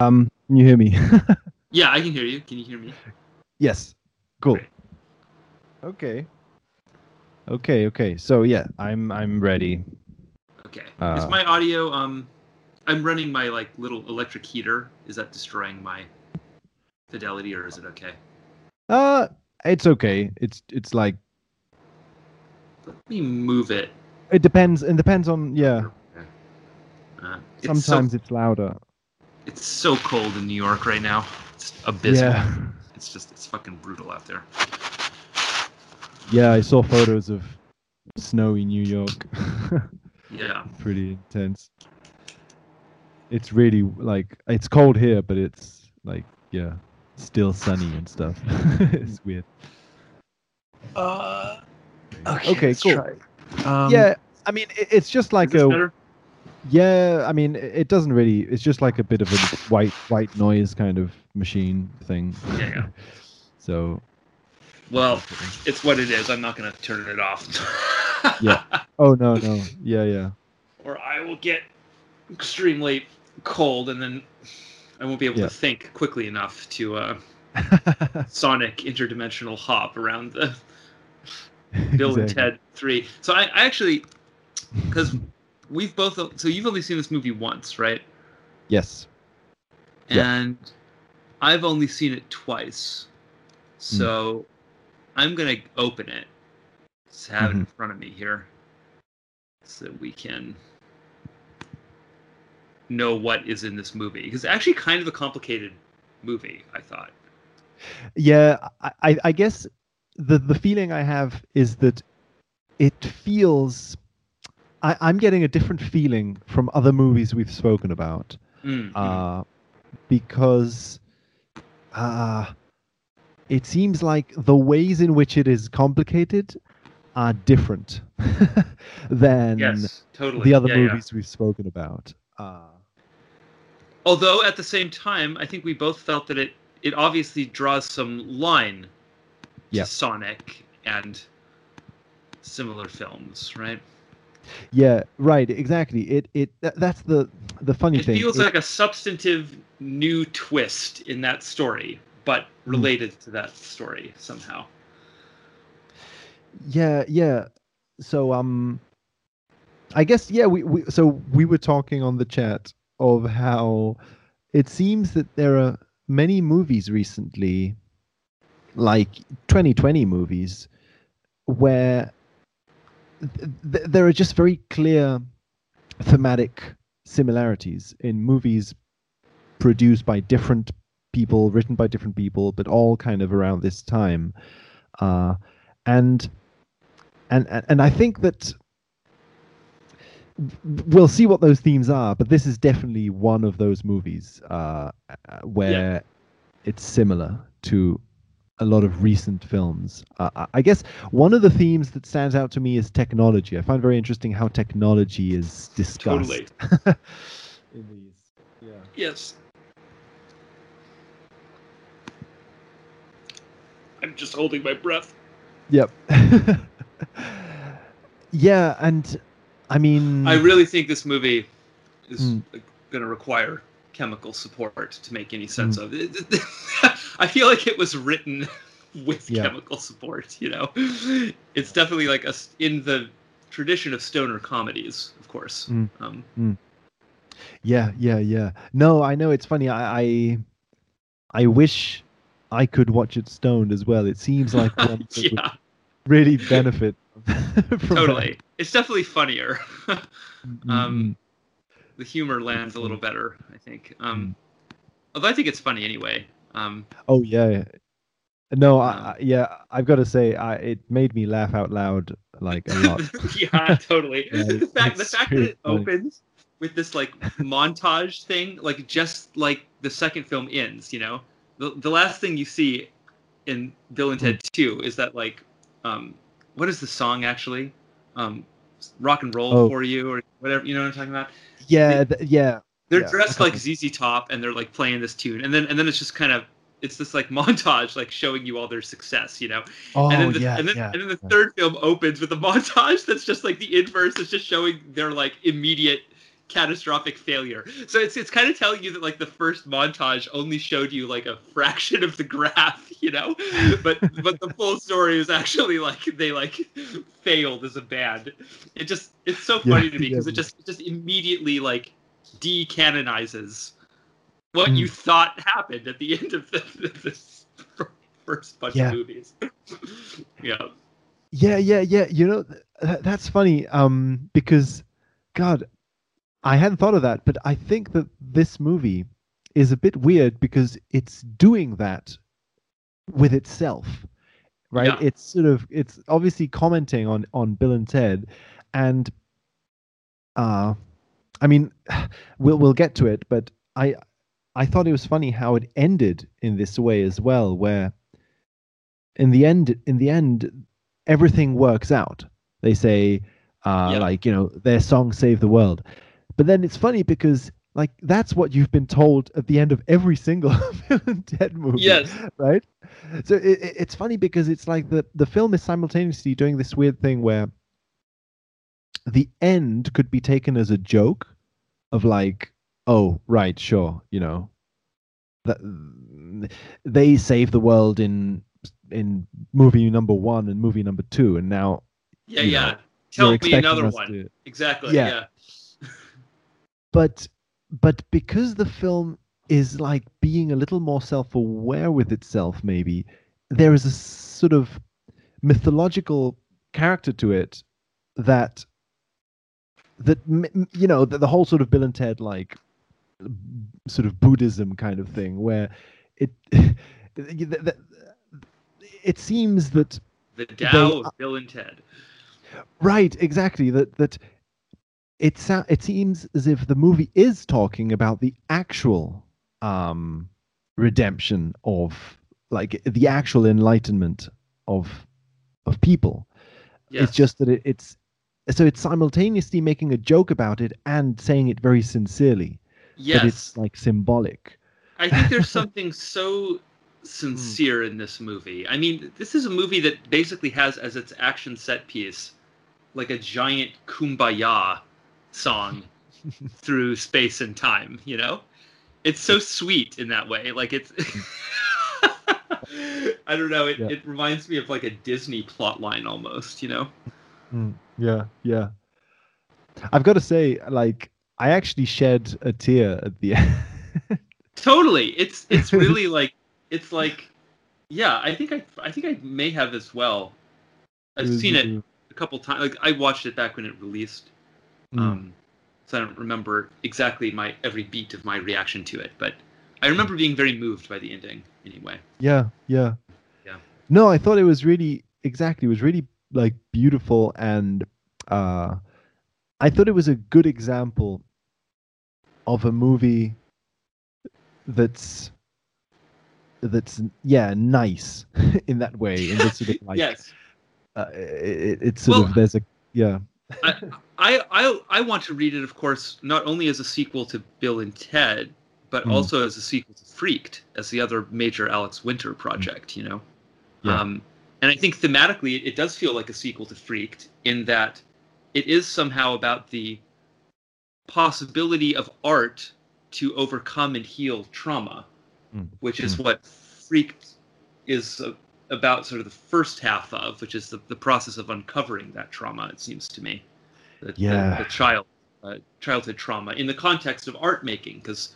Um, can you hear me? Yeah, I can hear you. Can you hear me? yes. Cool. Great. Okay. Okay. Okay. So yeah, I'm I'm ready. Okay. Uh, is my audio um I'm running my like little electric heater. Is that destroying my fidelity or is it okay? Uh, it's okay. It's it's like Let me move it. it depends. It depends on yeah. Uh, it's Sometimes so, it's louder. It's so cold in New York right now. It's abysmal. Yeah. It's just it's fucking brutal out there. Yeah, I saw photos of snowy New York. Yeah. Pretty intense. It's really like it's cold here, but it's like yeah, still sunny and stuff. it's weird. Uh, Okay, let's cool. try. Um, yeah, I mean it, it's just like Is this a better? Yeah. I mean it, doesn't really. It's just like a bit of a white white noise kind of machine thing. Yeah, yeah. So Well, it's what it is. I'm not gonna turn it off. Yeah. oh no no yeah yeah or I will get extremely cold and then I won't be able Yeah. to think quickly enough to uh, sonic interdimensional hop around the Bill and Ted 3. So I, I actually, because we've both, so you've only seen this movie once, right? Yes. Yeah. And I've only seen it twice. Hmm. So I'm going to open it, just have it in mm-hmm. front of me here so we can know what is in this movie. Because it's actually kind of a complicated movie, I thought. Yeah, I, I, I guess the the feeling I have is that it feels. I, I'm getting a different feeling from other movies we've spoken about, Mm, uh, because uh, it seems like the ways in which it is complicated are different than yes, totally. the other Yeah, yeah. movies we've spoken about. Uh, Although at the same time, I think we both felt that it it obviously draws some line Yeah. to Sonic and similar films, right? Yeah, right, exactly. It it tha- that's the the funny It thing. feels It- feels like a substantive new twist in that story, but Hmm. related to that story somehow. Yeah, yeah. So um I guess yeah, we, we so we were talking on the chat of how it seems that there are many movies recently like 2020 movies where th- th- there are just very clear thematic similarities in movies produced by different people, written by different people, but all kind of around this time. Uh, and and and I think that we'll see what those themes are, but this is definitely one of those movies uh, uh, where it's similar to a lot of recent films. Uh, I- I guess one of the themes that stands out to me is technology. I find very interesting how technology is discussed Totally. in these. Yeah. Yes. I'm just holding my breath. Yep. yeah, and I mean, I really think this movie is Mm. going to require chemical support to make any sense of it. I feel like it was written with Yeah. chemical support, you know. It's definitely like a in the tradition of stoner comedies, of course. Mm. Um, Yeah, yeah, yeah. No, I know it's funny. I, I, I wish I could watch it stoned as well. It seems like one that would really benefit from totally. It's definitely funnier. that. Mm, um, the humor lands a little better, I think. Mm. Um, although I think it's funny anyway. Um, oh yeah. No, I, Um, I, yeah, I've got to say, I, it made me laugh out loud like a lot. yeah, totally. Yeah, the fact the fact that it funny. opens with this like montage thing, like just like the second film ends, you know, the the last thing you see in Bill and Ted Two is that like, um, what is the song actually? Um, rock and roll Oh. for you or whatever. You know what I'm talking about? Yeah, th- yeah, They're Yeah, dressed like ZZ Top and they're like playing this tune, and then and then it's just kind of it's this like montage like showing you all their success, you know. oh and then oh, the, yeah, and then, yeah. and then the yeah. third film opens with a montage that's just like the inverse is just showing their like immediate catastrophic failure. So it's it's kind of telling you that like the first montage only showed you like a fraction of the graph, you know, but but the full story is actually like they like failed as a band. It just it's so funny yeah, to me because it just it just immediately like decanonizes what mm. you thought happened at the end of the, this first bunch yeah. of movies. yeah. Yeah, yeah, yeah. You know, that's funny. Um, because, God, I hadn't thought of that, but I think that this movie is a bit weird because it's doing that with itself, right? Yeah. It's sort of it's obviously commenting on on Bill and Ted, and uh, I mean, we'll we'll get to it, but I I thought it was funny how it ended in this way as well, where in the end in the end everything works out. They say uh, yeah. like you know their song saved the world, but then it's funny because like that's what you've been told at the end of every single Bill and Ted movie. Yes. Right. So it, it's funny because it's like the the film is simultaneously doing this weird thing where the end could be taken as a joke of like, oh right, sure, you know, that they saved the world in in movie number one and movie number two, and now yeah, yeah. Know, Tell me another one. To, exactly. Yeah. yeah but but because the film is like being a little more self-aware with itself maybe there is a sort of mythological character to it that that you know the, the whole sort of bill and ted like sort of buddhism kind of thing where it it seems that the Tao of Bill and Ted. Right, exactly. That that it so- it seems as if the movie is talking about the actual um, redemption of like the actual enlightenment of of people. Yes. It's just that it, it's so it's simultaneously making a joke about it and saying it very sincerely. Yes, it's like symbolic. I think there's something so sincere in this movie. I mean, this is a movie that basically has as its action set piece like a giant kumbaya song through space and time, you know? It's so sweet in that way. Like it's I don't know, it, yeah. it reminds me of like a Disney plot line almost, you know? Mm, yeah, yeah. I've got to say, like, I actually shed a tear at the end. totally. It's it's really like it's like yeah, I think I I think I may have as well. I've seen it a couple times. Like I watched it back when it released Mm. Um, so I don't remember exactly my every beat of my reaction to it, but I remember being very moved by the ending anyway. Yeah, yeah. Yeah. No, I thought it was really exactly it was really like beautiful and uh I thought it was a good example of a movie that's that's yeah nice in that way in this sort of like yes uh, it, it's sort well, of there's a yeah I, I, I want to read it, of course, not only as a sequel to Bill and Ted, but mm. also as a sequel to Freaked, as the other major Alex Winter project. You know, yeah. um, and I think thematically it, it does feel like a sequel to Freaked in that it is somehow about the possibility of art to overcome and heal trauma, mm. which is mm. what Freaked is about sort of the first half of, which is the, the process of uncovering that trauma, it seems to me. The, yeah. The, the child, uh, childhood trauma in the context of art making, because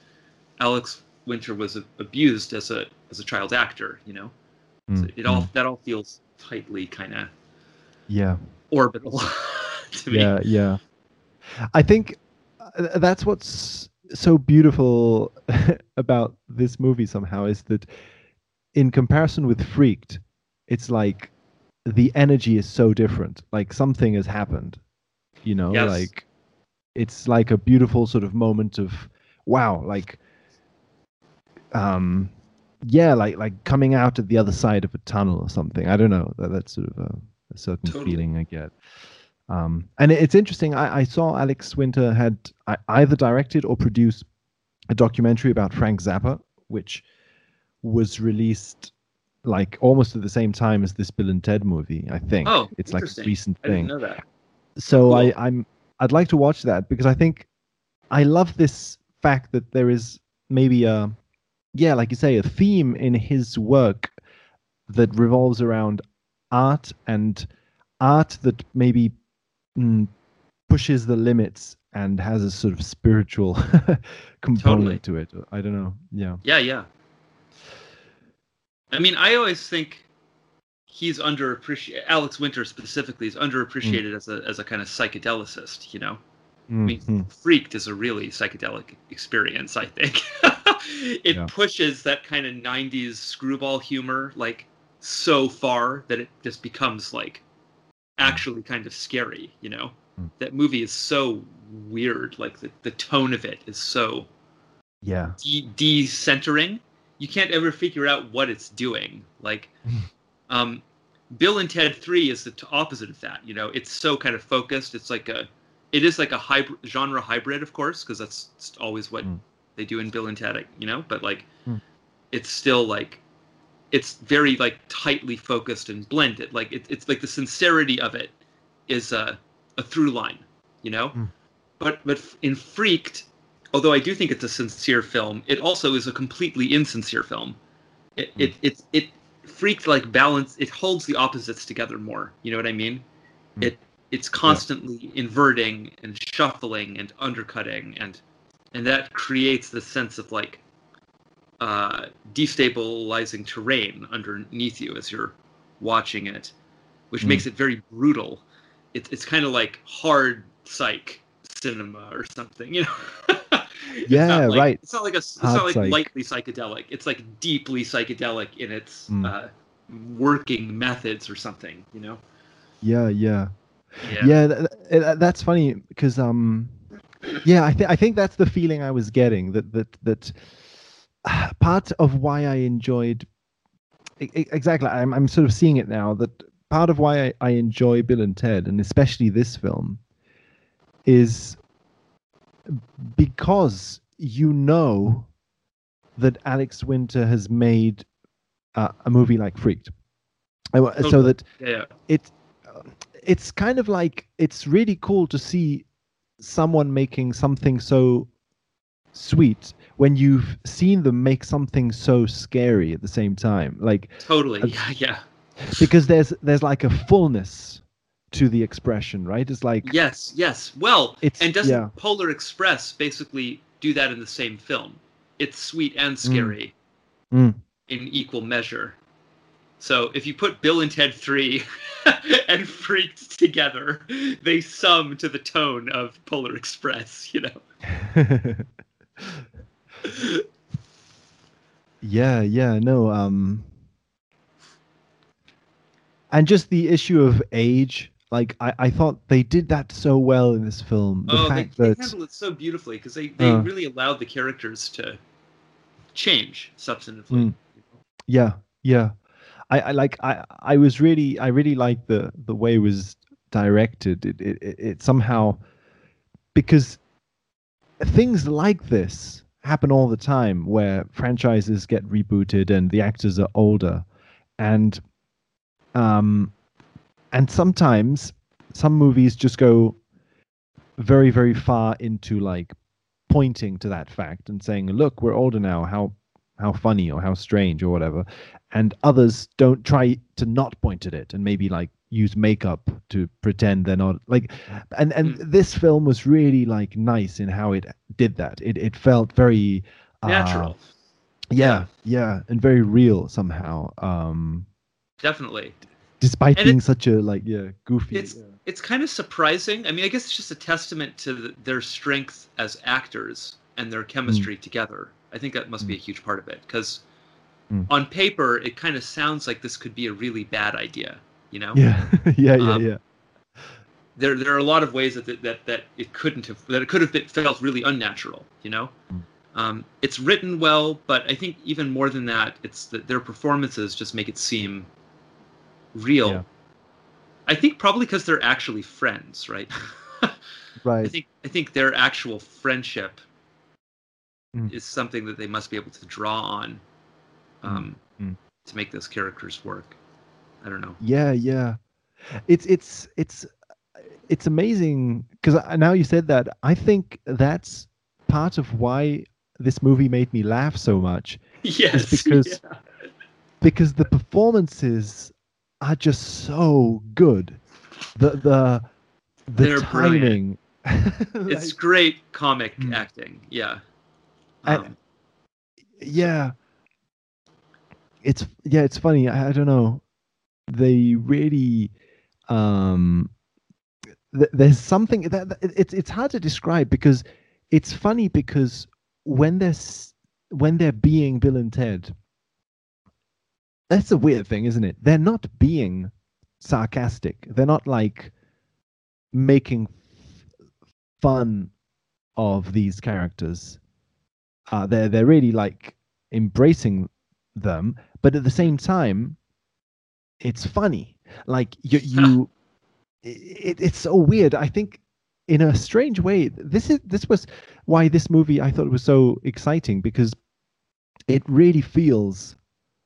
Alex Winter was a, abused as a as a child actor, you know. Mm. So it all mm. that all feels tightly kind of yeah orbital to me. Yeah, yeah. I think uh, that's what's so beautiful about this movie somehow is that in comparison with Freaked, it's like the energy is so different. Like something has happened, you know, yes. like it's like a beautiful sort of moment of wow, like um yeah, like like coming out at the other side of a tunnel or something. I don't know. That, that's sort of a, a certain totally. feeling I get. Um, and it's interesting. I, I saw Alex Winter had either directed or produced a documentary about Frank Zappa, which was released like almost at the same time as this Bill and Ted movie. I think. Oh, it's like a recent thing. I didn't know that. So cool. I, I'm I'd like to watch that because I think I love this fact that there is maybe a yeah, like you say, a theme in his work that revolves around art and art that maybe mm, pushes the limits and has a sort of spiritual component totally. to it. I don't know. Yeah. Yeah, yeah. I mean, I always think he's underappreciated. Alex Winter specifically is underappreciated mm. as a as a kind of psychedelicist. You know, mm-hmm. I mean, mm-hmm. Freaked is a really psychedelic experience. I think it yeah. pushes that kind of '90s screwball humor like so far that it just becomes like mm. actually kind of scary. You know, mm. that movie is so weird. Like the the tone of it is so yeah de- decentering. You can't ever figure out what it's doing. Like. Um, Bill and Ted Three is the t- opposite of that. You know, it's so kind of focused. It's like a, it is like a hybrid genre hybrid, of course, because that's always what mm. they do in Bill and Ted. You know, but like, mm. it's still like, it's very like tightly focused and blended. Like it, it's like the sincerity of it is a a through line. You know, mm. but but in Freaked, although I do think it's a sincere film, it also is a completely insincere film. It it it, it freaked like balance it holds the opposites together more you know what i mean mm. it it's constantly yeah. inverting and shuffling and undercutting and and that creates the sense of like uh, destabilizing terrain underneath you as you're watching it which mm. makes it very brutal it, it's kind of like hard psych cinema or something you know yeah, like, right. It's not like a. It's not like psych. lightly psychedelic. It's like deeply psychedelic in its mm. uh, working methods or something. You know. Yeah, yeah, yeah. yeah that, that's funny because um, yeah, I think I think that's the feeling I was getting that that that uh, part of why I enjoyed exactly. I'm I'm sort of seeing it now that part of why I, I enjoy Bill and Ted and especially this film is because you know that Alex Winter has made uh, a movie like Freaked, so that yeah. it it's kind of like it's really cool to see someone making something so sweet when you've seen them make something so scary at the same time. Like totally. uh, yeah yeah. because there's there's like a fullness to the expression, right? It's like yes, yes. Well, it's and doesn't yeah. Polar Express basically do that in the same film? It's sweet and mm. scary mm. Mm. in equal measure. So if you put Bill and Ted Three and Freaked together, they sum to the tone of Polar Express. You know. yeah, yeah, no. Um, and just the issue of age like I, I thought they did that so well in this film. The oh, fact they, that... they handled it so beautifully because they, they uh, really allowed the characters to change substantively. Mm, yeah, yeah. I, I like I I was really I really like the the way it was directed. It it, it, it somehow because things like this happen all the time where franchises get rebooted and the actors are older and um and sometimes some movies just go very very far into like pointing to that fact and saying look we're older now. How how funny or how strange or whatever. And others don't try to not point at it and maybe like use makeup to pretend they're not like and and mm. this film was really like nice in how it did that. It it felt very uh, natural yeah yeah and very real somehow um definitely despite and being it, such a like yeah goofy. It's yeah. it's kind of surprising. I mean, I guess it's just a testament to the, their strength as actors and their chemistry mm. together. I think that must mm. be a huge part of it because mm. on paper it kind of sounds like this could be a really bad idea. You know? Yeah, yeah, yeah, um, yeah. There, there are a lot of ways that, that that it couldn't have that it could have been, felt really unnatural. You know, mm. um, it's written well, but I think even more than that, it's that their performances just make it seem real. Yeah. I think probably because they're actually friends, right? right. I think I think their actual friendship mm. is something that they must be able to draw on mm. um, mm. to make those characters work. I don't know. Yeah, yeah. It's it's it's it's amazing because now you said that. I think that's part of why this movie made me laugh so much yes, because- yeah. because the performances are just so good. The the the They're timing. it's great comic Mm. acting. Yeah. Um, yeah. It's yeah, it's funny. I, I don't know. They really um th- there's something that, that it's it's hard to describe because it's funny because when they're when they're being Bill and Ted that's a weird thing, isn't it? They're not being sarcastic. They're not like making fun of these characters. Uh, they're they're really like embracing them, but at the same time, it's funny. Like you you, it, it's so weird. I think in a strange way, this is this was why this movie I thought was so exciting because it really feels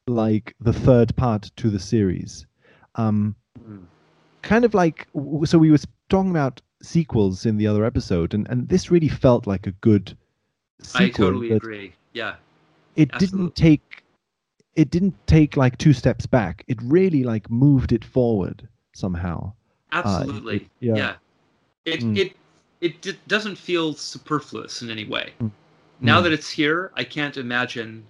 like the third part to the series. Um, mm. kind of like so we were talking about sequels in the other episode, and and this really felt like a good sequel. I totally agree. Yeah. It Absolutely. didn't take it didn't take like two steps back. It really like moved it forward somehow. Uh, it- Absolutely. it- yeah. yeah. It Mm. it it d- doesn't feel superfluous in any way. Mm. Now Mm. that it's here, I can't imagine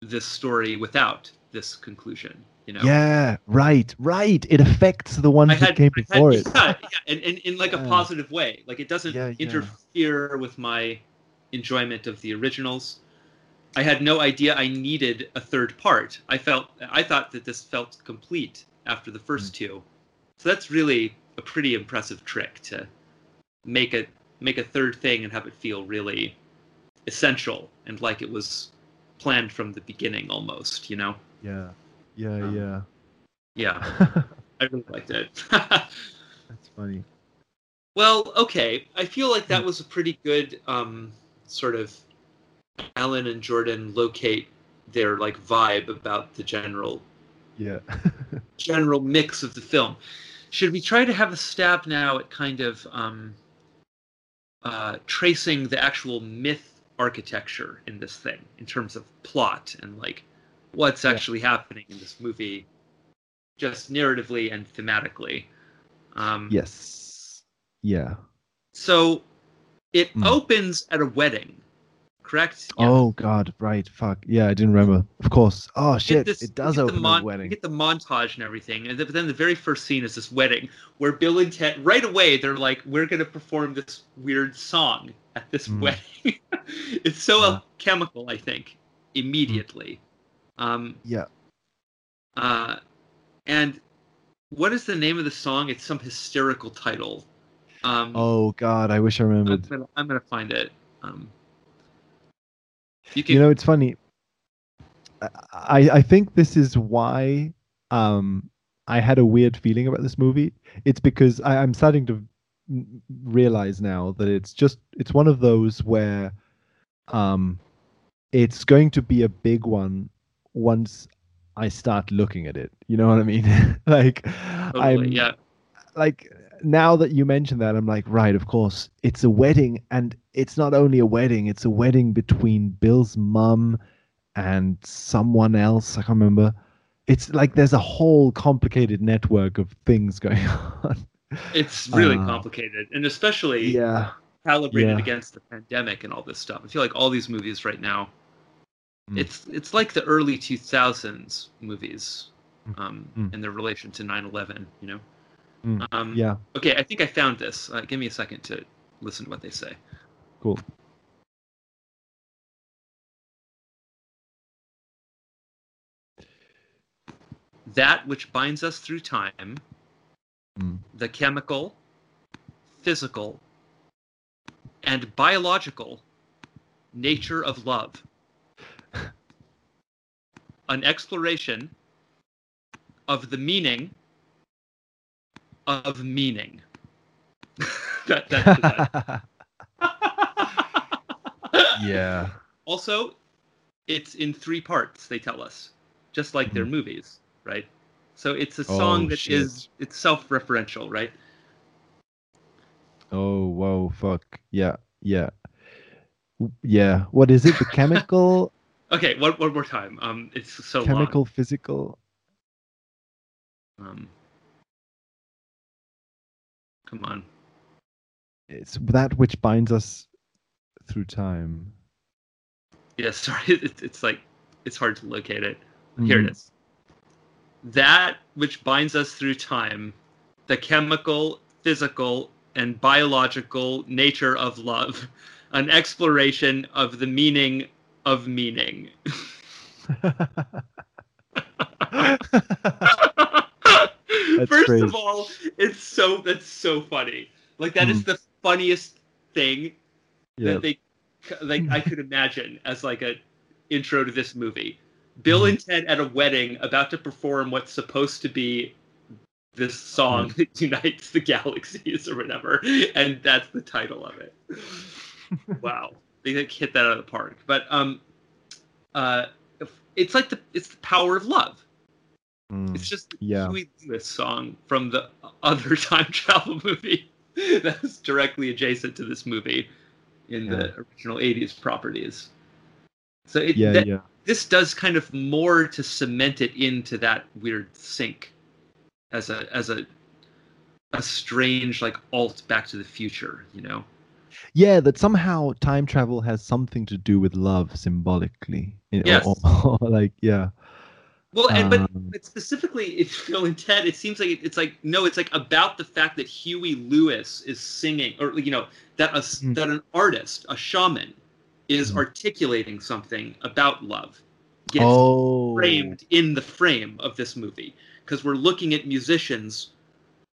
this story without this conclusion. You know. Yeah, right, right. It affects the ones that came I had before it. yeah, yeah, in, in, in like a positive way. Like it doesn't Yeah, yeah. interfere with my enjoyment of the originals. I had no idea I needed a third part. I felt I thought that this felt complete after the Mm. first two. So that's really a pretty impressive trick to make a make a third thing and have it feel really essential and like it was planned from the beginning almost, you know? Yeah, yeah, Um, yeah. Yeah. I really liked it. That's funny. Well, okay. I feel like that was a pretty good um, sort of Alan and Jordan locate their like vibe about the general Yeah. general mix of the film. Should we try to have a stab now at kind of um, uh, tracing the actual myth architecture in this thing in terms of plot and like what's Yeah. actually happening in this movie, just narratively and thematically? Um, yes. Yeah. So it Mm. opens at a wedding, correct? Yeah. Oh God, right. Fuck. Yeah, I didn't remember. Of course. Oh shit! this- it does get the mon- wedding. You get the montage and everything, and then, the very first scene is this wedding where Bill and Ted right away they're like, "We're gonna perform this weird song at this Mm. wedding." it's so Yeah. alchemical, I think, immediately. Um, Yeah. uh, and what is the name of the song? It's some hysterical title. Um, Oh God, I wish I I'm gonna, I'm gonna find it. Um, you can. You know, it's funny. I I think this is why um I had a weird feeling about this movie. It's because I, I'm starting to realize now that it's just it's one of those where um it's going to be a big one once I start looking at it. You know what I mean? like totally, I'm yeah. like now that you mention that i'm like right of course it's a wedding and it's not only a wedding it's a wedding between bill's mum and someone else i can't remember it's like there's a whole complicated network of things going on It's really Uh, complicated, and especially yeah calibrated yeah. against the pandemic and all this stuff. I feel like all these movies right now, Mm. it's it's like the early 2000s movies, Mm. um, Mm. in their relation to 9/11. You know. Mm. Um, yeah Okay, I think I found this. Uh, give me a second to listen to what they say. cool That which binds us through time, Mm. the chemical, physical, and biological nature of love. An exploration of the meaning of meaning. that, that's that. yeah Also, it's in three parts, they tell us, just like their movies, right? So it's a song Oh, that shit. is it's self-referential, right? oh whoa fuck yeah yeah yeah. What is it? The chemical, Okay, one one more time. Um, it's so chemical, physical. Um, come on. It's that which binds us through time. Yeah, sorry. It's, it's like it's hard to locate it. Here it Mhm. That which binds us through time, the chemical, physical, and biological nature of love, an exploration of the meaning of meaning. First great. of all, it's so that's so funny. Like that is Mm. the funniest thing yeah. that they like I could imagine as like a intro to this movie. Bill Mhm. and Ted at a wedding about to perform what's supposed to be this song that unites the galaxies or whatever, and that's the title of it. wow, they like, hit that out of the park. But um, uh, it's like the it's the power of love. Mm. It's just the Yeah. Huey Lewis song from the other time travel movie that's directly adjacent to this movie in the original 80s properties. So it, yeah, that- yeah. this does kind of more to cement it into that weird sync as a as a a strange like alt back to the future, you know. Yeah, that somehow time travel has something to do with love symbolically. In- or- Yes. or- like, yeah. Well, and but Um, but specifically, it's Bill and Ted. It seems like it, it's like no, it's like about the fact that Huey Lewis is singing, or you know, that a, Mm. that an artist, a shaman, is Mm. articulating something about love. Gets oh. framed in the frame of this movie because we're looking at musicians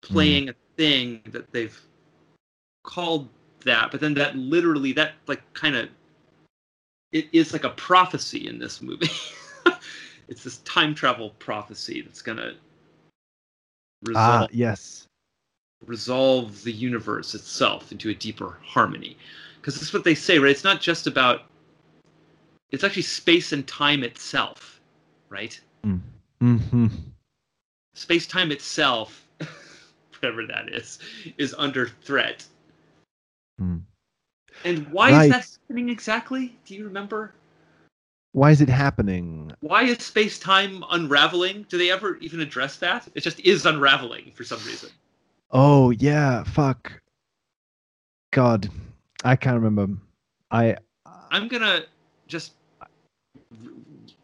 Hmm. playing a thing that they've called that, but then that literally that like kind of it is like a prophecy in this movie. it's this time travel prophecy that's gonna resolve Ah, yes. resolve the universe itself into a deeper harmony. Because that's what they say, right? It's not just about it's actually space and time itself, right? hmm Space time itself, whatever that is, is under threat. Hmm. And why Right. is that happening exactly? Do you remember? Why is it happening? Why is space time unraveling? Do they ever even address that? It just is unraveling for some reason. Oh, yeah. Fuck. God. I can't remember. I. Uh, I'm gonna just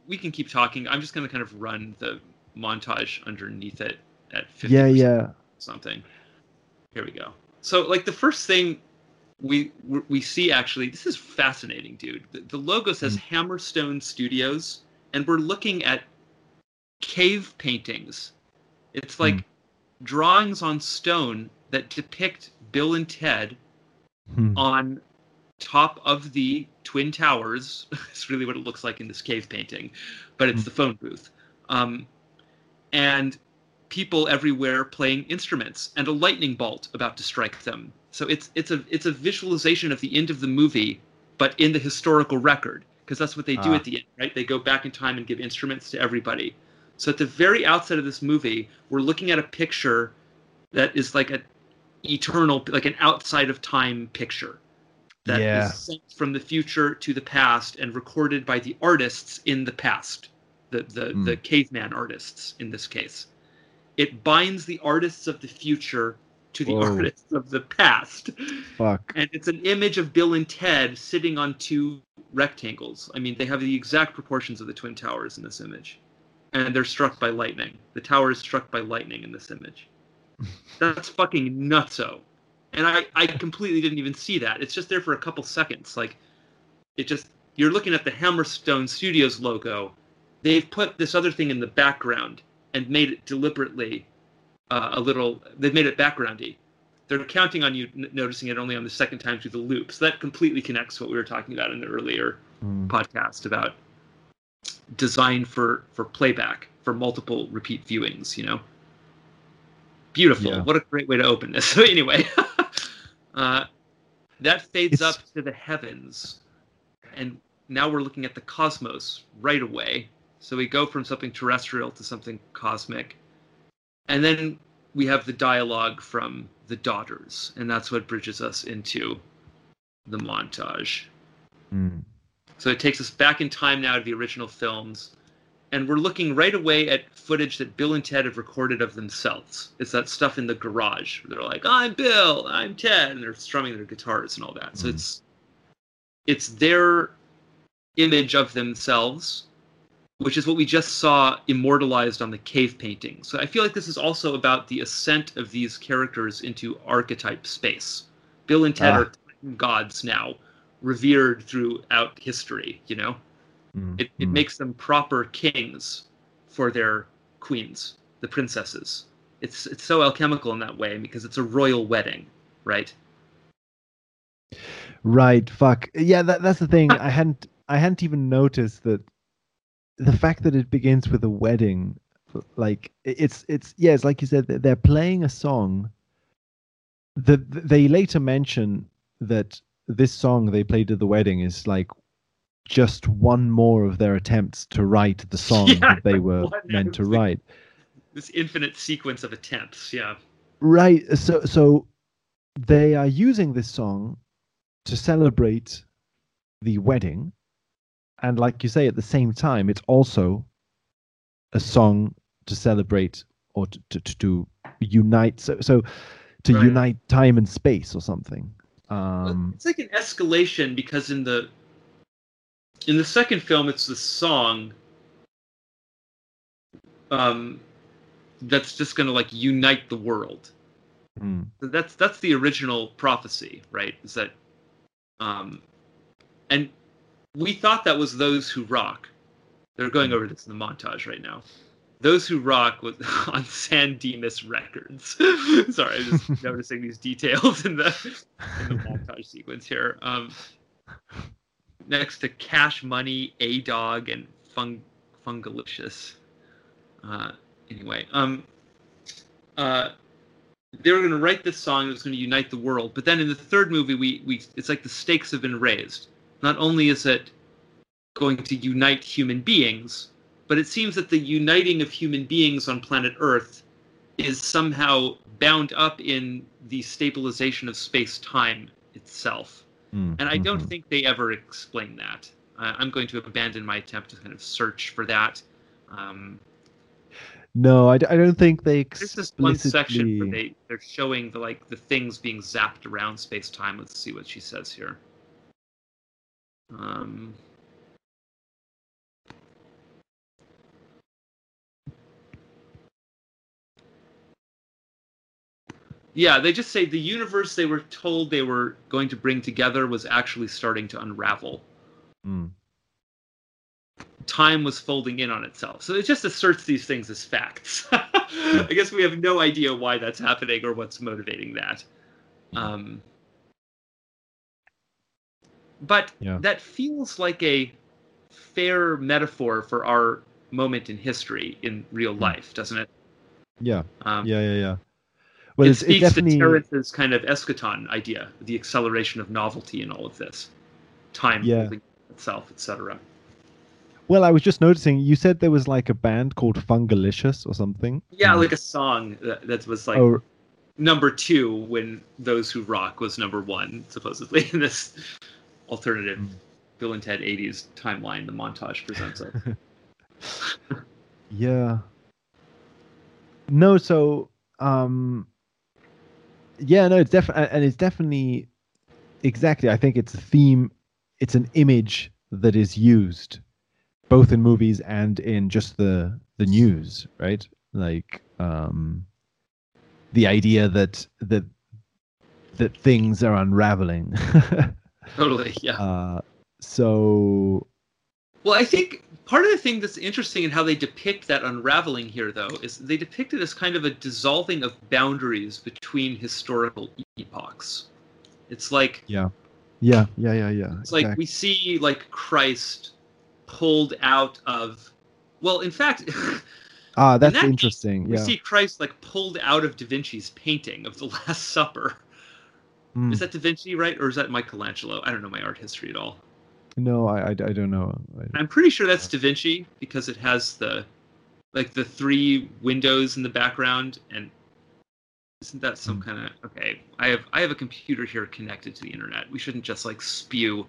we can keep talking. I'm just gonna kind of run the montage underneath it at 50 Yeah, yeah. something. Here we go. So like the first thing we we see actually this is fascinating, dude. The, the logo says Hammerstone Studios, and we're looking at cave paintings. It's like Hmm. drawings on stone that depict Bill and Ted Hmm. on top of the twin towers. it's really what it looks like in this cave painting, but it's Mm. the phone booth. Um, and people everywhere playing instruments and a lightning bolt about to strike them. So it's it's a it's a visualization of the end of the movie, but in the historical record because that's what they do Ah. at the end, right? They go back in time and give instruments to everybody. So at the very outset of this movie, we're looking at a picture that is like an eternal, like an outside of time picture that is Yeah. sent from the future to the past and recorded by the artists in the past, the the, Mm. the caveman artists in this case. It binds the artists of the future to the Whoa. artists of the past. Fuck. And it's an image of Bill and Ted sitting on two rectangles. I mean, they have the exact proportions of the Twin Towers in this image. And they're struck by lightning. The tower is struck by lightning in this image. That's fucking nutso. And I, I completely didn't even see that. It's just there for a couple seconds. Like, it just, you're looking at the Hammerstone Studios logo. They've put this other thing in the background and made it deliberately uh, a little, they've made it backgroundy they're counting on you n- noticing it only on the second time through the loop. So that completely connects what we were talking about in the earlier Hmm. podcast about design for for playback for multiple repeat viewings. You know, beautiful. Yeah. What a great way to open this. So anyway, uh, that fades It's- up to the heavens, and now we're looking at the cosmos right away. So we go from something terrestrial to something cosmic, and then we have the dialogue from the daughters, and that's what bridges us into the montage. Mm. So it takes us back in time now to the original films, and we're looking right away at footage that Bill and Ted have recorded of themselves. It's that stuff in the garage. Where they're like, "I'm Bill, I'm Ted," and they're strumming their guitars and all that. So Mhm. it's it's their image of themselves, which is what we just saw immortalized on the cave painting. So I feel like this is also about the ascent of these characters into archetype space. Bill and Ted Ah. are gods now, revered throughout history. You know Mm. it, it makes them proper kings for their queens, the princesses. It's it's so alchemical in that way because it's a royal wedding, right? Right. Fuck. Yeah. That, that's the thing. I hadn't. I hadn't even noticed that the fact that it begins with a wedding, like it's it's yeah. It's like you said. They're playing a song. That they later mention that this song they played at the wedding is like just one more of their attempts to write the song Yeah, that they were meant to write. This infinite sequence of attempts, yeah. Right. So so they are using this song to celebrate the wedding. And like you say, at the same time, it's also a song to celebrate or to, to, to, to unite. So, so to Right. unite time and space or something. Um, it's like an escalation because in the in the second film it's the song um that's just gonna like unite the world. mm, that's that's the original prophecy, right? Is that um and we thought that was those who rock. They're going over this in the montage right now. Those who rock was on San Dimas Records. Sorry, I'm just noticing these details in the in the montage sequence here. Um, next to Cash Money, A Dog, and Fung Fungalicious. Uh, anyway, um, uh, they were going to write this song that was going to unite the world. But then in the third movie, we we it's like the stakes have been raised. Not only is it going to unite human beings, but it seems that the uniting of human beings on planet Earth is somehow bound up in the stabilization of space time itself. mm, And I don't mhm. think they ever explain that. Uh, I'm going to abandon my attempt to kind of search for that. Um, No, I don't think they there's this is one section where they they're showing the like the things being zapped around space time. Let's see what she says here. Um, yeah, they just say the universe they were told they were going to bring together was actually starting to unravel. Mm, time was folding in on itself. So it just asserts these things as facts. I guess we have no idea why that's happening or what's motivating that. Um, but Yeah. that feels like a fair metaphor for our moment in history in real life, doesn't it? yeah, Um, yeah, yeah, yeah. Well, it it's, it speaks definitely. to Terence's kind of eschaton idea, the acceleration of novelty in all of this, time Yeah. itself, etc. Well, I was just noticing. You said there was like a band called Fungalicious or something. Yeah, Mm. like a song that, that was like oh, number two when Those Who Rock was number one, supposedly in this alternative Mm. Bill and Ted 80s timeline the montage presents us. Yeah. No, so um yeah, no, it's definitely and it's definitely exactly. I think it's a theme, it's an image that is used both in movies and in just the the news, right? Like um the idea that that that things are unraveling. totally, yeah. uh so Well, I think part of the thing that's interesting in how they depict that unraveling here, though, is they depict it as kind of a dissolving of boundaries between historical epochs. It's like yeah. Yeah, yeah, yeah, yeah. It's like we see like Christ pulled out of well, in fact, Ah, that's that case, interesting. we see Christ like pulled out of Da Vinci's painting of the Last Supper. Mm. Is that Da Vinci, right? Or is that Michelangelo? I don't know my art history at all. No, I, I, I don't know. I, I'm pretty sure that's Da Vinci because it has the like the three windows in the background and isn't that some Hmm. kind of okay i have i have a computer here connected to the internet we shouldn't just like spew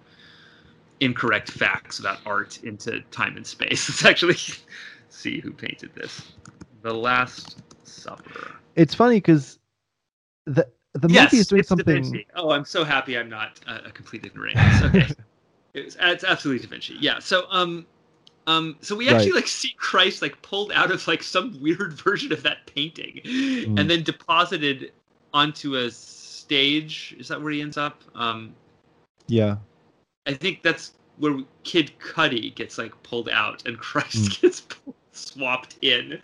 incorrect facts about art into time and space. Let's actually see who painted this. The Last Supper. It's funny because the the yes, movie is doing something. Oh, I'm so happy I'm not a, a complete ignoramus. Okay, it's, it's absolutely Da Vinci. Yeah. So um, um, so we actually Right. like see Christ like pulled out of like some weird version of that painting, Mm. and then deposited onto a stage. Is that where he ends up? Um, Yeah, I think that's where Kid Cudi gets like pulled out and Christ Mm. gets pulled, swapped in.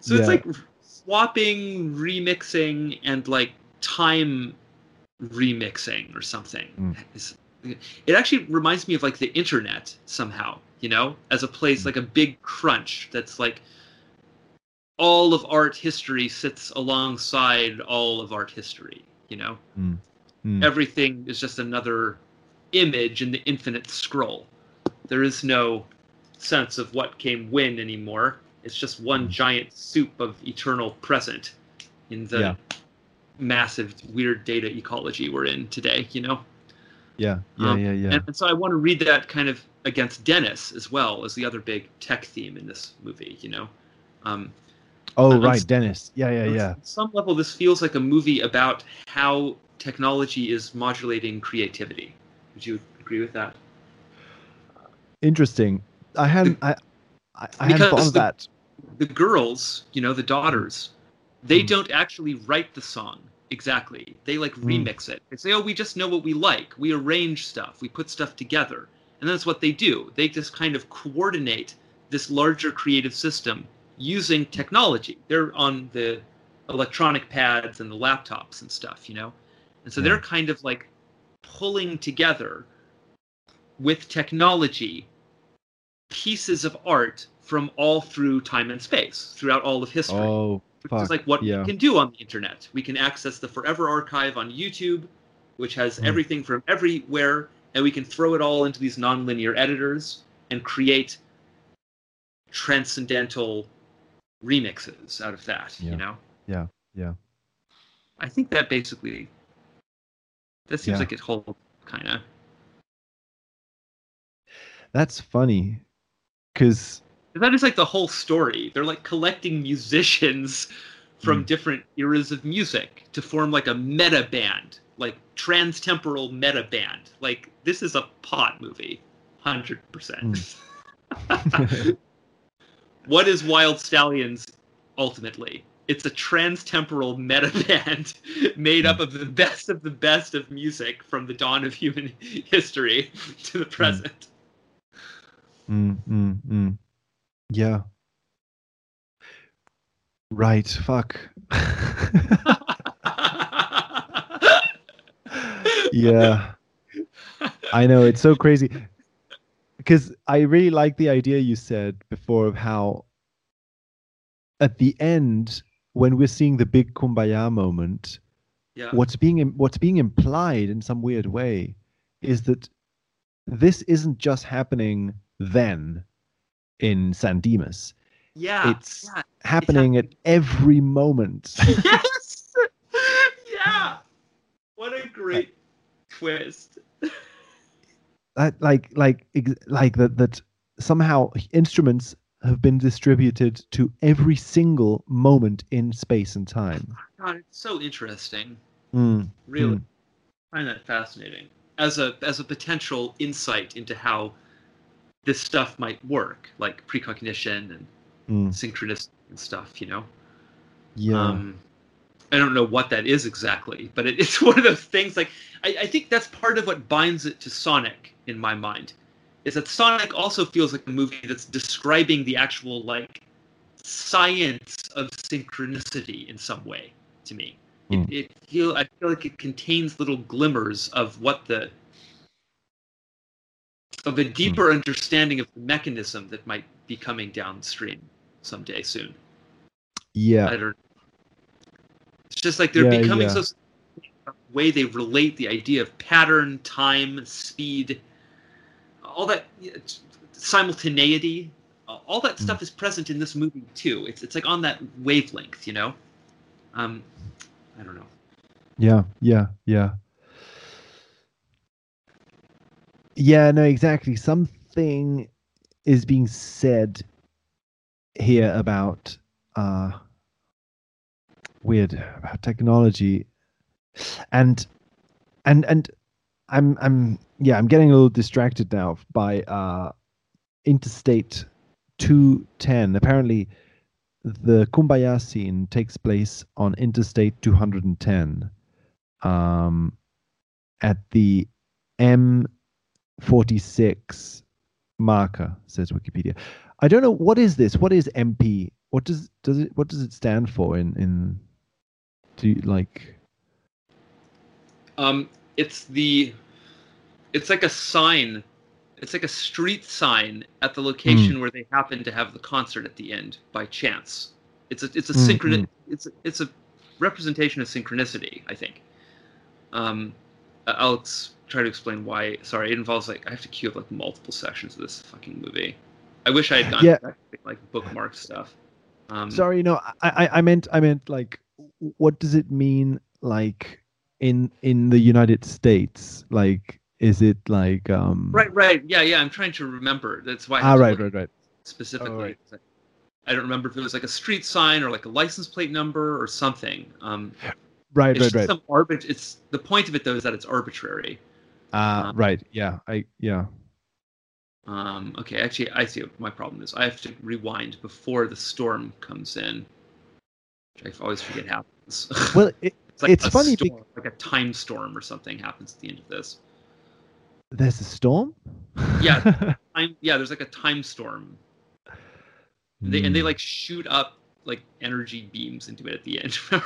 So Yeah. it's like swapping, remixing, and like time remixing or something. Mm. It actually reminds me of like the internet somehow, you know, as a place Mm. like a big crunch that's like all of art history sits alongside all of art history, you know? Mm. everything is just another image in the infinite scroll. There is no sense of what came when anymore. It's just one Mm. giant soup of eternal present in the Yeah. Massive weird data ecology we're in today, you know? yeah, yeah, Um, yeah, yeah. And, and so I want to read that kind of against Dennis as well as the other big tech theme in this movie, you know? Um, oh, right, Dennis. Yeah, yeah, yeah. some level, this feels like a movie about how technology is modulating creativity. Would you agree with that? Interesting. I hadn't. I. I, I hadn't thought of that. The girls, you know, the daughters, they Mm. don't actually write the song exactly. They like Mm. remix it. They say, "Oh, we just know what we like. We arrange stuff. We put stuff together." And that's what they do. They just kind of coordinate this larger creative system using technology. They're on the electronic pads and the laptops and stuff, you know? And so Yeah. they're kind of like pulling together with technology pieces of art from all through time and space, throughout all of history Oh, which is like what yeah. we can do on the internet. We can access the Forever Archive on YouTube, which has Mm. everything from everywhere, and we can throw it all into these nonlinear editors and create transcendental remixes out of that. Yeah. You know? Yeah, yeah. I think that basically that seems Yeah. like it holds kind of. That's funny, because That is like the whole story. They're like collecting musicians from Mm. different eras of music to form like a meta band, like transtemporal meta band. Like this is a pot movie, hundred percent. What is Wild Stallions ultimately? It's a transtemporal meta band made up of the best of the best of music from the dawn of human history to the present. Mm, mm, mm. Yeah. Right. Fuck. yeah. I know it's so crazy because I really like the idea you said before of how at the end when we're seeing the big kumbaya moment yeah. what's being what's being implied in some weird way is that this isn't just happening then in San Dimas. Yeah. It's yeah. happening at every moment. yes. yeah. What a great twist. that like like like that that somehow instruments have been distributed to every single moment in space and time. God, it's so interesting. Mm, Really, Mm. I find that fascinating as a as a potential insight into how this stuff might work, like precognition and mm, synchronicity and stuff. You know. yeah. Um, I don't know what that is exactly, but it, it's one of those things. Like I, I think that's part of what binds it to Sonic in my mind, is that Sonic also feels like a movie that's describing the actual like science of synchronicity in some way to me. Hmm. It, it feel I feel like it contains little glimmers of what the of a deeper understanding of the mechanism that might be coming downstream someday soon. I yeah. don't. It's just like they're Yeah, becoming yeah. so way they relate the idea of pattern, time, speed, all that simultaneity. All that Mm. stuff is present in this movie too. It's it's like on that wavelength, you know. Um, I don't know. Yeah, yeah, yeah. Yeah, no, exactly. Something is being said here about uh weird about technology and and and i'm i'm yeah i'm getting a little distracted now by uh interstate 210 apparently the kumbaya scene takes place on interstate 210 um at the m46 marker says wikipedia i don't know what is this what is mp what does does it what does it stand for in in do you like Um, it's the, it's like a sign, it's like a street sign at the location where they happen to have the concert at the end by chance. It's a it's a Mm, synchron mm. it's a, it's a representation of synchronicity. I think. Um, I'll ex- try to explain why. Sorry, it involves like I have to queue up like multiple sections of this fucking movie. I wish I had gone Yeah. like bookmark stuff. Um, sorry no I, I i meant i meant like what does it mean like in in the united states like is it like um Right, right, yeah, yeah. I'm trying to remember. That's why. I ah right right right specifically. Oh, right. I don't remember if it was like a street sign or like a license plate number or something. Um, right it's right right some arbit. It's the point of it though is that it's arbitrary. uh um, right yeah i yeah Um, okay, actually, I see what my problem is. I have to rewind before the storm comes in, which I always forget happens. well it, it's like it's funny storm, like a time storm or something happens at the end of this. there's a storm Yeah. Time, yeah, there's like a time storm they, and they Hmm. like shoot up like energy beams into it at the end.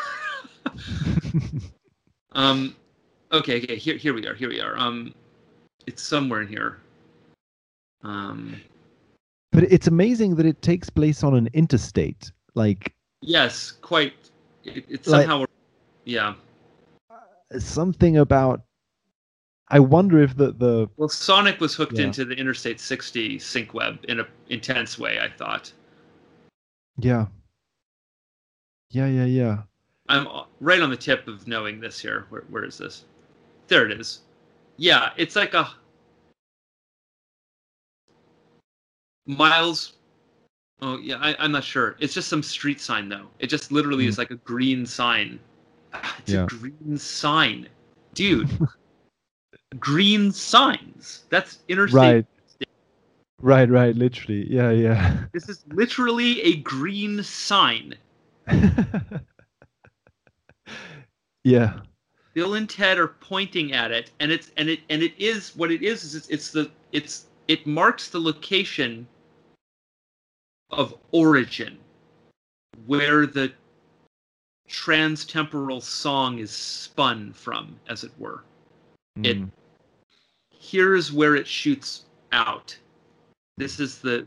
um, okay, okay, here, here we are, here we are. Um, it's somewhere in here. Um, but it's amazing that it takes place on an interstate like yes, quite. It, it's Like- somehow, yeah. something about i wonder if the the Well, Sonic was hooked Yeah. into the Interstate 60 sync web in a intense way. I thought. yeah yeah yeah yeah I'm right on the tip of knowing this here. Where, where is this? There it is. Yeah, it's like a miles. Oh yeah, I, I'm not sure. It's just some street sign though. It just literally is hmm. like a green sign. It's Yeah. a green sign, dude. green signs. That's interstate. right right right literally yeah yeah This is literally a green sign. yeah Bill and Ted are pointing at it, and it's and it and it is what it is. Is it's, it's the it's it marks the location of origin, where the transtemporal song is spun from, as it were. It- Mm. Here's where it shoots out. This is the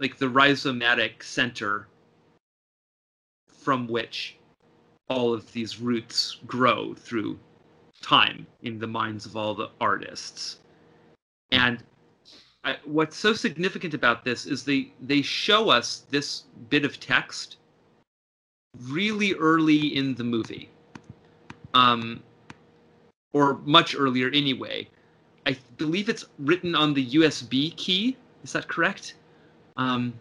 like the rhizomatic center from which all of these roots grow through time in the minds of all the artists. And I, what's so significant about this is they they show us this bit of text really early in the movie, um, or much earlier anyway. I believe it's written on the USB key. Is that correct? Um,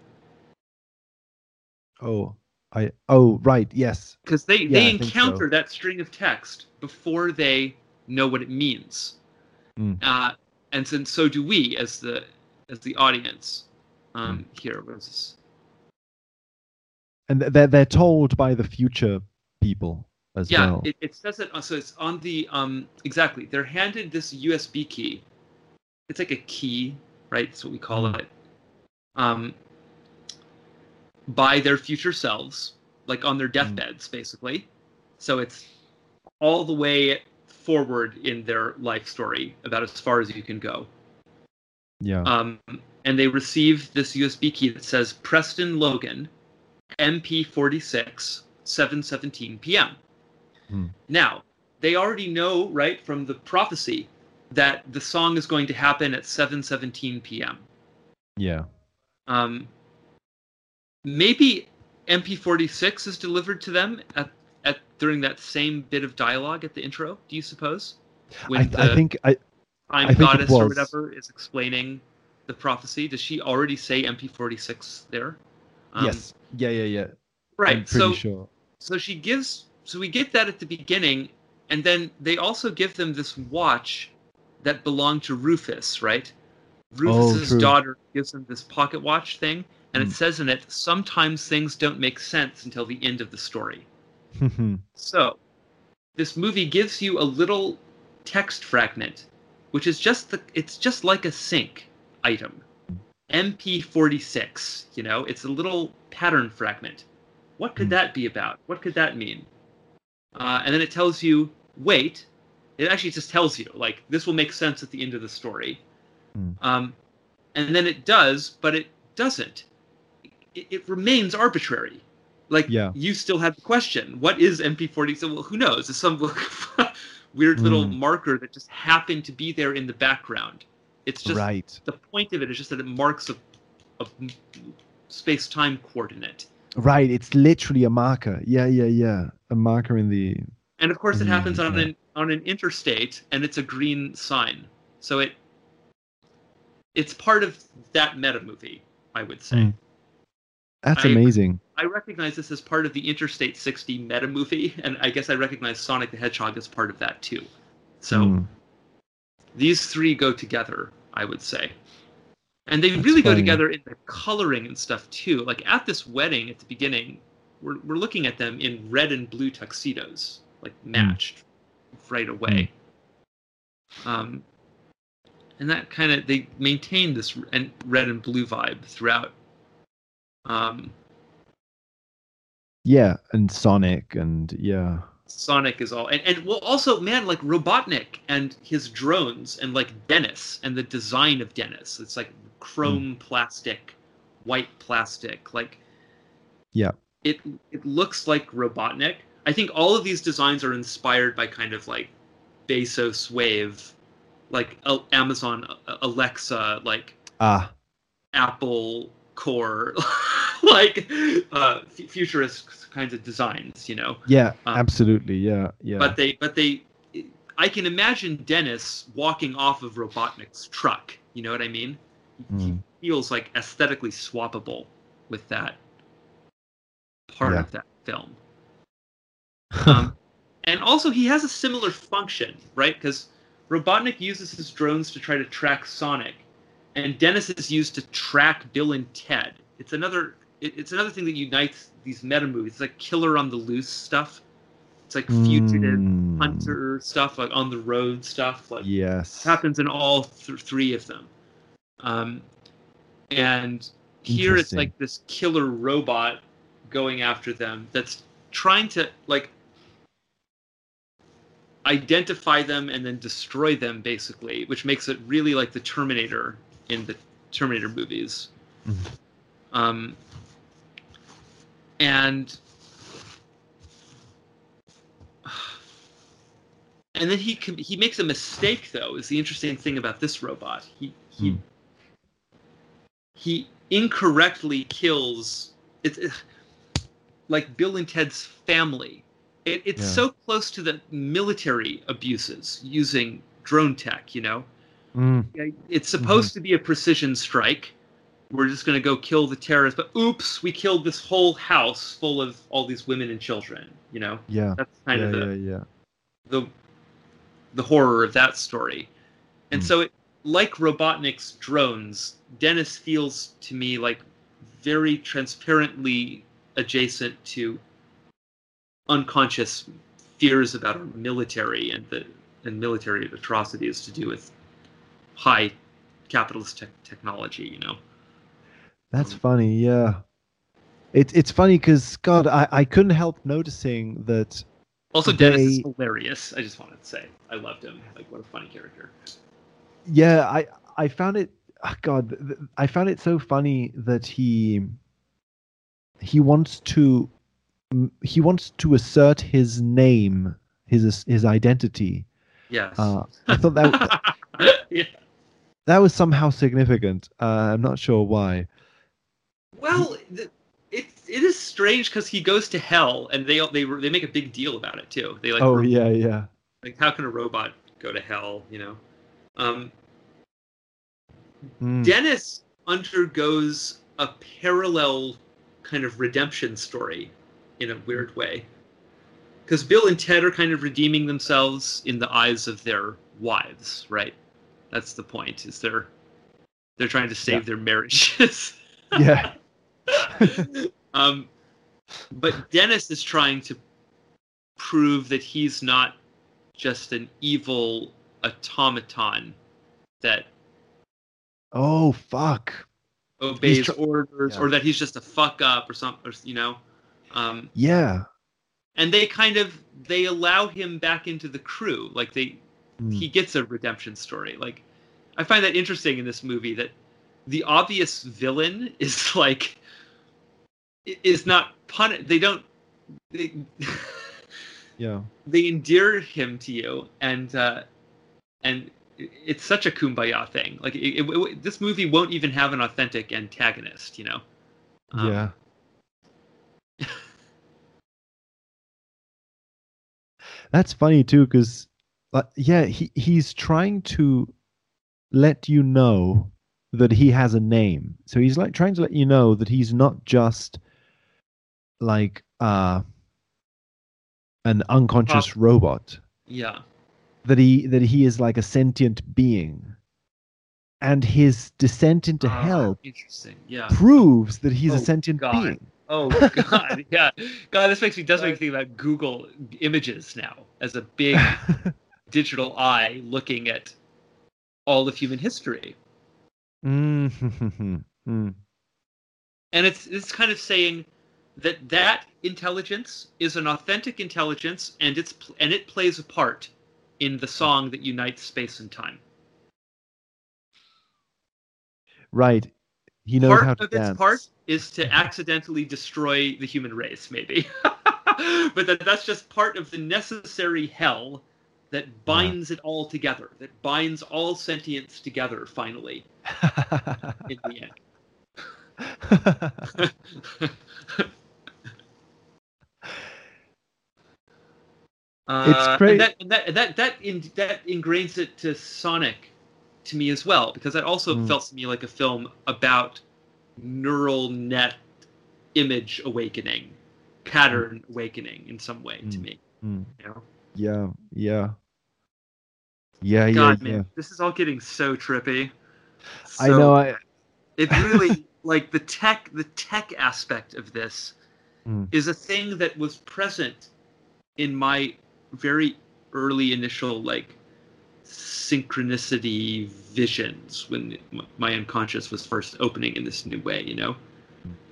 oh i oh right yes. Because they Yeah, they I encounter so. that string of text before they know what it means. Mm. uh, and then so do we as the as the audience um here what is this and they're they're told by the future people as yeah well. it, it says it uh, so it's on the um exactly they're handed this usb key. It's like a key right? That's what we call Mm. it. Um by their future selves like on their deathbeds basically so it's all the way forward in their life story about as far as you can go yeah um, and they receive this USB key that says Preston Logan, MP46, 7:17 p.m. Hmm. Now they already know, right, from the prophecy, that the song is going to happen at 7:17 p.m. yeah Um, maybe MP46 is delivered to them at, at during that same bit of dialogue at the intro. Do you suppose? I, I the- think I time I think it goddess or whatever is explaining the prophecy. Does she already say MP46 there? Um, yes. Yeah, yeah, yeah. Right. I'm pretty so sure. so she gives so we get that at the beginning and then they also give them this watch that belonged to rufus right rufus's true. daughter gives them this pocket watch thing and Mm. it says in it sometimes things don't make sense until the end of the story. So this movie gives you a little text fragment which is just the it's just like a sync item. Mp46 you know it's a little pattern fragment. What could Hmm. that be about? What could that mean? Uh, and then it tells you wait. It actually just tells you like this will make sense at the end of the story. Hmm. um, and then it does but it doesn't it, it remains arbitrary like Yeah. you still have the question what is mp40 so well who knows it's some weird little Hmm. marker that just happened to be there in the background it's just right. the point of it is just that it marks a, a space-time coordinate Right. It's literally a marker. Yeah, yeah, yeah. A marker in the. and of course it Mm, happens on yeah. an on an interstate and it's a green sign so it it's part of that meta movie i would say Mm. That's I- amazing. i recognize this as part of the interstate 60 meta movie and i guess i recognize sonic the hedgehog as part of that too. So Mm. these three go together i would say. And they That's really go together in the coloring and stuff too. Like at this wedding at the beginning we're, we're looking at them in red and blue tuxedos like matched right away. Um, and that kind of they maintain this and red and blue vibe throughout um, Yeah, and Sonic and yeah. Sonic is all, and, and well, also, man, like Robotnik and his drones, and like Dennis and the design of Dennis. It's like chrome plastic, white plastic. Like, Yeah. it it looks like Robotnik. I think all of these designs are inspired by kind of like Bezos wave, like Amazon uh, Alexa, like Ah, Apple Core, like uh, f- futurist kinds of designs. You know. yeah, Um, absolutely. Yeah, yeah. but they but they i can imagine dennis walking off of robotnik's truck you know what i mean Mm. he feels like aesthetically swappable with that part Yeah. of that film um, and also he has a similar function right because robotnik uses his drones to try to track sonic and dennis is used to track bill and ted it's another it, it's another thing that unites these meta movies it's like killer on the loose stuff it's like fugitive Mm. hunter stuff, like on the road stuff, like Yes. happens in all th- three of them. Um, and here it's like this killer robot going after them that's trying to like identify them and then destroy them basically, which makes it really like the Terminator in the Terminator movies. Mhm. Um, and and then he com- he makes a mistake though is the interesting thing about this robot he he Hmm. he incorrectly kills it's it, like bill and ted's family it, it's Yeah. so close to the military abuses using drone tech you know Mm. it's supposed to be a precision strike we're just going to go kill the terrorists but oops we killed this whole house full of all these women and children you know Yeah. that's kind yeah, of the yeah, yeah. the the horror of that story. And Hmm. so it like Robotnik's drones, Dennis feels to me like very transparently adjacent to unconscious fears about our military and the and military atrocities to do with high capitalist tech technology, you know. That's funny. Yeah. It's it's funny because God, I I couldn't help noticing that. Also Dennis is hilarious. I just wanted to say. I loved him. Like what a funny character. Yeah, I I found it. ah, God, I found it so funny that he he wants to he wants to assert his name, his his identity. Yes. Uh, I thought that yeah. That was somehow significant. Uh, I'm not sure why. Well, it it is strange because he goes to hell, and they they they make a big deal about it too. They like, oh yeah, yeah. like how can a robot go to hell? You know, Um, Mm. Dennis undergoes a parallel kind of redemption story in a weird way. Because Bill and Ted are kind of redeeming themselves in the eyes of their wives, right? That's the point. Is they're they're trying to save Yeah. their marriages. Yeah. um, but Dennis is trying to prove that he's not just an evil automaton that Oh fuck. obeys tr- orders Yeah. or that he's just a fuck up or something, or, you know. Um, Yeah. and they kind of they allow him back into the crew, like they Mm. he gets a redemption story. Like I find that interesting in this movie that the obvious villain is like is not pun. They don't. They, Yeah. they endear him to you, and uh, and it's such a kumbaya thing. Like it, it, it- this movie won't even have an authentic antagonist, you know. Um, yeah. That's funny too, because like, yeah, he he's trying to let you know that he has a name. So he's like trying to let you know that he's not just like uh an unconscious robot. Yeah. That he that he is like a sentient being. And his descent into Ah, hell Interesting. Yeah. proves that he's a Oh, sentient God. being. Oh God. yeah. God, this makes me does make me think about Google Images now as a big digital eye looking at all of human history. Mm, mm. and it's it's kind of saying that that intelligence is an authentic intelligence and it's and it plays a part in the song that unites space and time Right. He knows part how to of its dance. part is to accidentally destroy the human race maybe but that that's just part of the necessary hell that binds it all together that binds all sentience together finally in the end Uh, great. And that and that that that, in, that ingrains it to Sonic to me as well because that also Mm. felt to me like a film about neural net image awakening, pattern awakening in some way to Mm. me. Mm. You know, yeah, yeah. Yeah, God, yeah, man, yeah. this is all getting so trippy. I know. I it really like the tech the tech aspect of this Mm. is a thing that was present in my very early initial like synchronicity visions when my unconscious was first opening in this new way you know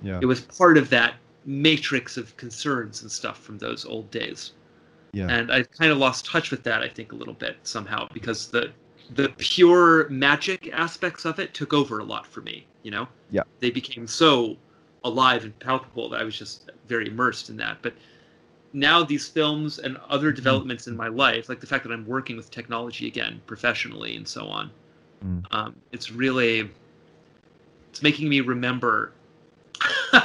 yeah, it was part of that matrix of concerns and stuff from those old days yeah, and I kind of lost touch with that. I think a little bit somehow because the the pure magic aspects of it took over a lot for me. You know, Yeah. they became so alive and palpable that I was just very immersed in that. But now these films and other Mm-hmm. developments in my life, like the fact that I'm working with technology again professionally and so on, Mm. um, it's really it's making me remember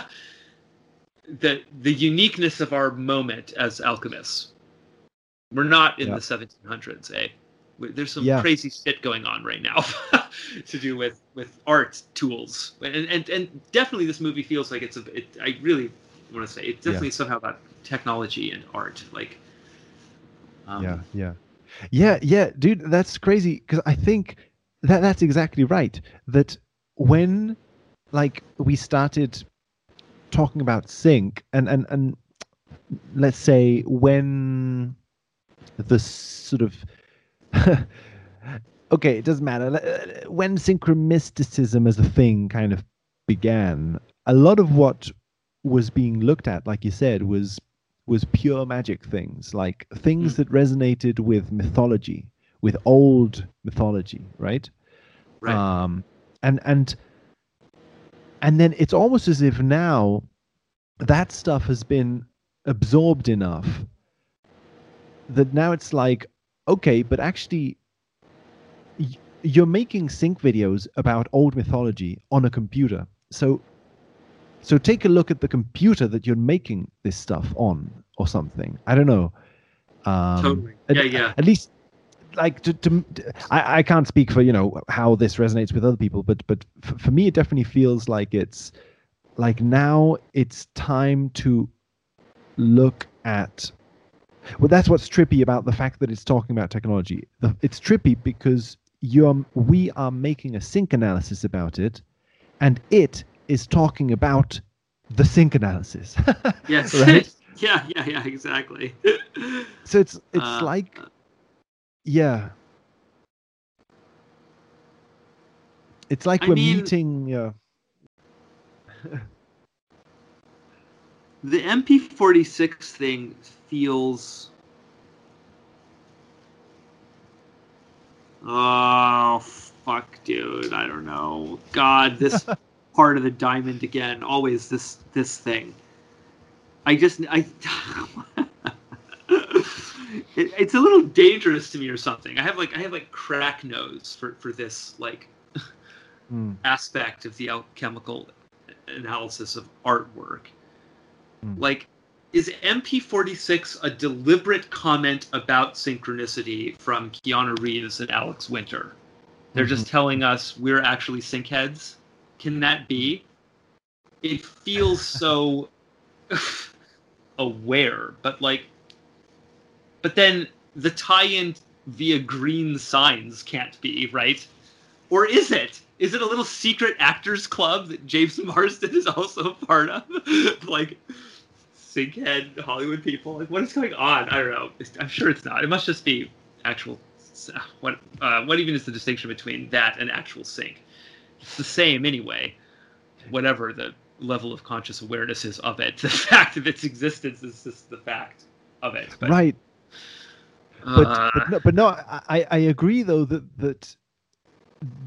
the the uniqueness of our moment as alchemists. We're not in Yeah. the 1700s, eh? There's some Yeah. crazy shit going on right now to do with with art tools, and and and definitely this movie feels like it's a. It, I really want to say it's definitely somehow about technology and art, like. Um, yeah, yeah, yeah, yeah, dude. That's crazy because I think that that's exactly right. That when, like, we started talking about sync, and and and let's say when the sort of okay, it doesn't matter. Le- When synchromysticism as a thing kind of began, a lot of what was being looked at, like you said, was was pure magic things, like things Mm. that resonated with mythology, with old mythology, right? Right. Um, and and and then it's almost as if now that stuff has been absorbed enough that now it's like okay but actually y- you're making sync videos about old mythology on a computer so so take a look at the computer that you're making this stuff on or something i don't know um totally. at, Yeah, yeah. at least like to, to, I, I can't speak for you know how this resonates with other people but but f- for me it definitely feels like it's like now it's time to look at well that's what's trippy about the fact that it's talking about technology it's trippy because you're we are making a sync analysis about it and it is talking about the sync analysis Yes. Right? yeah, yeah, yeah, exactly. so it's it's Uh, like yeah it's like I we're mean- meeting yeah the MP46 thing feels. Oh fuck, dude! I don't know. God, this part of the diamond again. Always this this thing. I just I. it, it's a little dangerous to me or something. I have like I have like crack nose for for this like Mm. aspect of the alchemical analysis of artwork. Hmm. Like, is MP46 a deliberate comment about synchronicity from Keanu Reeves and Alex Winter? They're Mm-hmm. just telling us we're actually sync heads. Can that be? It feels so aware, but like, but then the tie-in via green signs can't be right, or is it? Is it a little secret actors club that James Marsden is also a part of? like, synchead Hollywood people. Like, what is going on? I don't know. I'm sure it's not. It must just be actual. What uh, what even is the distinction between that and actual sync? It's the same anyway. Whatever the level of conscious awareness is of it, the fact of its existence is just the fact of it. But, right but uh, but no, but no I, I- I agree though that that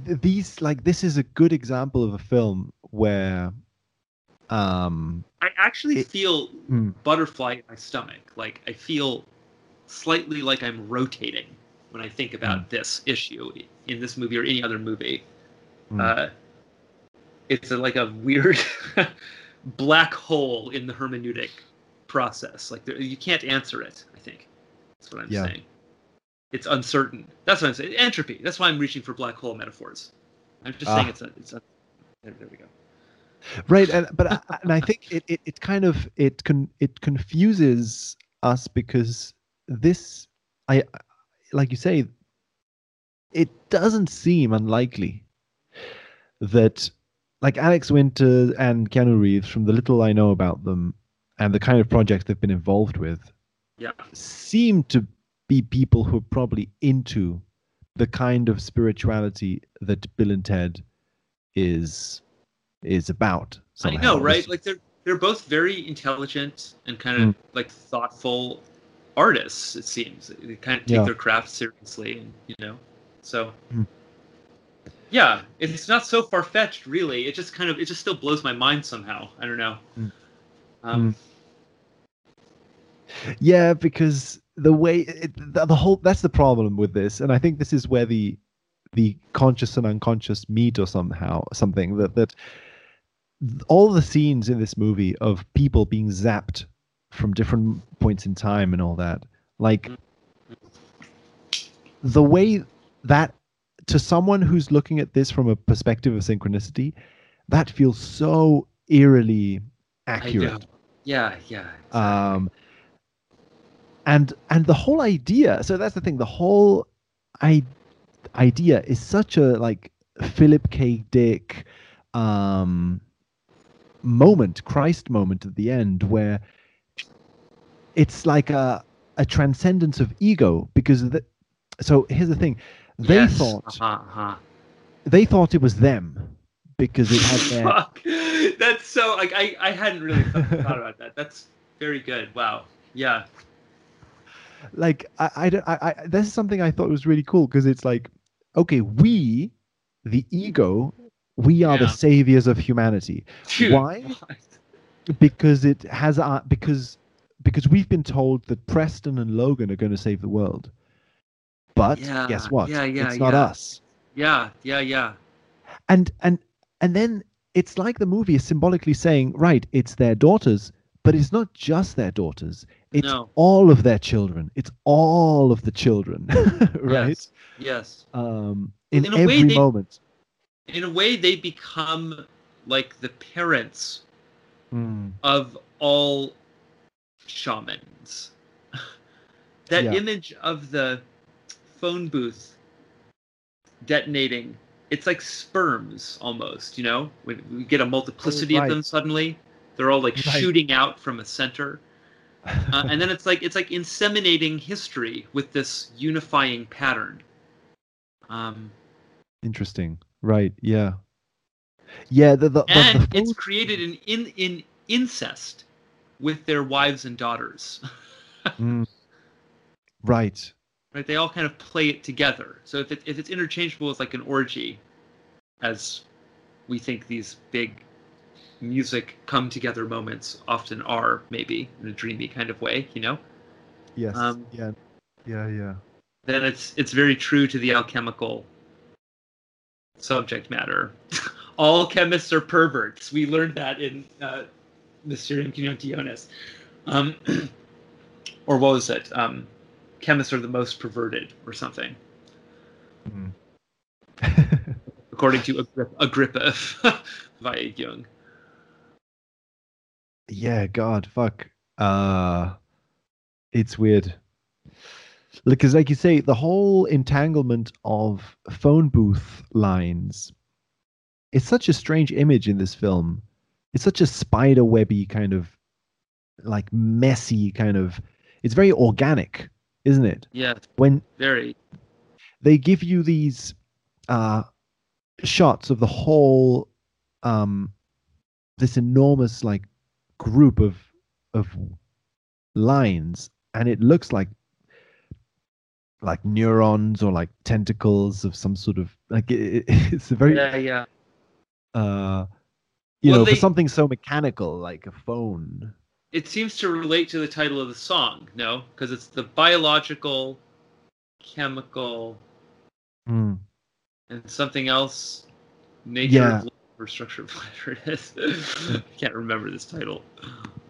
these like this is a good example of a film where um I actually it- feel mm, butterfly in my stomach. Like I feel slightly like I'm rotating when I think about this issue in this movie or any other movie. Mm. Uh, it's a, like a weird black hole in the hermeneutic process. Like there, you can't answer it. I think that's what I'm Yeah. saying. It's uncertain. That's what I'm saying. Entropy. That's why I'm reaching for black hole metaphors. I'm just saying Ah. it's a. It's a there, there we go. Right and but I, and i think it, it, it kind of it con it confuses us because this i like you say it doesn't seem unlikely that like alex winter and keanu reeves from the little i know about them and the kind of projects they've been involved with Yeah. seem to be people who are probably into the kind of spirituality that bill and ted is is about I know, right? Like they're they're both very intelligent and kind of Mm. like thoughtful artists. It seems they kind of take Yeah. their craft seriously, and you know, so Mm. yeah, it's not so far fetched, really. It just kind of it just still blows my mind somehow. I don't know. Mm. Um, yeah because the way it, the, the whole that's the problem with this and i think this is where the the conscious and unconscious meet or somehow something that that th- all the scenes in this movie of people being zapped from different points in time and all that like the way that to someone who's looking at this from a perspective of synchronicity that feels so eerily accurate. Yeah, yeah. um and and the whole idea so that's the thing the whole I- idea is such a like philip k dick um moment christ moment at the end where it's like a a transcendence of ego because the, so here's the thing they Yes. thought Uh-huh, uh-huh. they thought it was them because it had their Fuck. That's so like I I hadn't really thought thought about that. That's very good. Wow. Yeah. like I, I, don't- I, I this is something I thought was really cool because it's like, okay, we, the ego, we are the saviors of humanity Dude, Why? because it has our because because we've been told that Preston and Logan are going to save the world, but Yeah, guess what? yeah, yeah, it's not yeah. us. Yeah, yeah, yeah. And and and then it's like the movie is symbolically saying, right, it's their daughters, but it's not just their daughters it's No. all of their children it's all of the children right Yes. Yes. um in, In a way, every they- moment In a way, they become like the parents Mm, of all shamans. that Yeah. image of the phone booth detonating, it's like sperms almost, you know? When we get a multiplicity right. of them suddenly, they're all like Right. shooting out from a center. Uh, and then it's like it's like inseminating history with this unifying pattern. Um, interesting right yeah yeah the, the, the, and the it's created in, in in incest with their wives and daughters. Mm. right right? They all kind of play it together. So if it, if it's interchangeable with like an orgy, as we think these big music come together moments often are, maybe in a dreamy kind of way, you know, yes Um, yeah yeah yeah then it's it's very true to the alchemical subject matter. all chemists are perverts. We learned that in uh, Mysterium Coniunctionis. Um, or what was it? Um, chemists are the most perverted, or something. Mm. according to Agrippa, Agrippa via Jung. yeah god fuck uh it's weird because like you say the whole entanglement of phone booth lines it's such a strange image in this film. It's such a spider webby kind of like messy kind of it's very organic isn't it? Yeah, when very. they give you these uh shots of the whole um this enormous like group of of lines and it looks like like neurons or like tentacles of some sort of like it, it- it's a very Yeah, yeah. uh you Well, know they- for something so mechanical like a phone It seems to relate to the title of the song, no? Because it's the biological, chemical, Mm. and something else. Nature Yeah. or structure of whatever it is. I can't remember this title.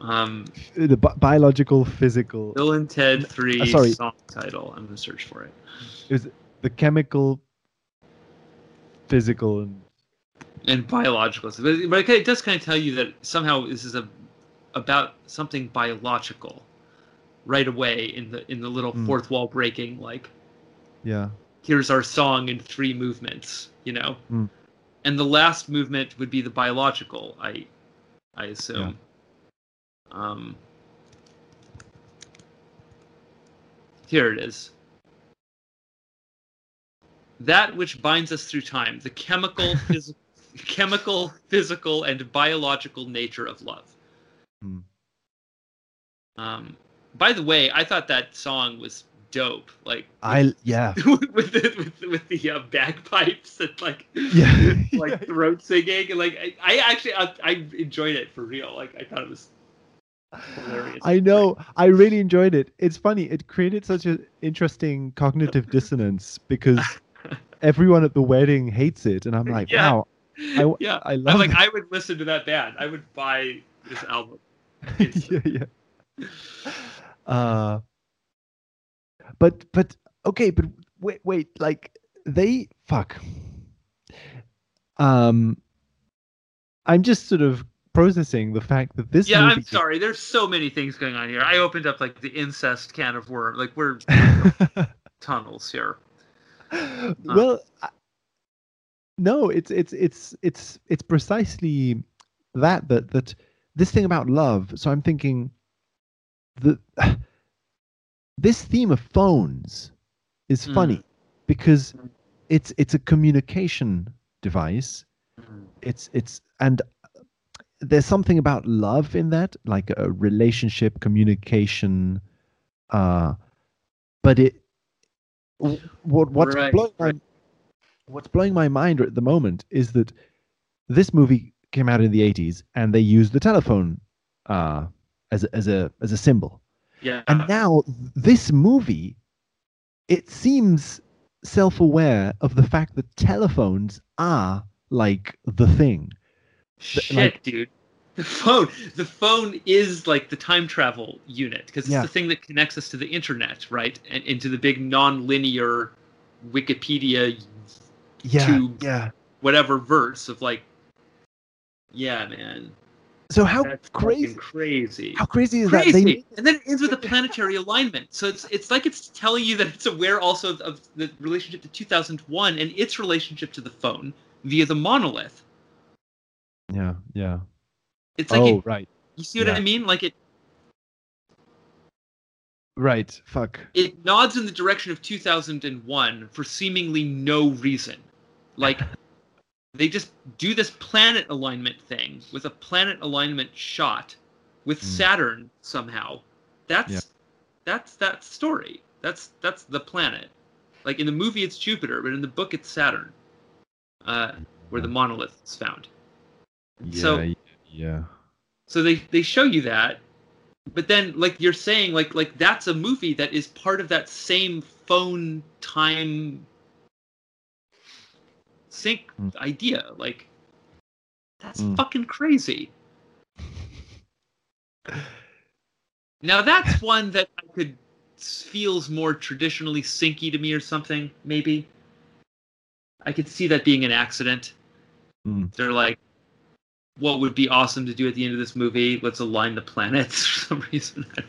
Um, the bi- biological physical Bill and Ted 3 uh, sorry. song title. I'm going to search for it it. is the chemical physical and and biological. But, but it does kind of tell you that somehow this is a about something biological right away in the in the little Mm. fourth wall breaking like yeah here's our song in three movements you know Mm. and the last movement would be the biological i i assume um here it is that which binds us through time the chemical phys- chemical physical and biological nature of love Hmm. um by the way i thought that song was dope like i yeah with the with, the- with the uh, bagpipes and like Yeah. like Yeah. throat singing and like I, I actually I, I enjoyed it for real like I thought it was hilarious. I know. I really enjoyed it. It's funny. It created such an interesting cognitive dissonance because everyone at the wedding hates it, and I'm like, Yeah. wow, I, yeah I I'm like it. I would listen to that band I would buy this album yeah, yeah. Uh, but but okay, but wait, wait, like they fuck. Um, I'm just sort of processing the fact that this. yeah I'm sorry there's so many things going on here I opened up like the incest can of worms. like we're tunnels here well, I, no, it's it's it's it's it's precisely that that that this thing about love. So I'm thinking the this theme of phones is Mm. funny because it's it's a communication device. It's it's and there's something about love in that, like a relationship, communication. Uh, but it what what's Right, blowing my right. what's blowing my mind at the moment is that this movie came out in the 80s and they used the telephone uh, as a, as a as a symbol. yeah And now this movie, it seems self-aware of the fact that telephones are like the thing. Shit like- dude The phone, the phone is like the time travel unit because it's Yeah. the thing that connects us to the internet, right? And into the big non-linear Wikipedia Yeah, Tube. yeah. whatever verse of like, yeah, man, So how that's crazy? crazy. How crazy is crazy. that? They and then it ends with a planetary alignment. So it's it's like it's telling you that it's aware also of, of the relationship to 2001 and its relationship to the phone via the monolith. Yeah, yeah. It's like oh, it, right, you see what yeah. I mean? Like it right. Fuck. it nods in the direction of 2001 for seemingly no reason. Like they just do this planet alignment thing with a planet alignment shot with Mm. Saturn somehow. That's Yeah. that's that story. That's that's the planet. Like in the movie it's Jupiter, but in the book it's Saturn. Uh, where the monolith is found. Yeah, So- yeah. So they they show you that, but then like you're saying like like that's a movie that is part of that same phone time sync Mm. idea. Like that's Mm. fucking crazy. Now that's one that I could feels more traditionally syncy to me or something maybe. I could see that being an accident. Mm. They're like, what would be awesome to do at the end of this movie? Let's align the planets for some reason. I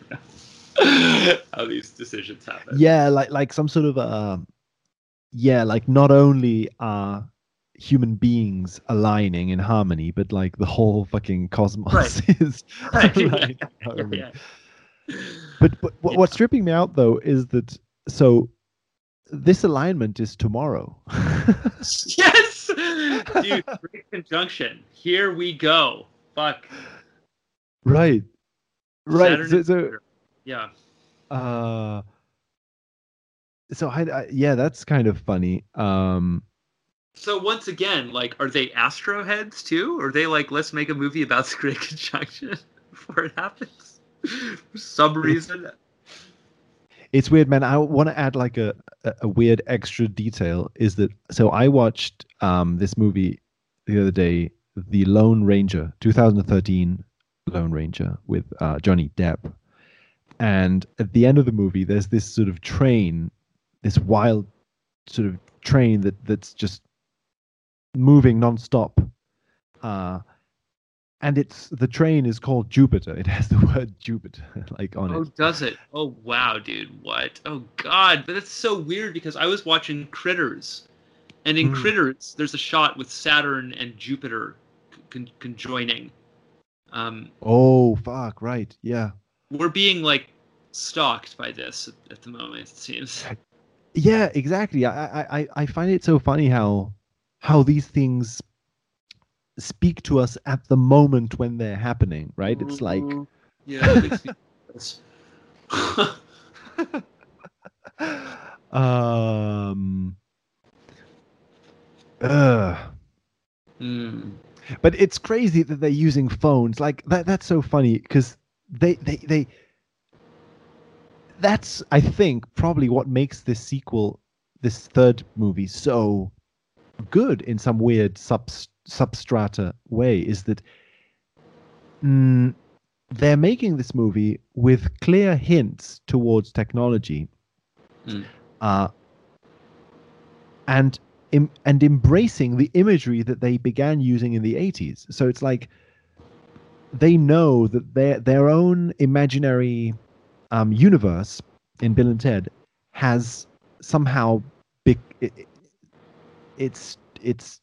don't know how these decisions happen. Yeah, like like some sort of uh, yeah, like not only are human beings aligning in harmony, but like the whole fucking cosmos Right. is Right, aligning in yeah, yeah. But but what, Yeah. what's tripping me out though is that so this alignment is tomorrow. yes, dude, great conjunction. Here we go. Fuck. right. Right. So, so yeah. uh so I, I yeah, that's kind of funny. Um So once again, like, are they Astro heads too? Or are they like, let's make a movie about the Great Conjunction before it happens? For some reason. It's weird, man. I want to add like a, a weird extra detail is that so I watched um this movie the other day, The Lone Ranger, 2013 Lone Ranger with uh, Johnny Depp, and at the end of the movie, there's this sort of train, this wild sort of train that that's just moving nonstop, uh, and it's the train is called Jupiter. It has the word Jupiter like on Oh, it. Oh, does it? Oh, wow, dude. What? Oh, God. But it's so weird because I was watching Critters. And in Hmm. Critters, there's a shot with Saturn and Jupiter con- conjoining. Um, Oh fuck! Right, yeah. we're being, like, stalked by this at, the moment, it seems. Yeah, exactly. I, I, I- I find it so funny how how these things speak to us at the moment when they're happening, right? It's like Mhm. Yeah, it makes me nervous. um uh, Hmm. but it's crazy that they're using phones. Like that that's so funny because they, they they that's I think probably what makes this sequel this third movie so good in some weird sub substrata way is that mm, they're making this movie with clear hints towards technology Mm. uh, and and embracing the imagery that they began using in the 80s so it's like they know that their their own imaginary um, universe in Bill and Ted has somehow be- it- it's it's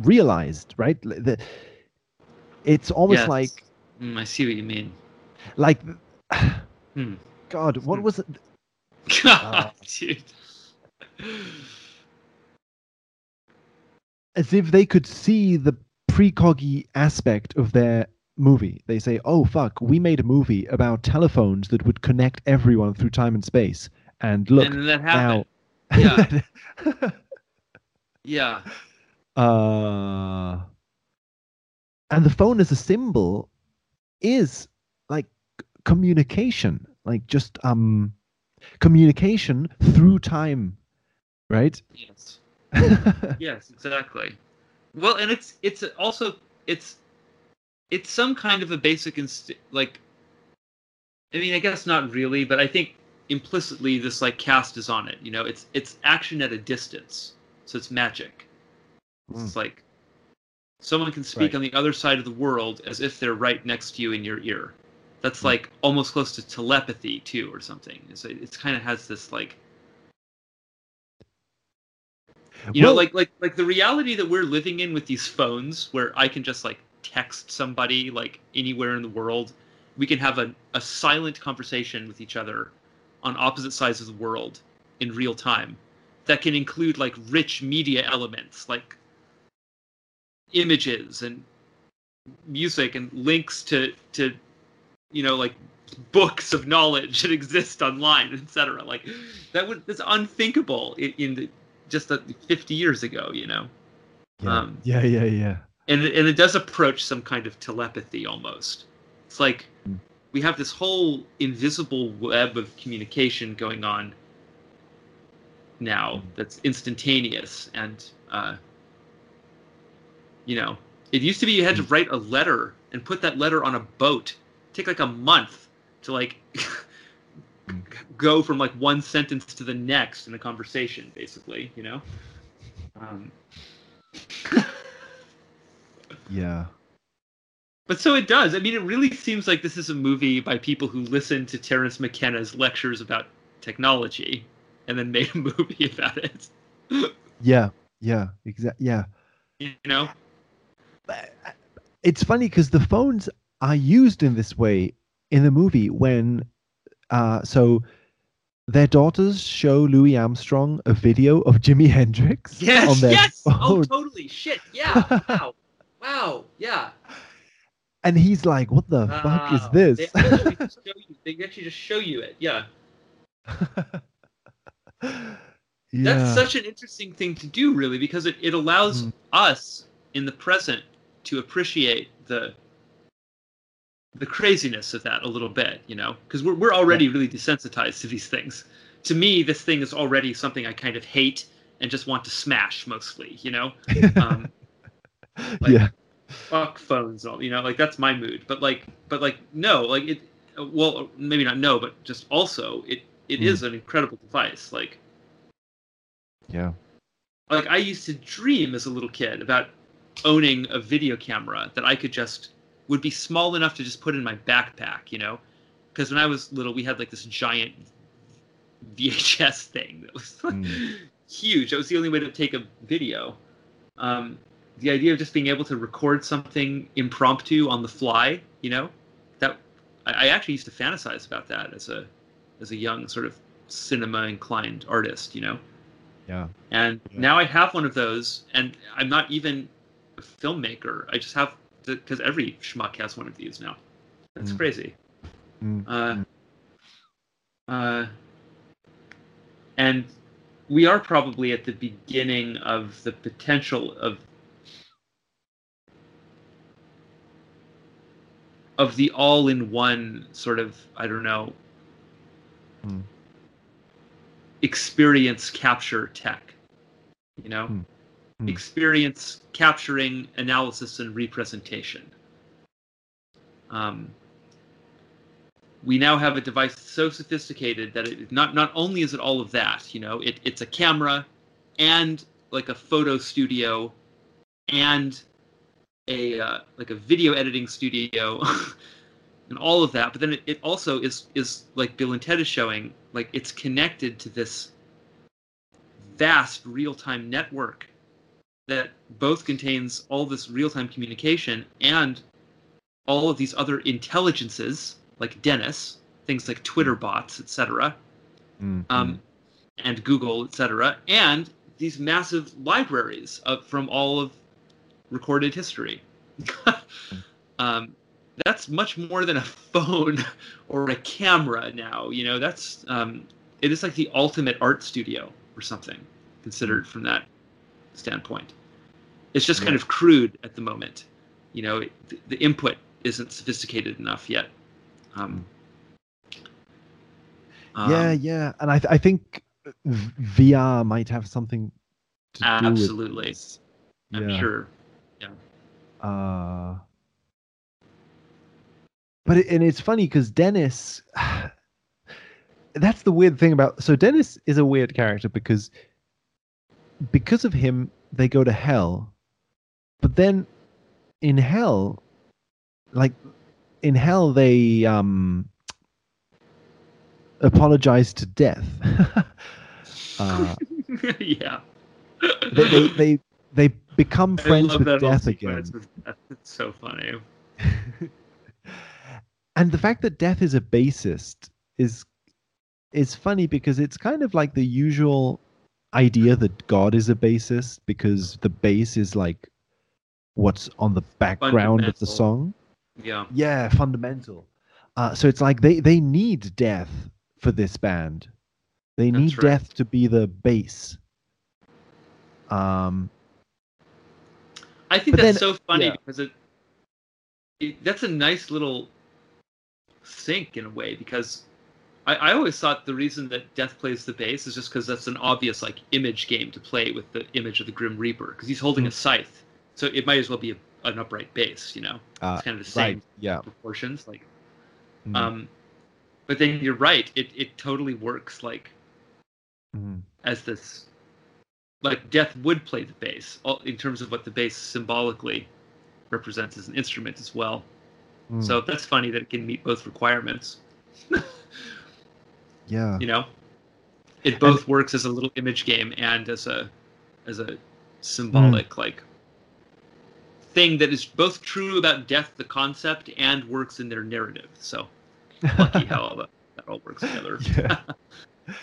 realized right the, it's almost Yes. like Hmm, I see what you mean. like Hmm. god what Hmm. was it God, dude. as if they could see the precoggy aspect of their movie. They say, "Oh fuck, we made a movie about telephones that would connect everyone through time and space." And look and then that now, happened. Yeah. uh, and the phone as a symbol is like communication, like just um, communication through time, right? Yes. Yes, exactly. Well, and it's it's also it's it's some kind of a basic inst- like. I mean, I guess not really, but I think implicitly this like cast is on it. You know, it's it's action at a distance, so it's magic. Mm. It's like someone can speak Right. on the other side of the world as if they're right next to you in your ear. That's Mm. like almost close to telepathy too, or something. It's it's kind of has this like you know like like like the reality that we're living in with these phones where i can just like text somebody like anywhere in the world we can have a, a silent conversation with each other on opposite sides of the world in real time that can include like rich media elements like images and music and links to to you know like books of knowledge that exist online etc like that would that's unthinkable in, in the, just uh, 50 years ago you know Yeah, Um, yeah, yeah, yeah. and it, and it does approach some kind of telepathy almost. It's like Mm. we have this whole invisible web of communication going on now Mm. that's instantaneous and uh, you know it used to be you had to Mm. write a letter and put that letter on a boat take like a month to like go from like one sentence to the next in a conversation basically you know um, Yeah. But so it does. I mean, it really seems like this is a movie by people who listened to Terence McKenna's lectures about technology and then made a movie about it. Yeah. Yeah. Exactly. Yeah. You know? Uh, It's funny because the phones are used in this way in the movie when, uh, so their daughters show Louis Armstrong a video of Jimi Hendrix Yes, on their yes. Oh, totally. Shit. Yeah. Wow. wow. Yeah. and he's like, "What the fuck is this?" They actually, just show you, they actually just show you it. Yeah. yeah. That's such an interesting thing to do, really, because it, it allows Mm. us in the present to appreciate the the craziness of that a little bit, you know, because we're we're already really desensitized to these things. To me, this thing is already something I kind of hate and just want to smash mostly, you know. Um, like- yeah. fuck phones, all you know, like that's my mood. But like, but like, no, like it. Well, maybe not no, but just also it it Mm. is an incredible device. Like Yeah. like I used to dream as a little kid about owning a video camera that I could just would be small enough to just put in my backpack, you know? Because when I was little, we had like this giant VHS thing that was like, Mm. huge. That was the only way to take a video. Um, the idea of just being able to record something impromptu on the fly, you know, that I, I actually used to fantasize about that as a as a young sort of cinema inclined artist, you know. Yeah. And Yeah. now I have one of those, and I'm not even filmmaker. I just have because every schmuck has one of these now. That's Mm. crazy. Mm. Uh, Mm. uh, and we are probably at the beginning of the potential of of the all-in-one sort of I don't know Hmm. experience capture tech. You know, Hmm. Experience capturing analysis and representation. Um, we now have a device so sophisticated that it not not only is it all of that, you know, it, it's a camera and like a photo studio and a uh, like a video editing studio and all of that. But then it, it also is is like Bill and Ted is showing, like it's connected to this vast real time network that both contains all this real time communication and all of these other intelligences like Dennis, things like Twitter bots, etc., Mm. um, and Google, etc., and these massive libraries of, from all of recorded history. um, that's much more than a phone or a camera now. You know, that's um, it is like the ultimate art studio or something considered from that standpoint. It's just kind Yeah. of crude at the moment. You know, it, the, the input isn't sophisticated enough yet. Um, yeah, um, yeah, and I th- I think v- VR might have something to do Absolutely. with this. I'm yeah. sure. Yeah. Uh, but it, and it's funny because Dennis. That's the weird thing about. So Dennis is a weird character because because of him they go to hell, but then in hell, like in hell they um apologize to death. uh, yeah. they, they they they become friends with death again. with death. It's so funny. and the fact that death is a bassist is is funny because it's kind of like the usual idea that God is a bassist because the bass is like what's on the background of the song. Yeah. Yeah, fundamental. Uh, so it's like they they need death for this band. They That's need right. death to be the bass. Um, I think that's then- so funny yeah. because it, it that's a nice little sync in a way because I, I always thought the reason that Death plays the bass is just because that's an obvious like image game to play with the image of the Grim Reaper because he's holding a scythe, so it might as well be a, an upright bass, you know. uh, It's kind of the same right. Yeah. proportions, like. Mhm, Um, but then you're right; it it totally works like mhm. as this like death would play the bass all- in terms of what the bass symbolically represents as an instrument as well Mm. so that's funny that it can meet both requirements yeah. you know it both works as a little image game and as a as a symbolic like thing that is both true about death the concept and works in their narrative so lucky how all that, that all works together yeah.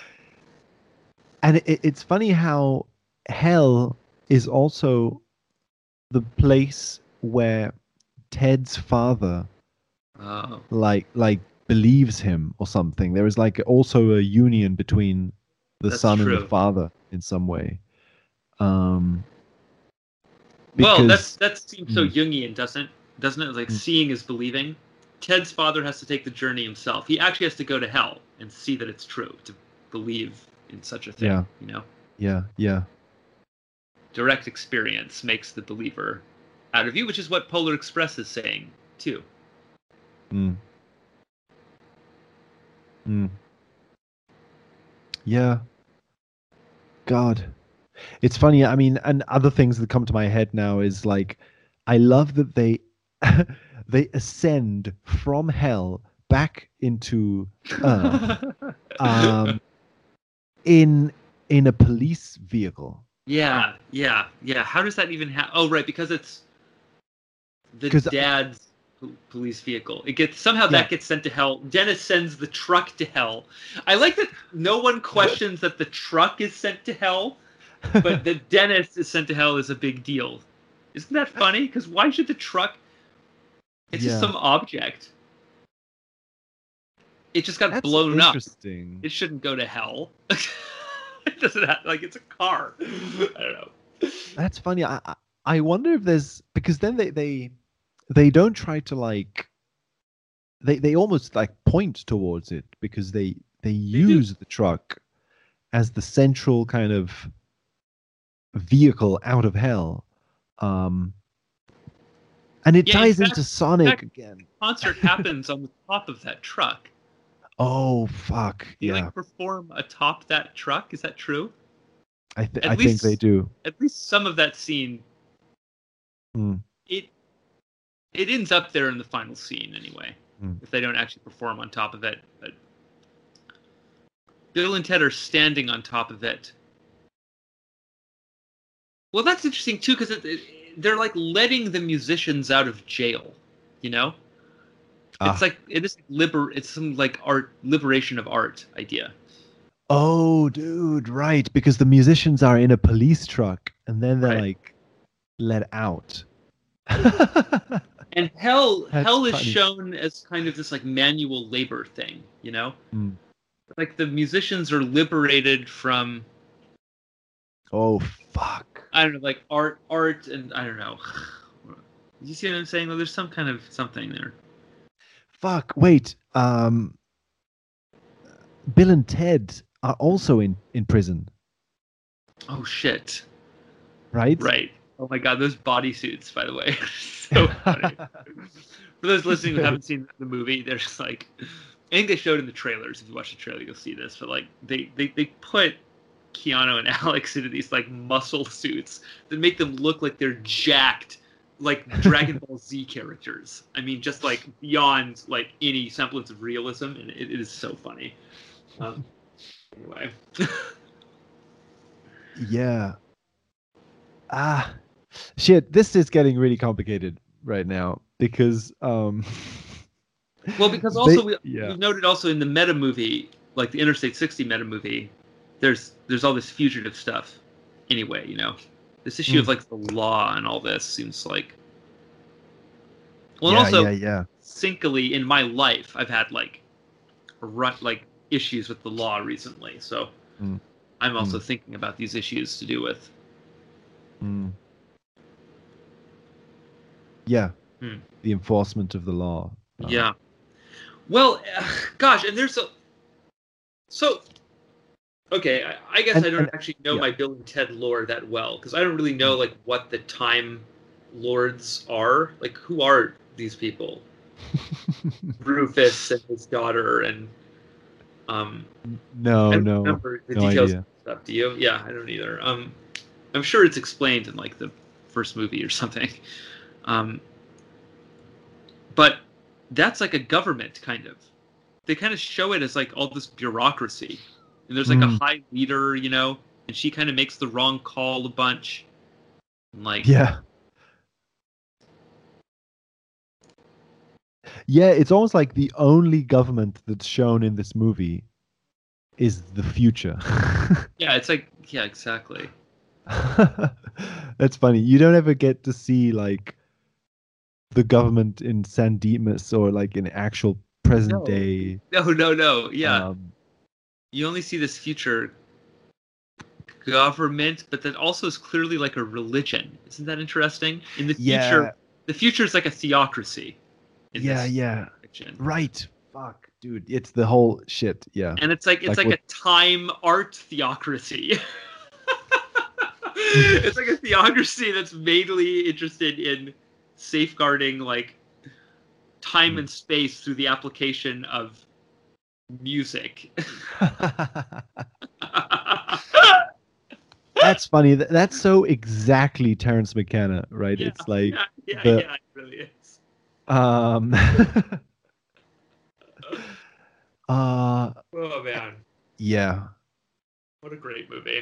and it, it's funny how hell is also the place where Ted's father Oh, like like believes him or something. There is like also a union between the That's son and the father in some way. Um well, that's that seems so Mm. Jungian, doesn't doesn't it? Like Mm. seeing is believing. Ted's father has to take the journey himself. He actually has to go to hell and see that it's true to believe in such a thing. Yeah. You know, yeah, yeah. direct experience makes the believer out of you, which is what Polar Express is saying too. Mm. Mm. Yeah. God. It's funny. I mean, and other things that come to my head now is like, I love that they they ascend from hell back into Earth um, in in a police vehicle. yeah, yeah, yeah. How does that even happen? Oh, right, because it's the dad's po- police vehicle. It gets somehow Yeah. that gets sent to hell. Dennis sends the truck to hell. I like that no one questions that the truck is sent to hell, but that Dennis is sent to hell is a big deal. Isn't that funny? Because why should the truck? It's Yeah. just some object. It just got That's blown up. It shouldn't go to hell. it doesn't have like it's a car. I don't know. That's funny. I I- wonder if there's because then they they they don't try to like they they almost like point towards it because they they use the truck as the central kind of vehicle out of hell. Um and it Yeah, ties fact- into Sonic fact- again. Concert happens on the top of that truck. Oh fuck. They Yeah. like perform atop that truck. Is that true? I th- I think they do. At least some of that scene. Hmm. It it ends up there in the final scene anyway. Hmm. If they don't actually perform on top of it, but Bill and Ted are standing on top of it. Well, that's interesting too, because they're like letting the musicians out of jail. You know, Ah. it's like it is liber. It's some like art liberation of art idea. Oh, dude, right. Because the musicians are in a police truck and then they're Right. like let out. And hell, That's hell is funny. shown as kind of this like manual labor thing. You know, Mm. like the musicians are liberated from oh, fuck. I don't know, like art, art, and I don't know. You see what I'm saying? Well, there's some kind of something there. Fuck. Wait. Um, Bill and Ted are also in, in prison, Oh shit! right? Right. Oh my god, those bodysuits, by the way, so funny. For those listening who haven't seen the movie, they're just like, I think they showed in the trailers. If you watch the trailer, you'll see this. But like, they they, they put Keanu and Alex into these like muscle suits that make them look like they're jacked, like Dragon Ball Z characters. I mean, just like beyond like any semblance of realism, and it, it is so funny. Um, anyway. yeah. Ah, shit. This is getting really complicated right now because um. Well, because also They- we, yeah. we've noted also in the meta movie, like the Interstate 60 meta movie, there's there's all this fugitive stuff. Anyway, you know, this issue of Mm. like the law and all this seems like. Well, yeah, and also yeah, yeah. syncily in my life, I've had like, run, like issues with the law recently, so Mm. I'm also thinking about these issues to do with. Mm. Yeah. Hmm. The enforcement of the law. Uh, Yeah. Well, gosh, and there's a. So. Okay, I, I guess And- I don't and- actually know yeah. my Bill and Ted lore that well because I don't really know like what the Time Lords are. Like, who are these people? Rufus and his daughter, and um, no, I don't no. remember the no details idea. stuff. Do you? Yeah, I don't either. Um, I'm sure it's explained in like the first movie or something. Um, but that's like a government kind of. They kind of show it as like all this bureaucracy, and there's like Mm. a high leader, you know, and she kind of makes the wrong call a bunch. And like, Yeah. Yeah, it's almost like the only government that's shown in this movie is the future. yeah, it's like, yeah, exactly. That's funny. You don't ever get to see like the government in San Dimas or like in actual present No. day. No, no, no. Yeah, um, you only see this future government, but that also is clearly like a religion. Isn't that interesting? In the future, yeah, the future is like a theocracy. yeah, yeah. fiction. Right. Fuck, dude. It's the whole shit. Yeah. And it's like it's Like like, a time art theocracy. it's like a theocracy that's mainly interested in safeguarding like time Hmm. and space through the application of music. That's funny. That's so exactly Terence McKenna, right? Yeah, it's like, yeah, yeah, the- yeah, it really is. um, uh, Oh man, yeah. what a great movie.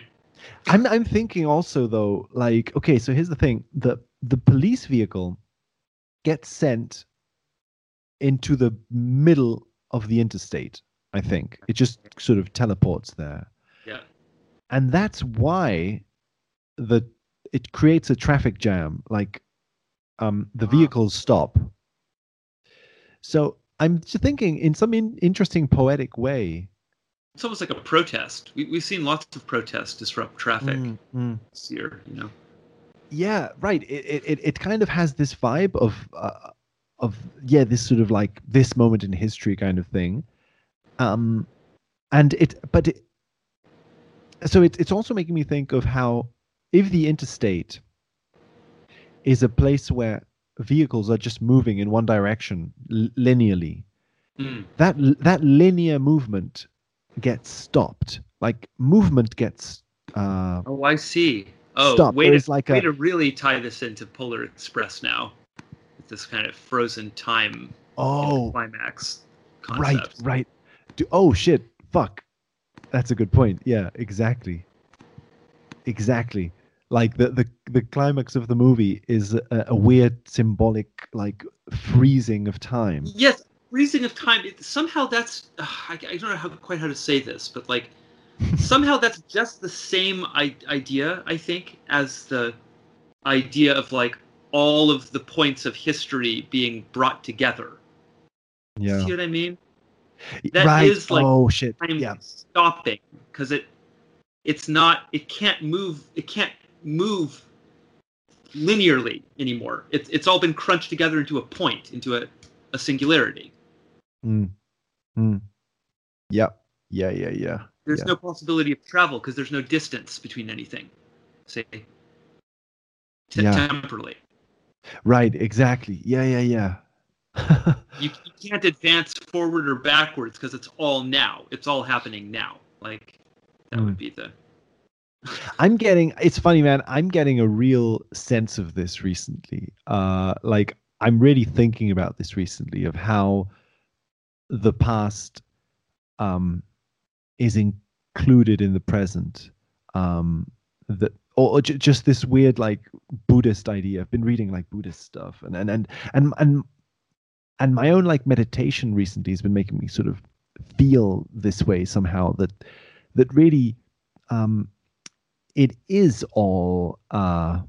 I'm I'm thinking also though, like, okay, so here's the thing: the the police vehicle gets sent into the middle of the interstate. I think it just sort of teleports there. Yeah. and that's why the it creates a traffic jam. Like, um, the Ah. vehicles stop. So I'm just thinking, in some in, interesting poetic way. It's almost like a protest. We, we've seen lots of protests disrupt traffic Mm, mm. this year. You know. yeah right it, it it- it kind of has this vibe of uh, of yeah this sort of like this moment in history kind of thing um and it but it, so it, it's also making me think of how if the interstate is a place where vehicles are just moving in one direction l- linearly Mm. that that linear movement gets stopped like movement gets uh Oh, I see. Oh, Stop. way, There's to, like way a- to really tie this into Polar Express now. This kind of frozen time oh climax Right, right. Do, oh shit! Fuck. That's a good point. Yeah, exactly. Exactly. Like the the the climax of the movie is a, a weird symbolic like freezing of time. Yes, freezing of time. It, somehow that's ugh, I, I don't know how quite how to say this, but like somehow that's just the same I- idea I think as the idea of like all of the points of history being brought together. Yeah. See what I mean? That right. is, like, oh shit. I'm Yeah. stopping because it it's not it can't move it can't move linearly anymore. It's it's all been crunched together into a point, into a, a singularity. Mm. Mm. Yep. Yeah. Yeah. Yeah. There's Yeah. no possibility of travel because there's no distance between anything. Say t- Yeah. temporally. Right, exactly. Yeah, yeah, yeah. You, you can't advance forward or backwards because it's all now. It's all happening now. Like that Mm. would be the. I'm getting it's funny, man. I'm getting a real sense of this recently. Uh like I'm really thinking about this recently of how the past um is included in the present. Um that or, or ju- just this weird like Buddhist idea. I've been reading like Buddhist stuff and and and and and, and my own like meditation recently has been making me sort of feel this way somehow that that really um it is all uh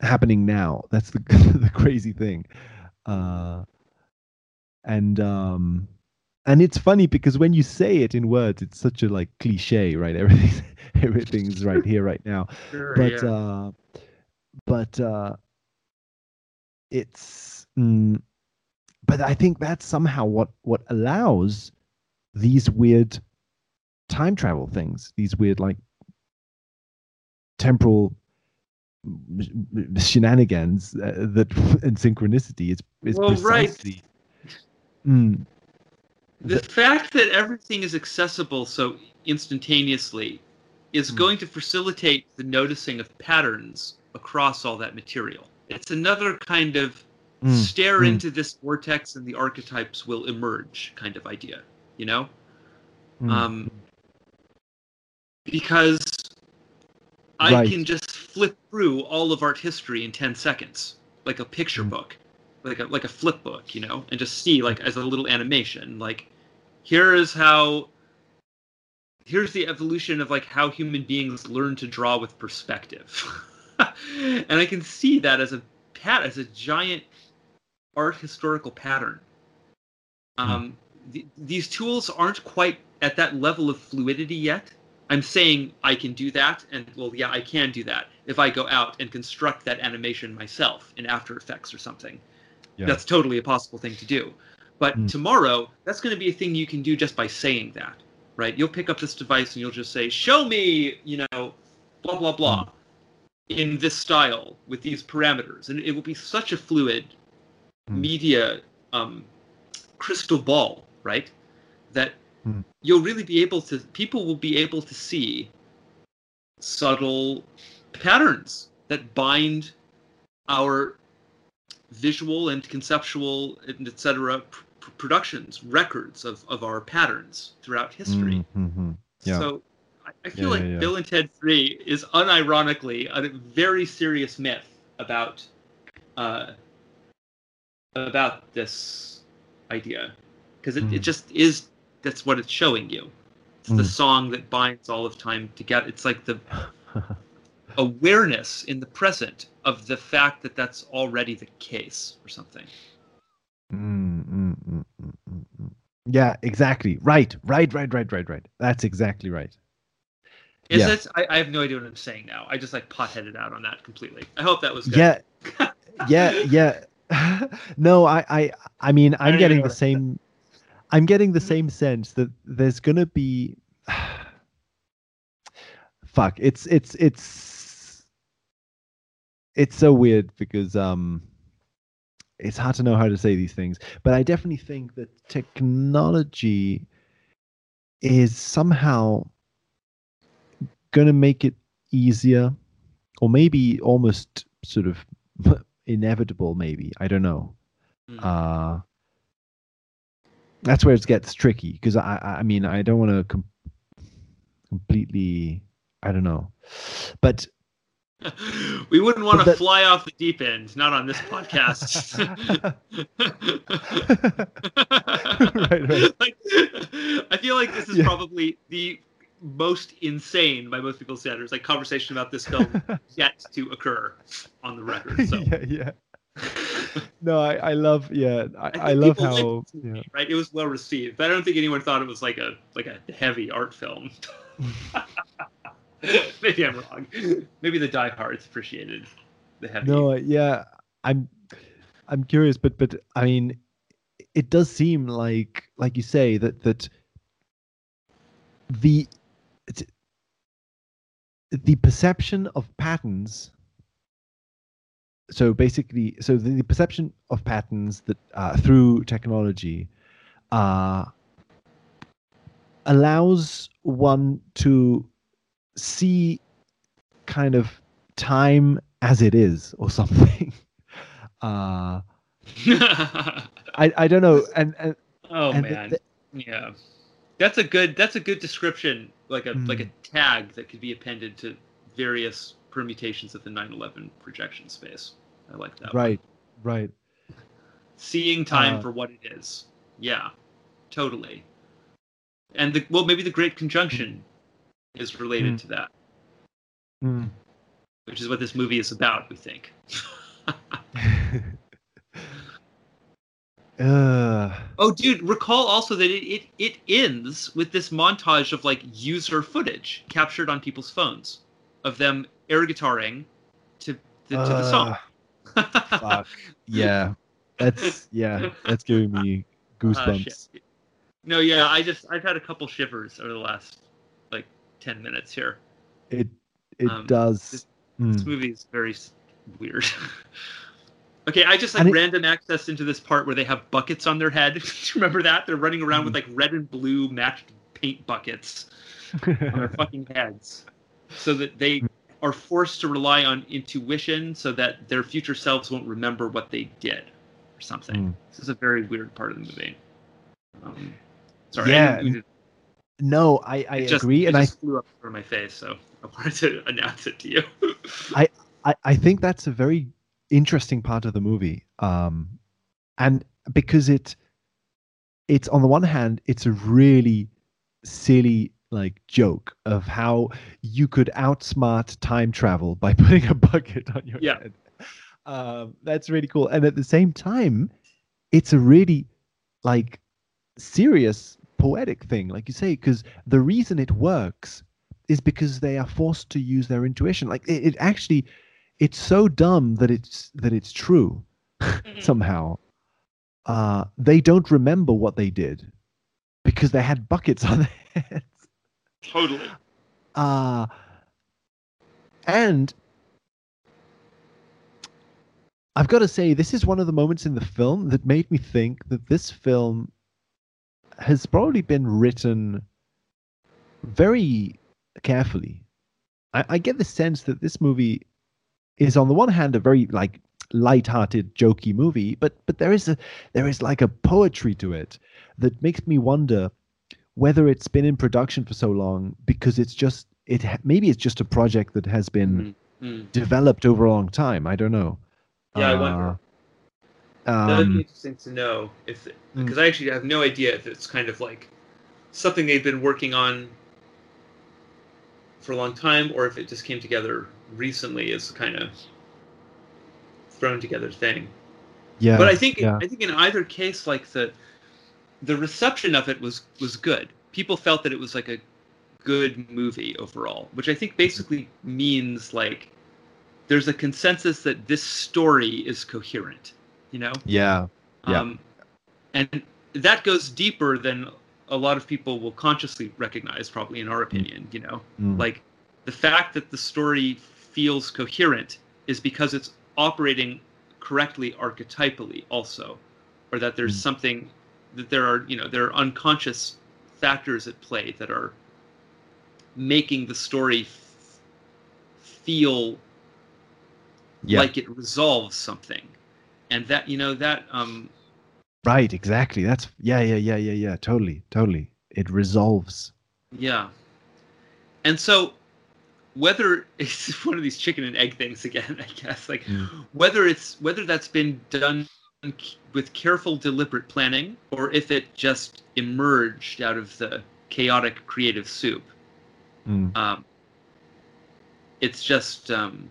happening now. That's the the crazy thing. Uh and um and it's funny because when you say it in words it's such a like cliche right? Everything's everything's right here right now. Sure, but yeah. uh but uh it's mm, but i think that's somehow what what allows these weird time travel things these weird like temporal shenanigans uh, that and synchronicity is is Well, right. precisely Mm, the fact that everything is accessible so instantaneously is Hmm. going to facilitate the noticing of patterns across all that material. It's another kind of mm, stare mm. into this vortex and the archetypes will emerge kind of idea, you know? mm. Um, because I can just flip through all of art history in 10 seconds, like a picture Mm. book, like a, like a flip book, you know, and just see like as a little animation, like here is how here's the evolution of like how human beings learn to draw with perspective. and I can see that as a pat as a giant art historical pattern. Um, th- these tools aren't quite at that level of fluidity yet. I'm saying I can do that, and well, yeah, I can do that if I go out and construct that animation myself in After Effects or something. Yeah. That's totally a possible thing to do. But Mm. tomorrow, that's going to be a thing you can do just by saying that, right? You'll pick up this device and you'll just say, "Show me," you know, blah blah blah, in this style with these parameters, and it will be such a fluid Mm. media um, crystal ball, right? That Mm. you'll really be able to. People will be able to see subtle patterns that bind our visual and conceptual and etc. Pr- pr- productions, records of, of our patterns throughout history. Mm, mhm. Yeah. So I, I feel Yeah, like yeah. Bill and Ted 3 is unironically a very serious myth about uh, about this idea because it, it Mm. just is that's what it's showing you. It's the Mm. song that binds all of time together. It's like the awareness in the present of the fact that that's already the case or something. Mm, mm, mm, mm, mm, mm. Yeah, exactly. Right, right, right, right, right, right. That's exactly right. Is Yeah. it? I, I have no idea what I'm saying now. I just like pot-headed out on that completely. I hope that was good. Yeah, yeah, yeah. no, I, I, I mean, I'm don't getting the I same. I'm getting the same sense that there's gonna be. Fuck! It's it's it's. It's so weird because um. It's hard to know how to say these things, but I definitely think that technology is somehow going to make it easier or maybe almost sort of inevitable maybe i don't know Mm. uh that's where it gets tricky because i i mean i don't want to com- completely i don't know but we wouldn't want to that- fly off the deep end, not on this podcast. Right, right. Like, I feel like this is Yeah. probably the most insane, by most people's standards, like conversation about this film yet to occur on the record. So, yeah yeah no i i love yeah i, think I love how the movie, right? It was well received, but I don't think anyone thought it was like a like a heavy art film. Maybe I'm wrong. Maybe the diehards appreciated the heavy. no yeah i'm i'm curious but but i mean it does seem like like you say that that the the perception of patterns so basically, so the, the perception of patterns that uh, through technology uh, allows one to see kind of time as it is or something. Uh, I I don't know, and, and oh and man, yeah, that's a good that's a good description, like a like a Mm. tag that could be appended to various permutations of the 9/11 projection space. I like that. one. right, right. Seeing time Uh, for what it is. Yeah, totally. And the well, maybe the Great Conjunction is related Mm. to that, Mm. which is what this movie is about. We think. uh, Oh, dude, recall also that it, it, it ends with this montage of like user footage captured on people's phones of them air guitaring to the, to the song. uh, fuck. Yeah, that's yeah, that's giving me Ah, goosebumps. shit. no, yeah, I just I've had a couple shivers over the last like ten minutes here. it it Um, does. this- Mm. This movie is very weird. okay, I just like it- random access into this part where they have buckets on their head. Do you remember that? They're running around with like red and blue matched paint buckets. on their fucking heads so that they are forced to rely on intuition so that their future selves won't remember what they did or something. Mm. This is a very weird part of the movie. Um, sorry, Yeah, I no, I I just, agree, it and I just flew up over my face, so I wanted to announce it to you. I, I, I think that's a very interesting part of the movie um and because it it's on the one hand it's a really silly like joke of how you could outsmart time travel by putting a bucket on your Yeah. head. Um that's really cool. And at the same time it's a really like serious poetic thing like you say because the reason it works is because they are forced to use their intuition. Like it, it actually it's so dumb that it's that it's true somehow uh they don't remember what they did because they had buckets on their heads totally. uh and I've got to say, this is one of the moments in the film that made me think that this film has probably been written very carefully. I, I get the sense that this movie is, on the one hand, a very like light-hearted, jokey movie, but but there is a there is like a poetry to it that makes me wonder whether it's been in production for so long because it's just it maybe it's just a project that has been Mhm. Mm. developed over a long time. I don't know. Yeah, I wonder. Uh, That would be Um, interesting to know if, Mm. because I actually have no idea if it's kind of like something they've been working on for a long time, or if it just came together recently is kind of thrown together thing. yeah, but I think yeah. I think in either case, like the the reception of it was was good. People felt that it was like a good movie overall, which I think basically means like there's a consensus that this story is coherent. You know. yeah, Yeah. Um, and that goes deeper than a lot of people will consciously recognize, probably in our opinion. You know, Mm. like the fact that the story feels coherent is because it's operating correctly archetypally, also, or that there's Mm. something that there are, you know, there are unconscious factors at play that are making the story f- feel yeah. like it resolves something and that you know that um right, exactly. That's yeah, yeah, yeah, yeah, yeah. Totally, totally. It resolves. yeah and so whether it's one of these chicken and egg things again i guess like whether it's whether that's been done with careful deliberate planning or if it just emerged out of the chaotic creative soup Mm. um, it's just um,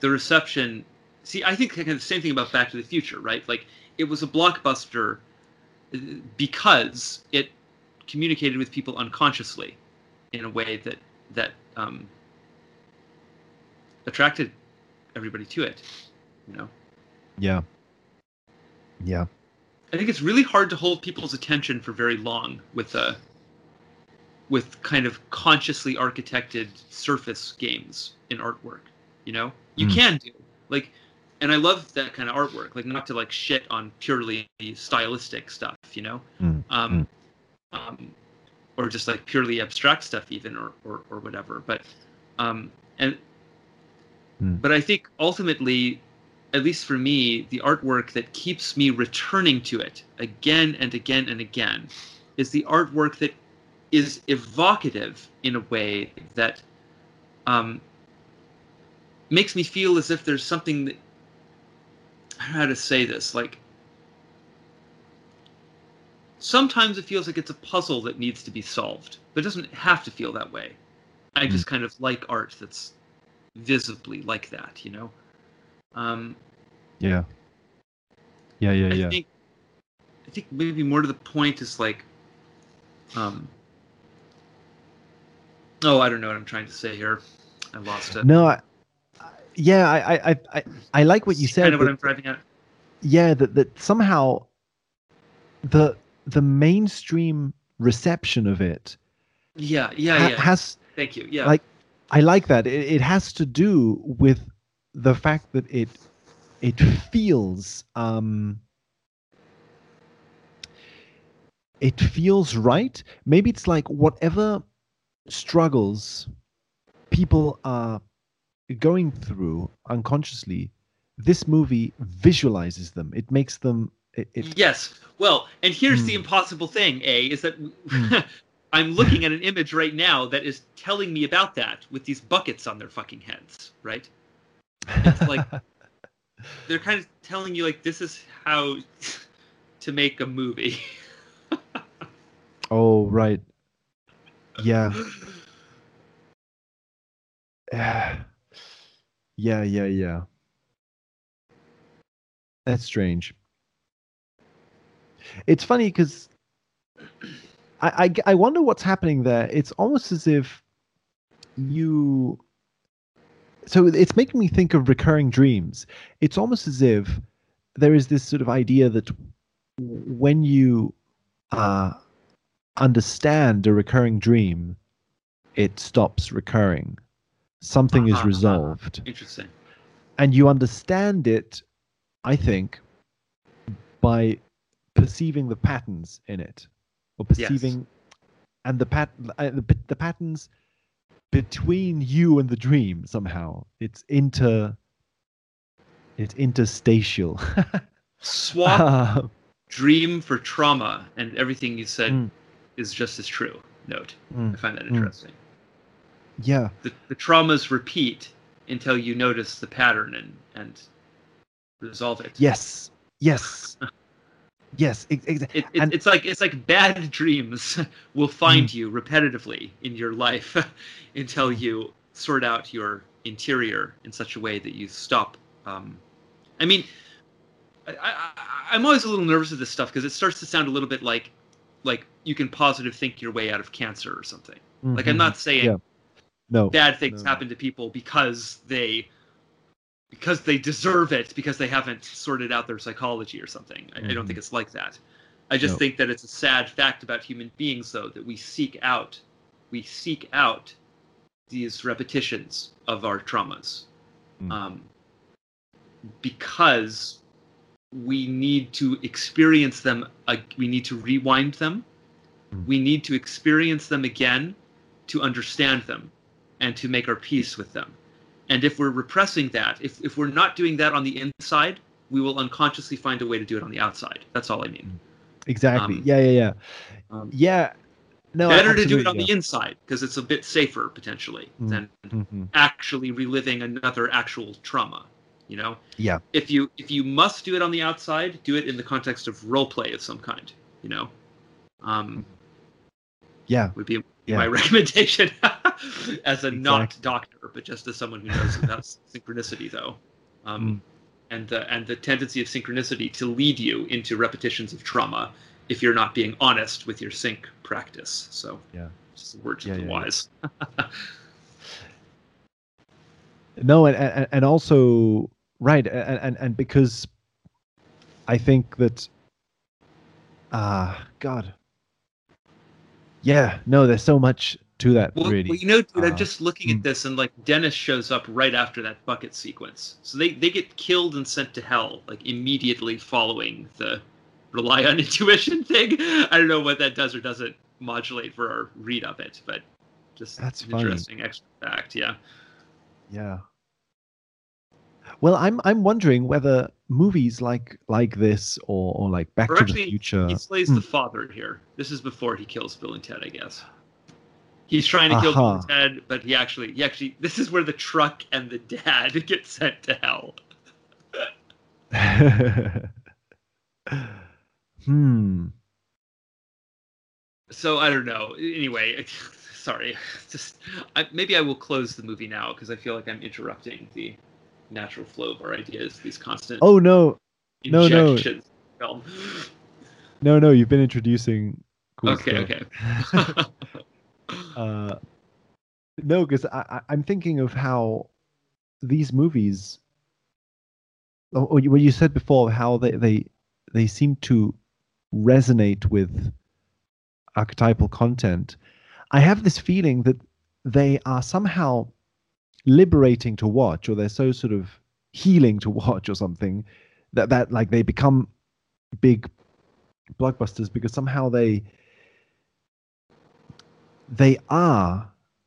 the reception. See, I think kind of the same thing about Back to the Future, right? Like it was a blockbuster uh, because it communicated with people unconsciously in a way that that um, attracted everybody to it. You know, Yeah, yeah, I think it's really hard to hold people's attention for very long with a with kind of consciously architected surface games in artwork. You know, you Mm. can do, Like, and I love that kind of artwork. Like, not to like shit on purely stylistic stuff, you know, Mm, um, um, or just like purely abstract stuff, even or or, or whatever. But um, and Mm. but I think ultimately, at least for me, the artwork that keeps me returning to it again and again and again is the artwork that is evocative in a way that um, makes me feel as if there's something that I don't know how to say this like sometimes it feels like it's a puzzle that needs to be solved but it doesn't have to feel that way i Hmm. just kind of like art that's visibly like that you know um, yeah. Yeah, yeah, I yeah. think I think maybe more to the point is like um Oh, I don't know what I'm trying to say here. I lost it. No, I, I- yeah, I, I, I- I, like what you said. Kind of what I'm driving at. yeah, that that somehow the the mainstream reception of it Yeah, yeah, ha- yeah. has Thank you. Yeah. like I like that. It, it has to do with the fact that it it feels um it feels right. Maybe it's like whatever struggles people are going through unconsciously, this movie visualizes them. It makes them it, it yes. Well, and here's the Hmm. impossible thing, A, is that Hmm. I'm looking at an image right now that is telling me about that with these buckets on their fucking heads, right? It's like they're kind of telling you like this is how to make a movie. Oh right. Yeah. yeah, yeah, yeah. That's strange. It's funny because I I wonder what's happening there. It's almost as if you. So it's making me think of recurring dreams. It's almost as if there is this sort of idea that when you uh, understand a recurring dream, it stops recurring. Something Uh-huh, is uh-huh. resolved Interesting. and you understand it i think by perceiving the patterns in it or Yes. perceiving and the pat uh, the, the patterns between you and the dream somehow it's inter it's interstitial Swap Uh, dream for trauma, and everything you said Mm. is just as true. Note. mm, I find that Mm. interesting. yeah The, the traumas repeat until you notice the pattern and and resolve it. yes yes yes ex- ex- It, it, it's like it's like bad dreams will find you repetitively in your life until you sort out your interior in such a way that you stop. Um, I mean, I, I, I'm always a little nervous of this stuff because it starts to sound a little bit like like you can positive think your way out of cancer or something. Like I'm Mhm. not saying Yeah. no bad things No. happen to people because they because they deserve it because they haven't sorted out their psychology or something. I, I don't Mhm. think it's like that. I just No. think that it's a sad fact about human beings though that we seek out we seek out these repetitions of our traumas. Mm. Um, because we need to experience them uh, we need to rewind them Mm. we need to experience them again to understand them and to make our peace with them and if we're repressing that if, if we're not doing that on the inside we will unconsciously find a way to do it on the outside that's all i mean exactly um, yeah yeah yeah um, yeah no better to do it on the inside because it's a bit safer potentially Mm. than yeah. Mhm. actually reliving another actual trauma you know Yeah. if you if you must do it on the outside do it in the context of role play of some kind you know um yeah would be Yeah. my recommendation as a not doctor but just as someone who knows about synchronicity though um Mm. and the and the tendency of synchronicity to lead you into repetitions of trauma if you're not being honest with your sync practice so Yeah. just a word to Yeah, the yeah, wise no and, and and also right and and, and because i think that ah god yeah no there's so much to that Well, well, you know, dude, Uh, I'm just looking at this, and like Dennis shows up right after that bucket sequence. So they they get killed and sent to hell like immediately following the rely on intuition thing. I don't know what that does or doesn't modulate for our read of it, but just That's funny. interesting extra fact. Yeah. Yeah. Well, I'm I'm wondering whether movies like like this or, or like Back Or to actually, the Future. he slays Hmm. the father here. This is before he kills Bill and Ted, I guess. He's trying to kill Bill and Ted, but he actually, he actually, this is where the truck and the dad get sent to hell. hmm. So I don't know. Anyway, sorry. Just I, maybe I will close the movie now because I feel like I'm interrupting the natural flow of our ideas. These constant Oh no, no, no. Film. no, no! You've been introducing. Cool Okay, stuff. okay. Uh, no, because I, I, I'm thinking of how these movies. Oh, oh, what you said before, how they they they seem to resonate with archetypal content. I have this feeling that they are somehow liberating to watch, or they're so sort of healing to watch, or something that that like they become big blockbusters because somehow they they are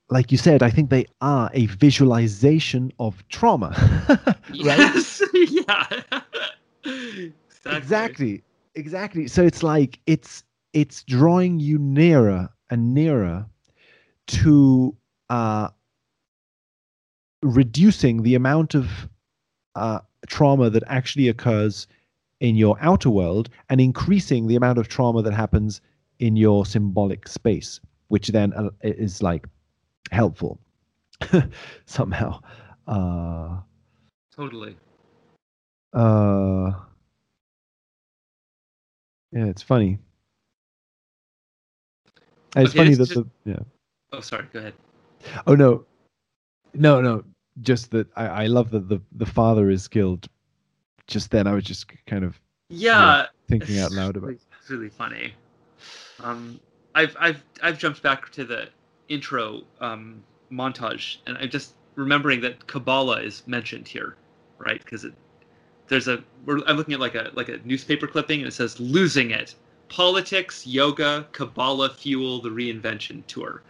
like you said i think they are a visualization of trauma right yes. yeah. exactly. exactly exactly so it's like it's it's drawing you nearer and nearer to uh reducing the amount of uh trauma that actually occurs in your outer world and increasing the amount of trauma that happens in your symbolic space which then uh, is like helpful somehow uh Totally. uh yeah it's funny And it's Okay, funny that is the yeah Oh, sorry. Go ahead. oh no no no just that i i love that the the father is killed just then i was just kind of Yeah. thinking out loud about it's really funny. Um, I've I've I've jumped back to the intro um, montage, and I'm just remembering that Kabbalah is mentioned here, right? Because it there's a we're, I'm looking at like a like a newspaper clipping, and it says "losing it." Politics, yoga, Kabbalah fuel the reinvention tour.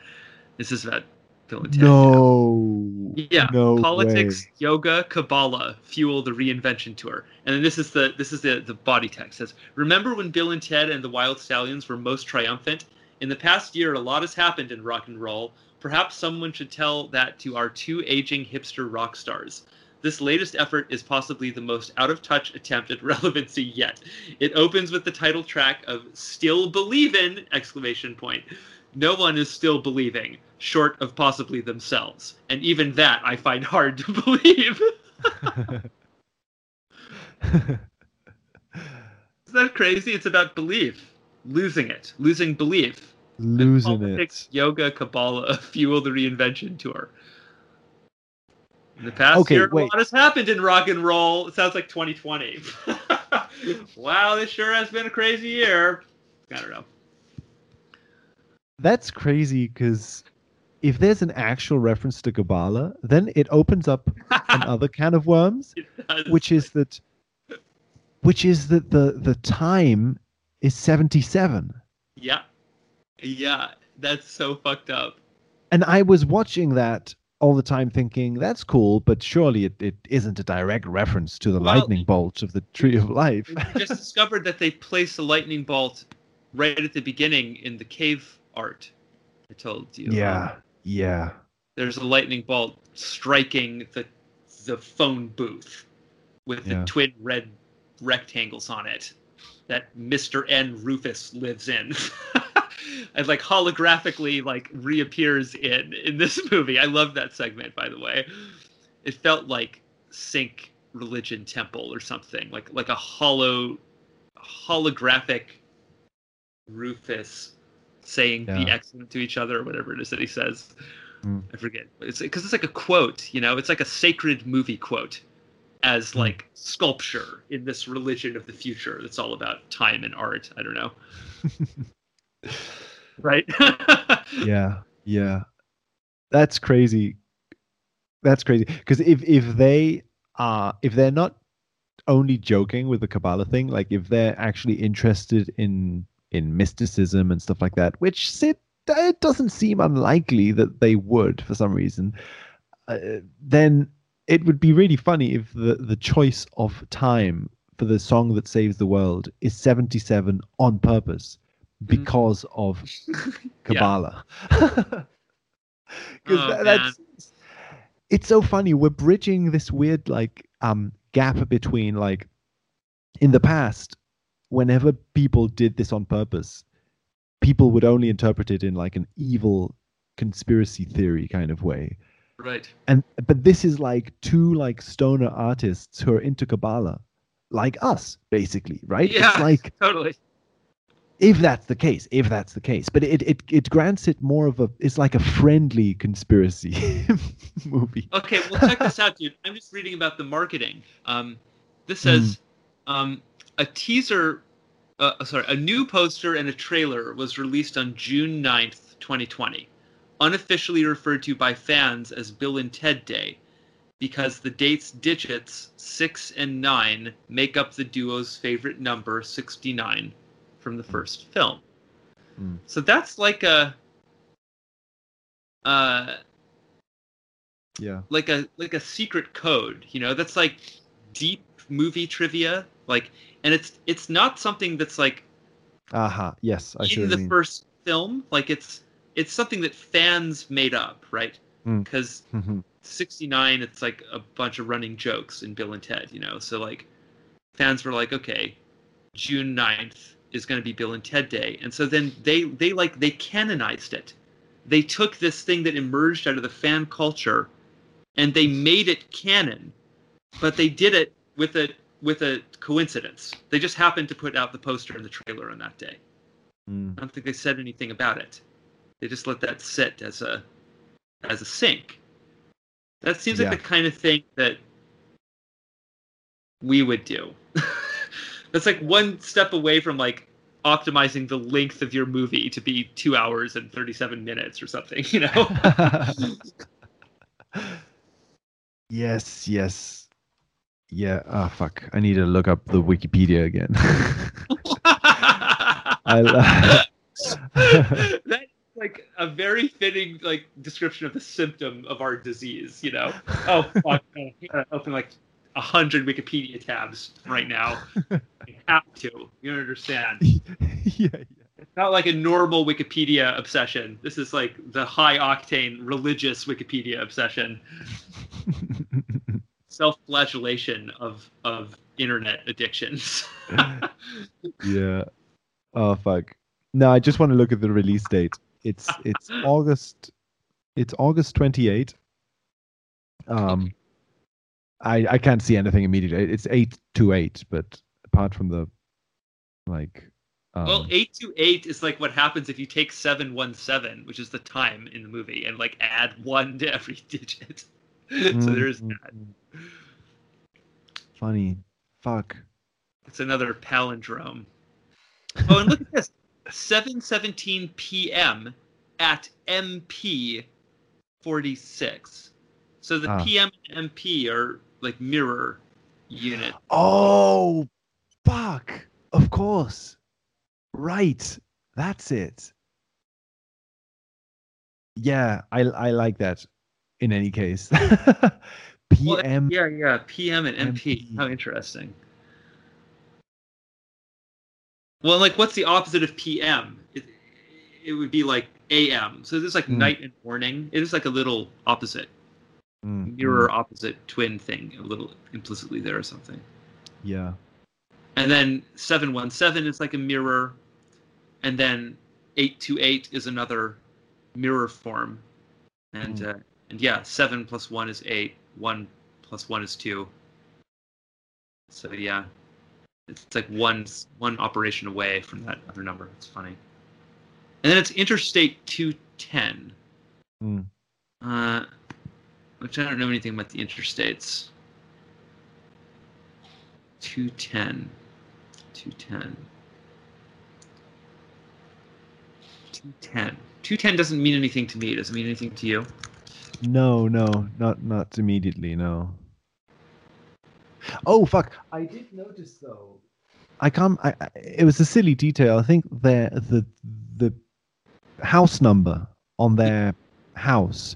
This is about Bill and Ted. you know? no Yeah, no politics, way. yoga, Kabbalah fuel the reinvention tour. And then this is the this is the the body text it says. Remember when Bill and Ted and the Wild Stallions were most triumphant? In the past year, a lot has happened in rock and roll. Perhaps someone should tell that to our two aging hipster rock stars. This latest effort is possibly the most out of touch attempt at relevancy yet. It opens with the title track of "Still Believin!" exclamation point. No one is still believing, short of possibly themselves, and even that I find hard to believe. Is that crazy? It's about belief, losing it, losing belief. Losing politics, it yoga, Kabbalah fuel the reinvention tour. In the past Okay, year, wait. a lot has happened in rock and roll. It sounds like 2020. wow, this sure has been a crazy year. I don't know. That's crazy because if there's an actual reference to Kabbalah, then it opens up another can of worms, which is that which is that the the time is 77. yeah, yeah, that's so fucked up. And I was watching that all the time thinking that's cool, but surely it, it isn't a direct reference to the Well, lightning bolt of the tree of life. We just discovered that they placed the lightning bolt right at the beginning in the cave art. I told you. yeah. Um, Yeah. there's a lightning bolt striking the the phone booth with the Yeah. twin red rectangles on it that Mr. N Rufus lives in. and like holographically like reappears in in this movie. I love that segment by the way. It felt like Sync Religion Temple or something. Like like a hollow holographic Rufus saying be excellent to each other or whatever it is that he says. Mm. I forget. It's because it's like a quote, you know, it's like a sacred movie quote as Mm. like sculpture in this religion of the future that's all about time and art. I don't know. right? yeah. Yeah. That's crazy. That's crazy. Because if if they are if they're not only joking with the Kabbalah thing, like if they're actually interested in in mysticism and stuff like that, which it, it doesn't seem unlikely that they would for some reason, uh, then it would be really funny if the the choice of time for the song that saves the world is 77 on purpose because mm. of Kabbalah. Because oh, that, that's it's so funny. We're bridging this weird like um gap between like in the past, whenever people did this on purpose, people would only interpret it in like an evil conspiracy theory kind of way. Right. And but this is like two like stoner artists who are into Kabbalah, like us, basically, right? Yeah, it's like totally if that's the case if that's the case but it, it it grants it more of a it's like a friendly conspiracy movie okay well check this out dude i'm just reading about the marketing um this says mm. um a teaser uh, sorry a new poster and a trailer was released on june 9th 2020 unofficially referred to by fans as bill and ted day because the date's digits 6 and 9 make up the duo's favorite number 69 from the first film. Mm. So that's like a uh yeah. Like a like a secret code, you know? That's like deep movie trivia like and it's it's not something that's like uh-huh. Yes, I in the first film, like it's it's something that fans made up, right? Because mm. mm-hmm. 69 it's like a bunch of running jokes in Bill and Ted, you know. So like fans were like, okay, June 9th, is going to be Bill and Ted Day, and so then they they like they canonized it. They took this thing that emerged out of the fan culture, and they made it canon, but they did it with a with a coincidence. They just happened to put out the poster and the trailer on that day. Mm. I don't think they said anything about it. They just let that sit as a as a sync. That seems yeah. like the kind of thing that we would do. That's like one step away from like optimizing the length of your movie to be two hours and 37 minutes or something, you know? yes, yes. Yeah, oh fuck. I need to look up the Wikipedia again. I, That's like a very fitting like description of the symptom of our disease, you know? Oh fuck. I open like a hundred Wikipedia tabs right now. I have to. You understand? yeah, yeah. It's not like a normal Wikipedia obsession. This is like the high octane religious Wikipedia obsession. Self-flagellation of of internet addictions. yeah. Oh fuck. No, I just want to look at the release date. It's it's August. It's August twenty eight. Um, I I can't see anything immediately. It's eight to eight, but apart from the like. Um, well, eight to eight is like what happens if you take seven one seven, which is the time in the movie, and like add one to every digit. so there's that. Funny. Fuck. It's another palindrome. Oh, and look at this. 7:17 p.m. at MP 46. So the ah. PM and MP are like mirror unit. Oh, fuck! Of course. Right. That's it. Yeah, I I like that. In any case, PM. Well, yeah, yeah, PM and MP. MP. How interesting. Well, like, what's the opposite of PM? It, it would be like AM. So there's like mm. night and morning. It is like a little opposite mm, mirror opposite twin thing a little implicitly there or something. Yeah. And then 717 is like a mirror. And then 828 is another mirror form. And mm. uh, and yeah, 7 plus 1 is 8, 1 plus 1 is 2. So yeah. It's like one one operation away from that other number. It's funny. And then it's Interstate 210. Mm. Uh, which I don't know anything about the interstates. 210. 210. 210. 210 doesn't mean anything to me. Does it mean anything to you? No, no, not not immediately. No. Oh fuck! I did notice though. I can't. I, I, it was a silly detail. I think the the the house number on their house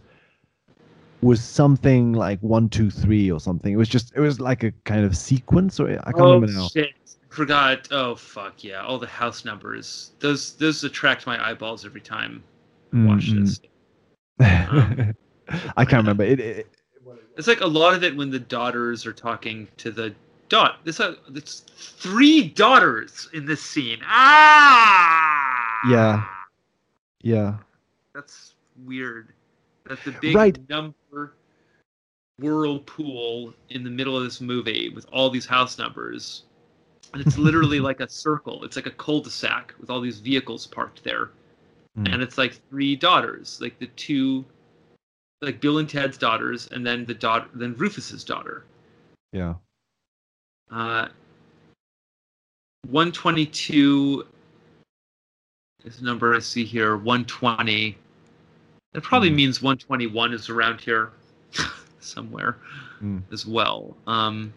was something like one two three or something. It was just it was like a kind of sequence or I can't oh, remember now. Shit. Forgot. Oh fuck yeah! All the house numbers. Those those attract my eyeballs every time I watch Mm, this. I can't remember. It, it, It's like a lot of it when the daughters are talking to the dot. This uh, it's three daughters in this scene. Ah. Yeah. yeah. That's weird. That's the big Right. number whirlpool in the middle of this movie with all these house numbers. And it's literally like a circle. It's like a cul-de-sac with all these vehicles parked there. Mm. And it's like three daughters, like the two like Bill and Ted's daughters and then the daughter then Rufus's daughter. Yeah. Uh 122 is the number I see here. 120. That probably Mhm. means 121 is around here somewhere Mm. as well. Um,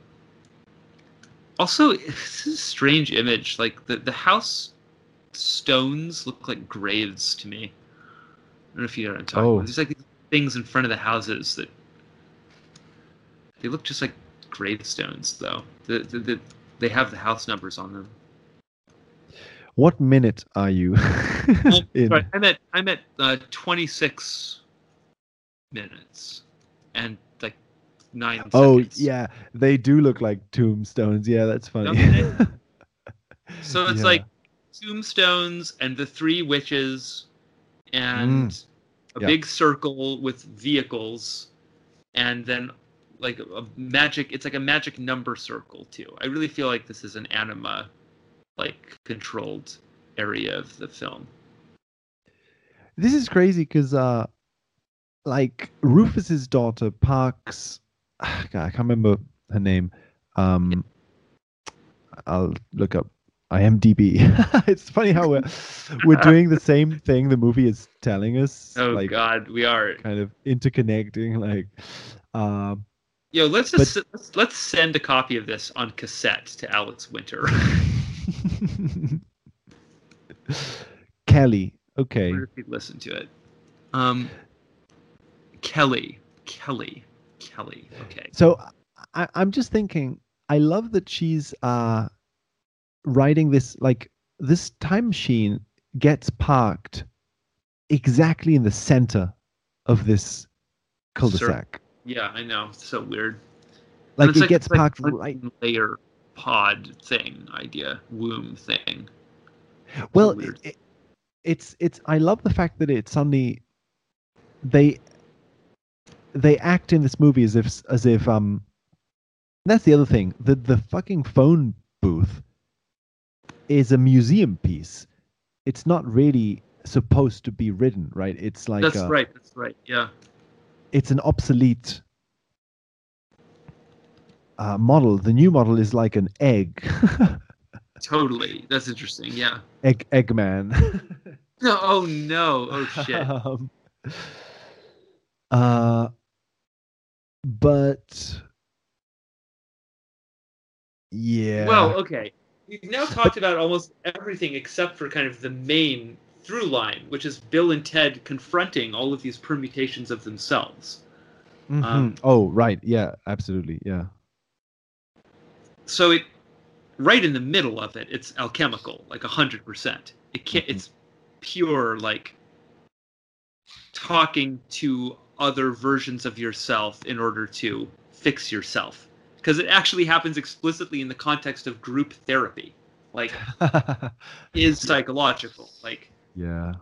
also, this is a strange image. Like the, the house stones look like graves to me. I don't know if you know what I'm talking Oh. about. There's like these things in front of the houses that they look just like gravestones, though. The, the, the, they have the house numbers on them. What minute are you in? Sorry, I'm at I'm at uh, 26 minutes and like nine. Oh seconds. yeah, they do look like tombstones. Yeah, that's funny. So it's Yeah. like tombstones and the three witches and a Yeah. big circle with vehicles and then like a magic it's like a magic number circle too. I really feel like this is an anima like controlled area of the film. this is crazy because uh, like Rufus's daughter Parks, God, I can't remember her name. Um, I'll look up IMDb. it's funny how we're we're doing the same thing the movie is telling us. Oh like god, we are. kind of interconnecting. Like, um, Yo, let's just let's, let's send a copy of this on cassette to Alex Winter. Kelly. Okay. wonder if he'd listen to it. Um, Kelly, Kelly, Kelly. Okay. So I, I'm just thinking. I love that she's uh, writing this like this time machine gets parked exactly in the center of this cul-de-sac. Yeah, I know. It's so weird. Like it it's gets like parked one right. layer pod thing idea, womb thing. Well, it, it, it's it's. I love the fact that it's suddenly they they act in this movie as if as if um. That's the other thing. The the fucking phone booth is a museum piece. It's not really supposed to be ridden, right? It's like that's a, right. That's right. Yeah. it's an obsolete uh, model. The new model is like an egg, Totally. That's interesting. Yeah. egg Eggman. No. Oh no. Oh shit. um, uh, but yeah. Well, okay. We've now talked about almost everything except for kind of the main through line, which is Bill and Ted confronting all of these permutations of themselves. Mhm. um, oh, right. Yeah, absolutely. Yeah. So it, right in the middle of it, it's alchemical, like a hundred percent. It can't. Mhm. It's pure, like talking to other versions of yourself in order to fix yourself, because it actually happens explicitly in the context of group therapy. Like, is psychological. Like, yeah.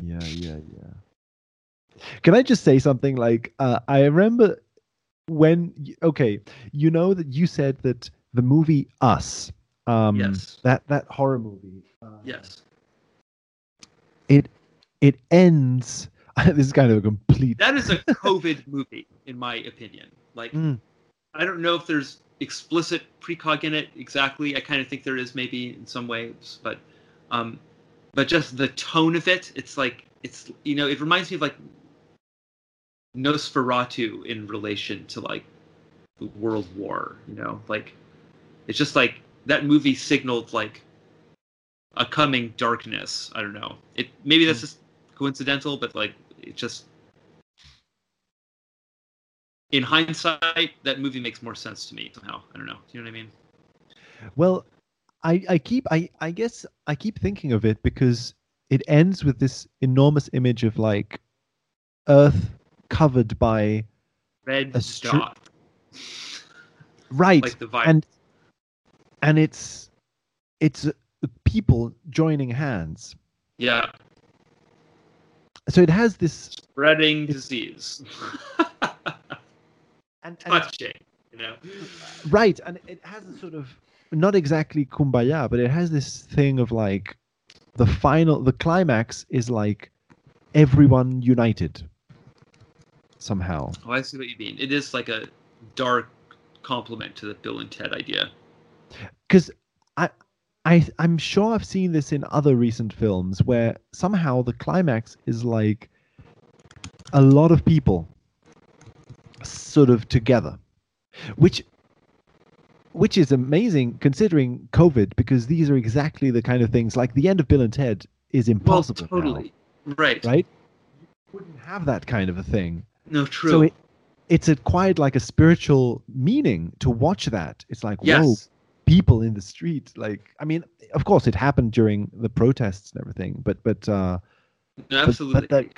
Yeah, yeah, yeah. Can I just say something? Like, uh, I remember when. Okay, you know that you said that the movie Us. Um, Yes. That that horror movie. Uh, yes. It it ends. this is kind of a complete. That is a COVID movie, in my opinion. Like, Mm. I don't know if there's explicit precog in it exactly. I kind of think there is maybe in some ways, but, um, but just the tone of it, it's like it's you know it reminds me of like Nosferatu in relation to like the World War. You know, like it's just like that movie signaled like a coming darkness. I don't know. It maybe that's just coincidental, but like it just in hindsight, that movie makes more sense to me somehow. I don't know. Do you know what I mean? Well, I I keep I I guess I keep thinking of it because it ends with this enormous image of like Earth covered by Red A stri- dot. right Like the virus. and and it's it's uh, people joining hands. Yeah. So it has this Spreading disease. and, and Touching. You know. right and it has a sort of not exactly kumbaya but it has this thing of like the final the climax is like everyone united somehow Oh, I see what you mean. It is like a dark compliment to the Bill and Ted idea. because I, I i'm sure i've seen this in other recent films where somehow the climax is like a lot of people sort of together which which is amazing considering covid because these are exactly the kind of things like the end of bill and ted is impossible well, now, totally. Right. right you wouldn't have that kind of a thing No, true. so it it's acquired like a spiritual meaning to watch that it's like yes. whoa people in the street like i mean of course it happened during the protests and everything but but uh absolutely. the,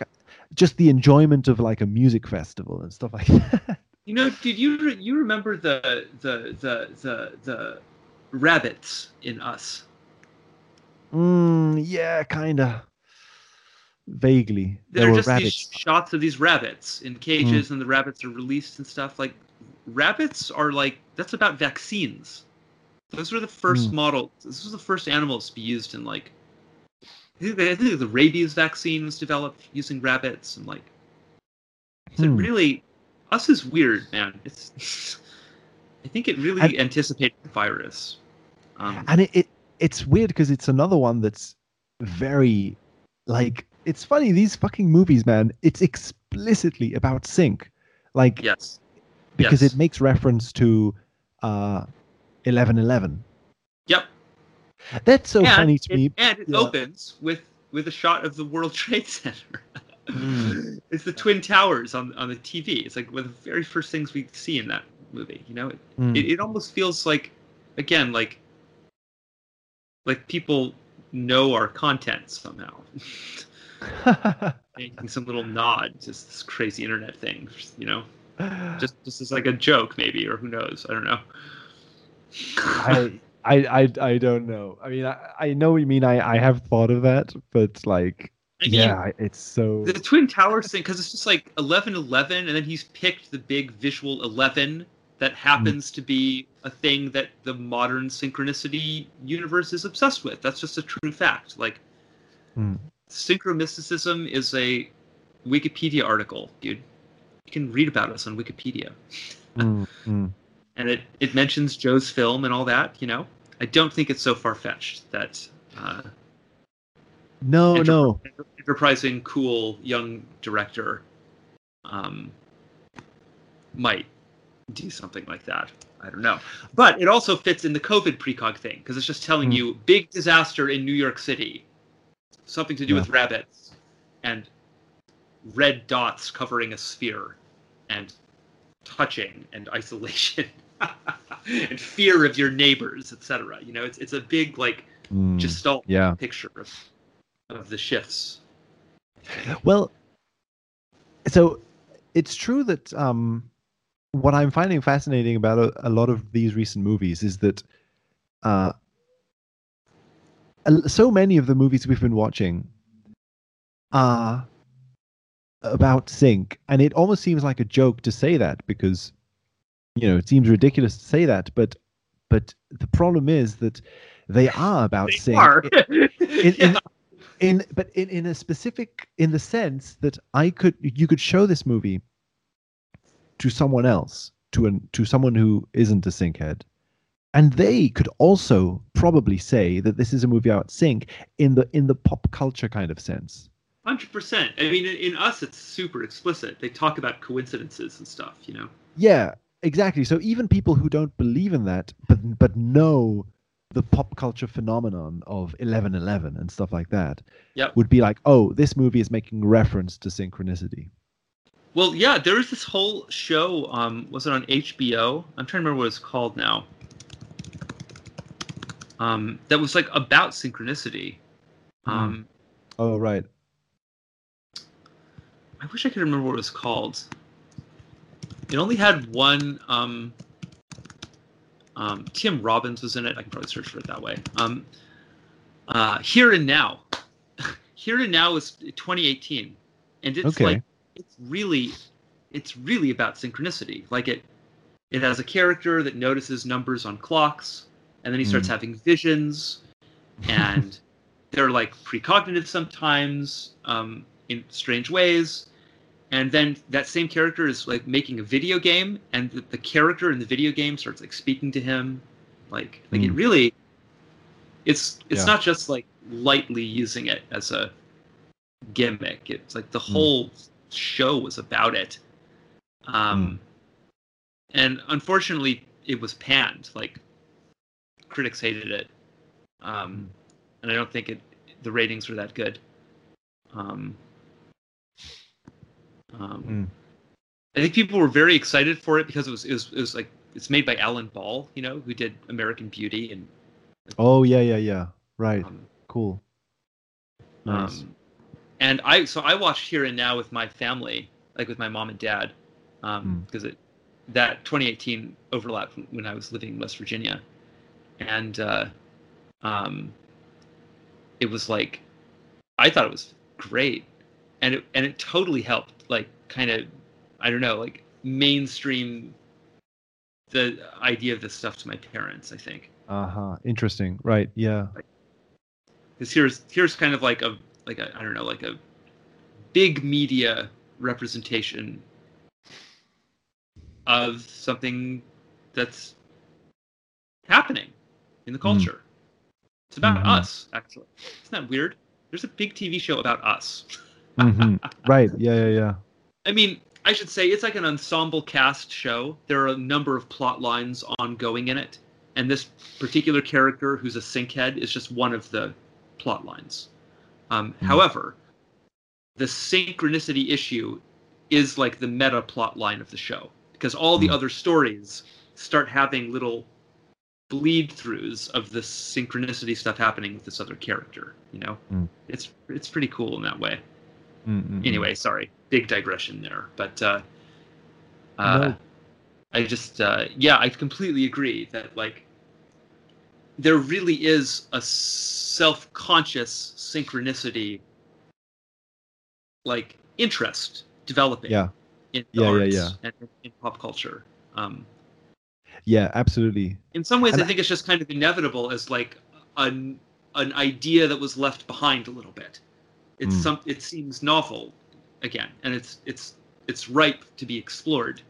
just the enjoyment of like a music festival and stuff like that You know, did you re- you remember the the the the the rabbits in Us? mm, yeah kind of vaguely There are were just rabbits Mm. these shots of these rabbits in cages, and the rabbits are released and stuff. Like rabbits are like that's about vaccines. Those were the first Mm. model. This was the first animals to be used in like. I think, I think the rabies vaccine was developed using rabbits, and like. So it Hmm. really, us is weird, man. It's. I think it really And- anticipated the virus. Um, and it, it it's weird because it's another one that's very like it's funny these fucking movies man it's explicitly about sync like yes. because yes. it makes reference to uh 1111 Yep. That's so and funny to it, me And it Yeah. opens with with a shot of the World Trade Center. Mm. it's the twin towers on on the TV. It's like one of the very first things we see in that movie. You know, it, Mm. it, it almost feels like, again, like like people know our content somehow, making some little nod to this crazy internet thing. You know, just just as like a joke maybe, or who knows? I don't know. I, I i i don't know. I mean i, I know you mean. I i have thought of that but like mean, yeah it's so the twin towers thing because it's just like 11 11 and then he's picked the big visual 11 that happens to be a thing that the modern synchronicity universe is obsessed with. That's just a true fact. Like Hmm. synchromysticism is a wikipedia article dude. You can read about us on wikipedia. Mm, mm. and it, it mentions joe's film and all that you know i don't think it's so far-fetched that uh, no Enter- no enterprising, cool young director um, might do something like that. I don't know. But it also fits in the COVID precog thing because it's just telling Hmm. you big disaster in New York City, something to do Yeah. with rabbits and red dots covering a sphere and touching and isolation and fear of your neighbors, etc. You know, it's it's a big like Mm, gestalt yeah picture of, of the shifts. Well, so it's true that um, what I'm finding fascinating about a, a lot of these recent movies is that uh, so many of the movies we've been watching are about sync, and it almost seems like a joke to say that because you know it seems ridiculous to say that, but but the problem is that they are about They sync are. in, in, Yeah. in but in, in a specific in the sense that I could you could show this movie to someone else to an to someone who isn't a synchead and they could also probably say that this is a movie about sync in the in the pop culture kind of sense Hundred percent. I mean, in, in us, it's super explicit. They talk about coincidences and stuff. You know. Yeah, exactly. So even people who don't believe in that, but but know the pop culture phenomenon of 1111 and stuff like that, Yep. would be like, oh, this movie is making reference to synchronicity. Well, yeah, there was this whole show. Um, was it on HBO? I'm trying to remember what it's called now. Um, that was like about synchronicity. Um, Oh, right. I wish I could remember what it was called. It only had one. Um, um, Tim Robbins was in it. I can probably search for it that way. Um, uh, Here and Now. Here and Now is 2018, and it's Okay. like it's really, it's really about synchronicity. Like it, it has a character that notices numbers on clocks, and then he starts Mm. having visions, and they're like precognitive sometimes um, in strange ways and then that same character is like making a video game and the, the character in the video game starts like speaking to him. Like like it Mm. really it's it's Yeah. not just like lightly using it as a gimmick. It's like the Mm. whole show was about it. Um and unfortunately it was panned. Like critics hated it. Um and i don't think it the ratings were that good. Um um, Mm. I think people were very excited for it because it was it was it was like it's made by Alan Ball, you know, who did American Beauty and Oh, yeah, yeah, yeah. Right. um, Cool. Nice. um, and I so I watched Here and Now with my family, like with my mom and dad, um, Mm. because it that 2018 overlapped when I was living in West Virginia, and uh, um, it was like I thought it was great, and it and it totally helped like kind of I don't know like mainstream the idea of this stuff to my parents. I think. Uh huh. Interesting. Right. Yeah. because here's here's kind of like a like a I don't know like a big media representation of something that's happening in the culture. It's about Mhm. us, actually. Isn't that weird? There's a big TV show about us. hmm right. Yeah, yeah, yeah. I mean, I should say it's like an ensemble cast show. There are a number of plot lines ongoing in it, and this particular character, who's a synchead, is just one of the plot lines. Um, Hmm. However, the synchronicity issue is like the meta plot line of the show because all the Hmm. other stories start having little bleed throughs of the synchronicity stuff happening with this other character. You know, Hmm. it's it's pretty cool in that way Mm-mm. anyway sorry big digression there but uh, uh No. i just uh yeah i completely agree that like there really is a self-conscious synchronicity like interest developing Yeah. in Yeah, yeah, arts yeah. and in, in pop culture um Yeah, absolutely. in some ways And i think it's just kind of inevitable as like an an idea that was left behind a little bit it's Mm. some it seems novel again and it's it's it's ripe to be explored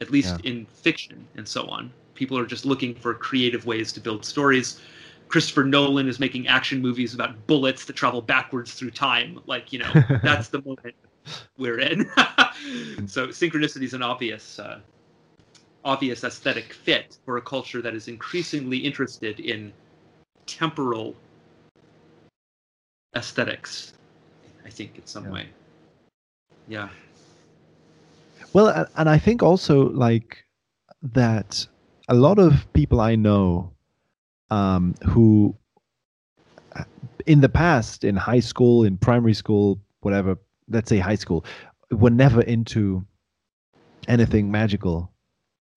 at least in fiction and so on. People are just looking for creative ways to build stories. Christopher nolan is making action movies about bullets that travel backwards through time like you know that's the moment we're in. So synchronicity is an obvious uh, obvious aesthetic fit for a culture that is increasingly interested in temporal aesthetics i think in some Yeah. way yeah Well, and I think also like that a lot of people I know um, who uh, in the past, in high school, in primary school, whatever, let's say high school, were never into anything magical.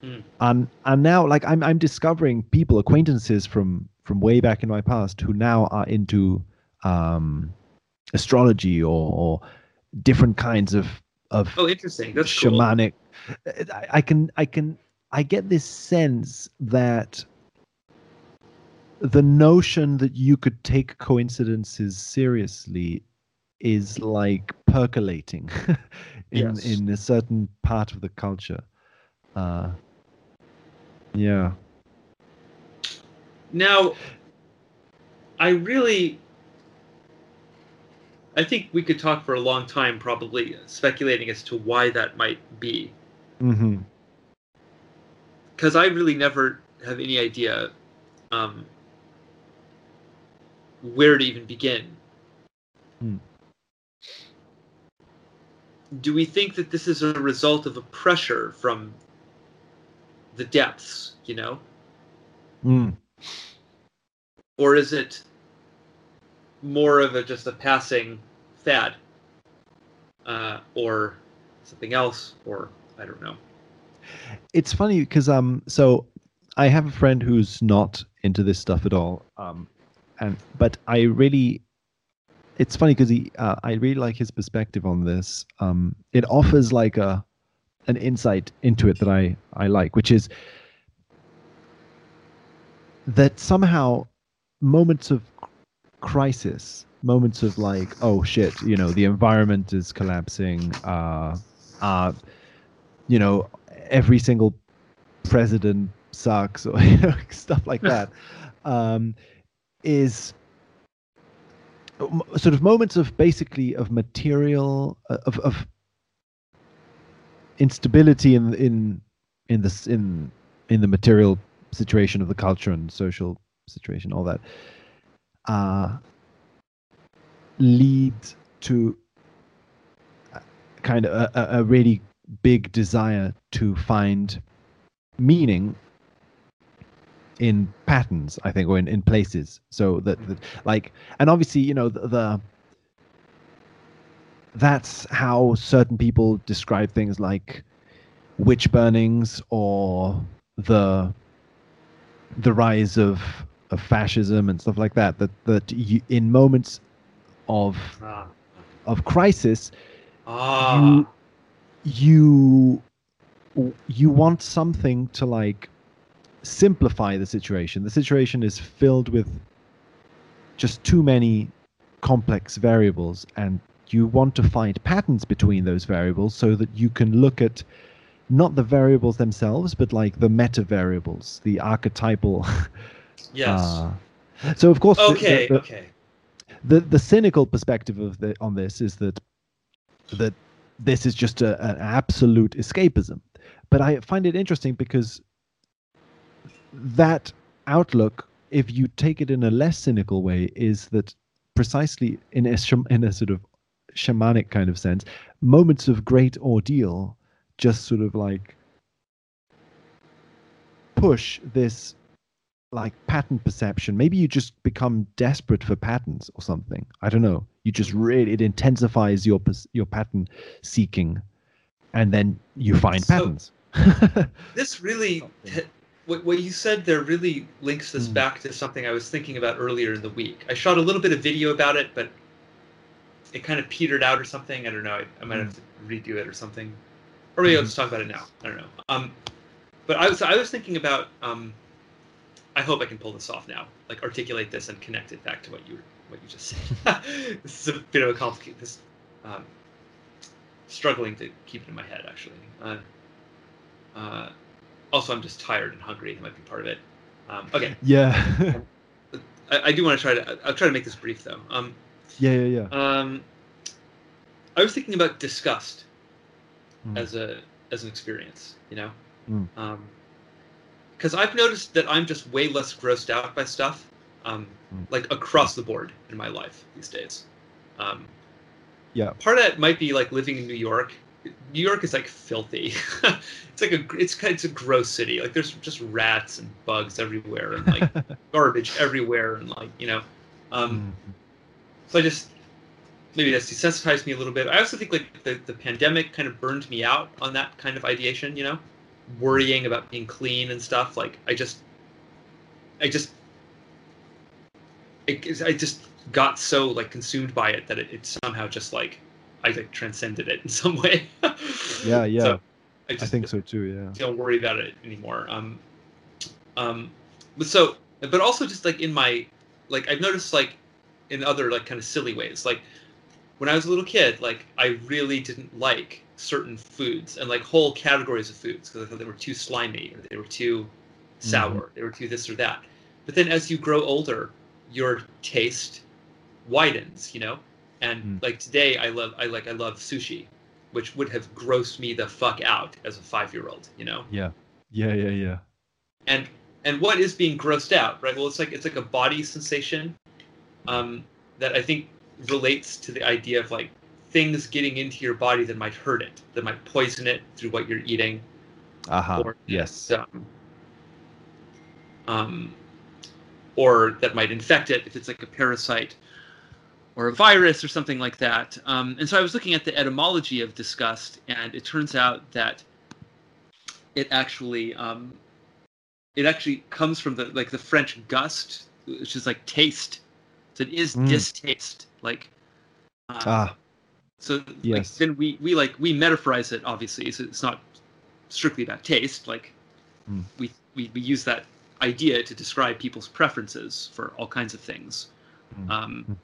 Mm. And and now like I'm I'm discovering people, acquaintances from from way back in my past who now are into um astrology or, or different kinds of of oh interesting. That's cool. shamanic I, I can i can i get this sense that the notion that you could take coincidences seriously is like percolating in Yes. in a certain part of the culture. Uh yeah. Now, I really, I think we could talk for a long time, probably speculating as to why that might be. Mm-hmm. Because I really never have any idea um, where to even begin. Hmm. Do we think that this is a result of a pressure from the depths, you know? Mm. Or is it more of a just a passing fad? Uh, or something else, or I don't know. It's funny because um, so I have a friend who's not into this stuff at all. Um, and but I really, it's funny because he, uh, I really like his perspective on this. Um, it offers like a, an insight into it that I I like, which is that somehow moments of crisis, moments of like, oh shit, you know, the environment is collapsing. Uh, uh, you know, every single president sucks, or you know, stuff like that. um, is sort of moments of basically of material uh, of of instability in in in this in in the material situation of the culture and social situation all that uh lead to kind of a, a- a really big desire to find meaning in patterns i think or in, in places. So that, that like and obviously you know the, the that's how certain people describe things like witch burnings or the the rise of of fascism and stuff like that that that you, in moments of Ah. of crisis Ah. you you want something to like simplify the situation the situation is filled with just too many complex variables and you want to find patterns between those variables so that you can look at not the variables themselves but like the meta variables the archetypal yes. uh, so of course the- the- okay. the, okay. the the cynical perspective of the on this is that that this is just a, an absolute escapism but i find it interesting because that outlook if you take it in a less cynical way is that precisely in a in a sort of shamanic kind of sense moments of great ordeal just sort of like push this like pattern perception maybe you just become desperate for patterns or something i don't know you just really it intensifies your your pattern seeking and then you find So- patterns This really, what, what you said there really links this Mm. back to something I was thinking about earlier in the week. I shot a little bit of video about it, but it kind of petered out or something. I don't know. I, I might have to redo it or something. Or maybe I'll Mhm. just talk about it now. I don't know. Um, but I was I was thinking about. Um, I hope I can pull this off now. Like articulate this and connect it back to what you what you just said. this is a bit of a complicated. This um, struggling to keep it in my head actually. Uh, uh, also, I'm just tired and hungry. It might be part of it. Um, okay, yeah I, I do want to try to. I'll try to make this brief though. Um, yeah yeah yeah um, I was thinking about disgust Mm. as a as an experience. You know, Mm. Because I've noticed that I'm just way less grossed out by stuff, um, Mm. like across the board in my life these days. Um, yeah part of that might be like living in New York. New York is like filthy. it's like a it's kind it's a gross city. Like there's just rats and bugs everywhere and like garbage everywhere and like you know. Um, Mm. so I just maybe that's desensitized me a little bit. I also think like the, the pandemic kind of burned me out on that kind of ideation, you know, worrying about being clean and stuff. Like I just, I just, it, I just got so like consumed by it that it, it somehow just like I like transcended it in some way. yeah yeah So I, i just, think so too yeah don't worry about it anymore. Um, um, but so, but also just like in my, like I've noticed like in other like kind of silly ways, like when I was a little kid, like I really didn't like certain foods and like whole categories of foods because I thought they were too slimy or they were too sour, they were too this or that. But then as you grow older, your taste widens, you know, And Mm. like today, I love I like I love sushi, which would have grossed me the fuck out as a five year old. You know. Yeah. Yeah. Yeah. Yeah. and and what is being grossed out right well it's like it's like a body sensation um, that i think relates to the idea of like things getting into your body that might hurt it that might poison it through what you're eating Aha. or Yes. um, um, or that might infect it if it's like a parasite or a virus or something like that. Um, and so I was looking at the etymology of disgust, and it turns out that it actually um, it actually comes from the like the French gust, which is like taste. So it is Mm. distaste, like. Um, Ah. so like, then we we like we metaphorize it obviously. So it's not strictly about taste. Like Mm. we, we we use that idea to describe people's preferences for all kinds of things. Mm. Um, Mm.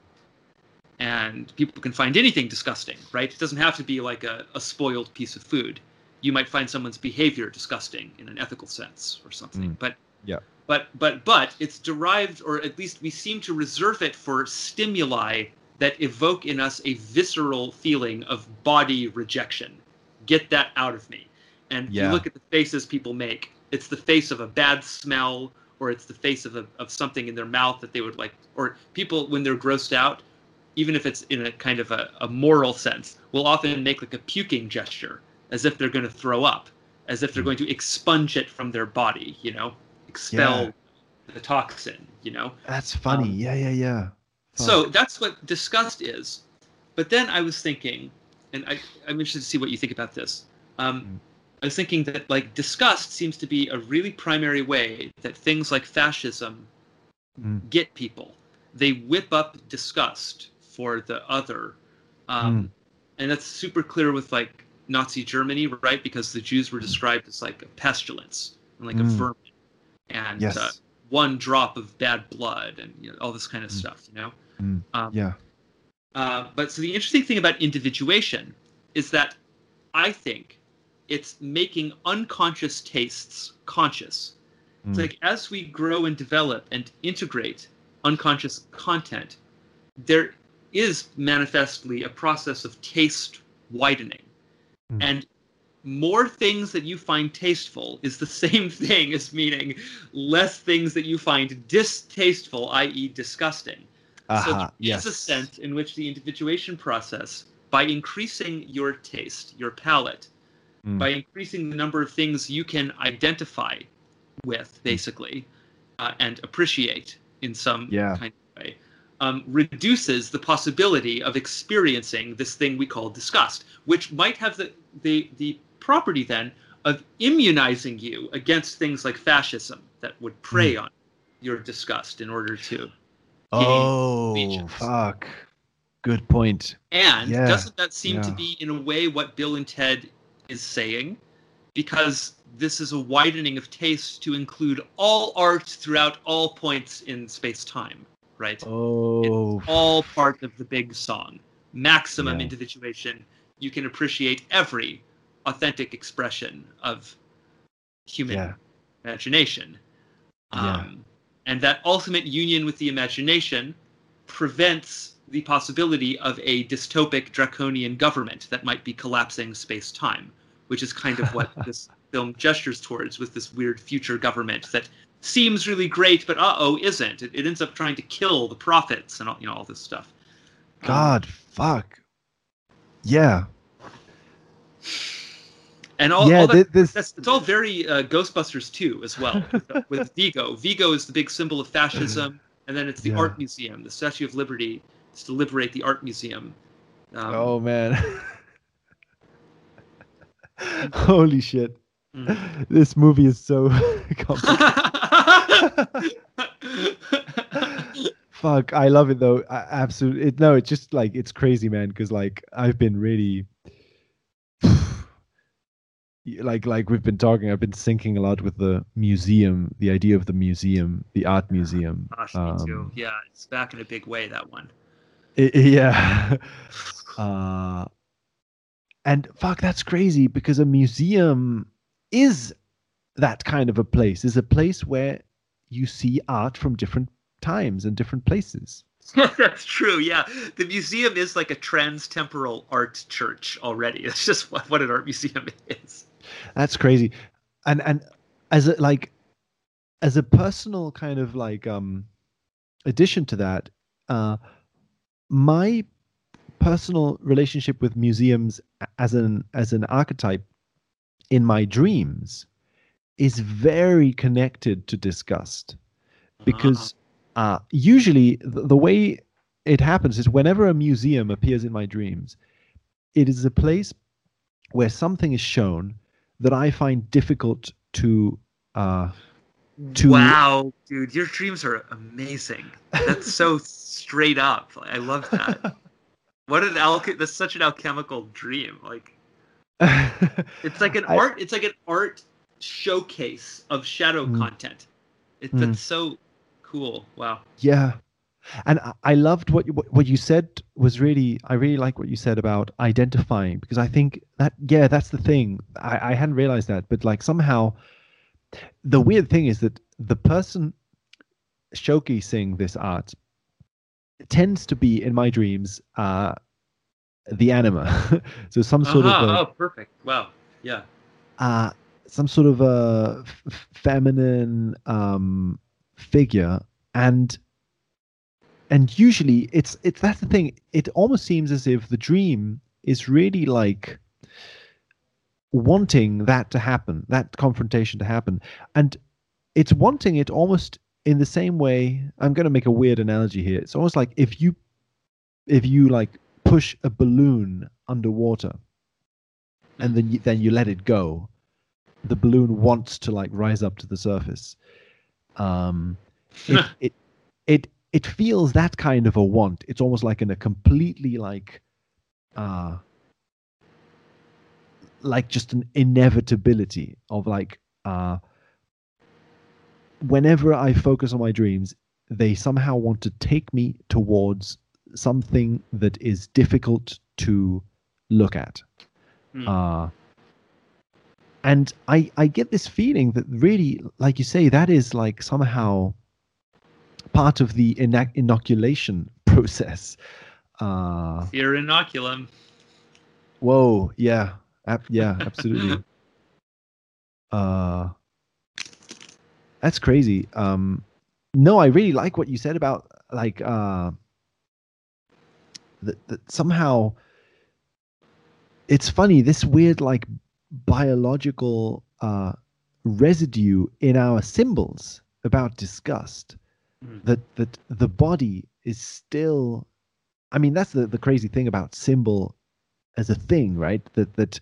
and people can find anything disgusting, right? It doesn't have to be like a, a spoiled piece of food. You might find someone's behavior disgusting in an ethical sense or something. Mm. But Yeah. But but but it's derived, or at least we seem to reserve it for stimuli that evoke in us a visceral feeling of body rejection. Get that out of me. And Yeah. you look at the faces people make. It's the face of a bad smell, or it's the face of a, of something in their mouth that they would like. Or people when they're grossed out, even if it's in a kind of a, a moral sense, will often make like a puking gesture, as if they're going to throw up, as if they're Mm. going to expunge it from their body. You know, expel Yeah. the toxin. You know. That's funny. Um, yeah. Yeah. Yeah. So that's what disgust is. But then I was thinking, and I, I'm interested to see what you think about this. Um, Mm. I was thinking that like disgust seems to be a really primary way that things like fascism Mm. get people. They whip up disgust for the other, um, and that's super clear with like Nazi Germany, right? Because the Jews were described as like a pestilence and like a Mm. vermin, and Yes. uh, one drop of bad blood, and you know, all this kind of Mm. stuff. You know. Mm. Um, yeah. uh, but so the interesting thing about individuation is that I think it's making unconscious tastes conscious. It's Mm. like as we grow and develop and integrate unconscious content, there is manifestly a process of taste widening. Mm. And more things that you find tasteful is the same thing as meaning less things that you find distasteful, i.e., disgusting. So Aha. there yes. is a sense in which the individuation process, by increasing your taste, your palate, Mm. by increasing the number of things you can identify with, basically, uh, and appreciate in some Yeah. kind of way, um, reduces the possibility of experiencing this thing we call disgust, which might have the, the, the property then of immunizing you against things like fascism that would prey hmm. on your disgust in order to Oh, allegiance. fuck. Good. And Yeah, doesn't that seem to be, in a way, what Bill and Ted is saying? Because this is a widening of taste to include all art throughout all points in space time, right? Oh, It's all part of the big song. Maximum Yeah. individuation. You can appreciate every authentic expression of human yeah. imagination. Yeah. Um, and that ultimate union with the imagination prevents the possibility of a dystopic draconian government that might be collapsing space time, which is kind of what this film gestures towards with this weird future government that seems really great, but uh oh, isn't. It, it ends up trying to kill the prophets and all, you know all this stuff. Um, God, fuck. Yeah. And all, yeah. all that, this... that's it's all very uh, Ghostbusters too, as well. With, Vigo, Vigo is the big symbol of fascism, and then it's the Yeah. art museum, the Statue of Liberty, is to liberate the art museum. Um, oh man. Holy shit. mm. This movie is so. Fuck, I love it though. I, absolutely. It, no, it's just like it's crazy, man. Because like I've been really, like like we've been talking. I've been thinking a lot with the museum, the idea of the museum, the art museum. Gosh. Um, Yeah, it's back in a big way. That one. I- I- yeah. uh, and fuck, that's crazy because a museum is that kind of a place. Is a place where you see art from different times and different places. That's true. Yeah, the museum is like a trans-temporal art church already. It's just what, what an art museum is. That's crazy, and and as a like as a personal kind of like um addition to that, uh, my personal relationship with museums as an as an archetype in my dreams is very connected to disgust because uh, usually the, the way it happens is whenever a museum appears in my dreams it is a place where something is shown that i find difficult to uh, to wow, dude, your dreams are amazing. That's so straight up. I love that. What an alch- that's such an alchemical dream. Like it's like an I- art it's like an art showcase of shadow Mm. content. It's Mm. so cool. Wow. Yeah, and I- loved what you, what you said was really I really like what you said about identifying because I think that yeah that's the thing I, I hadn't realized that but like somehow the weird thing is that the person showcasing this art tends to be in my dreams uh the anima so some sort Uh-huh. of a, oh, perfect. Wow. Yeah. uh, some sort of a f- feminine um, figure, and and usually it's it's that's the thing. It almost seems as if the dream is really like wanting that to happen, that confrontation to happen, and it's wanting it almost in the same way. I'm going to make a weird analogy here. It's almost like if you if you like push a balloon underwater and then you, then you let it go the balloon wants to like rise up to the surface um it it it, it feels that kind of a want it's almost like in a completely like uh like just an inevitability of like uh whenever i focus on my dreams they somehow want to take me towards something that is difficult to look at Hmm. uh and i i get this feeling that really like you say that is like somehow part of the inoc- inoculation process. Uh Your inoculum. whoa yeah ab- yeah absolutely. Uh that's crazy. Um no i really like what you said about like uh that, that somehow it's funny this weird like biological uh residue in our symbols about disgust Mm. that that the body is still i mean that's the the crazy thing about symbol as a thing right that that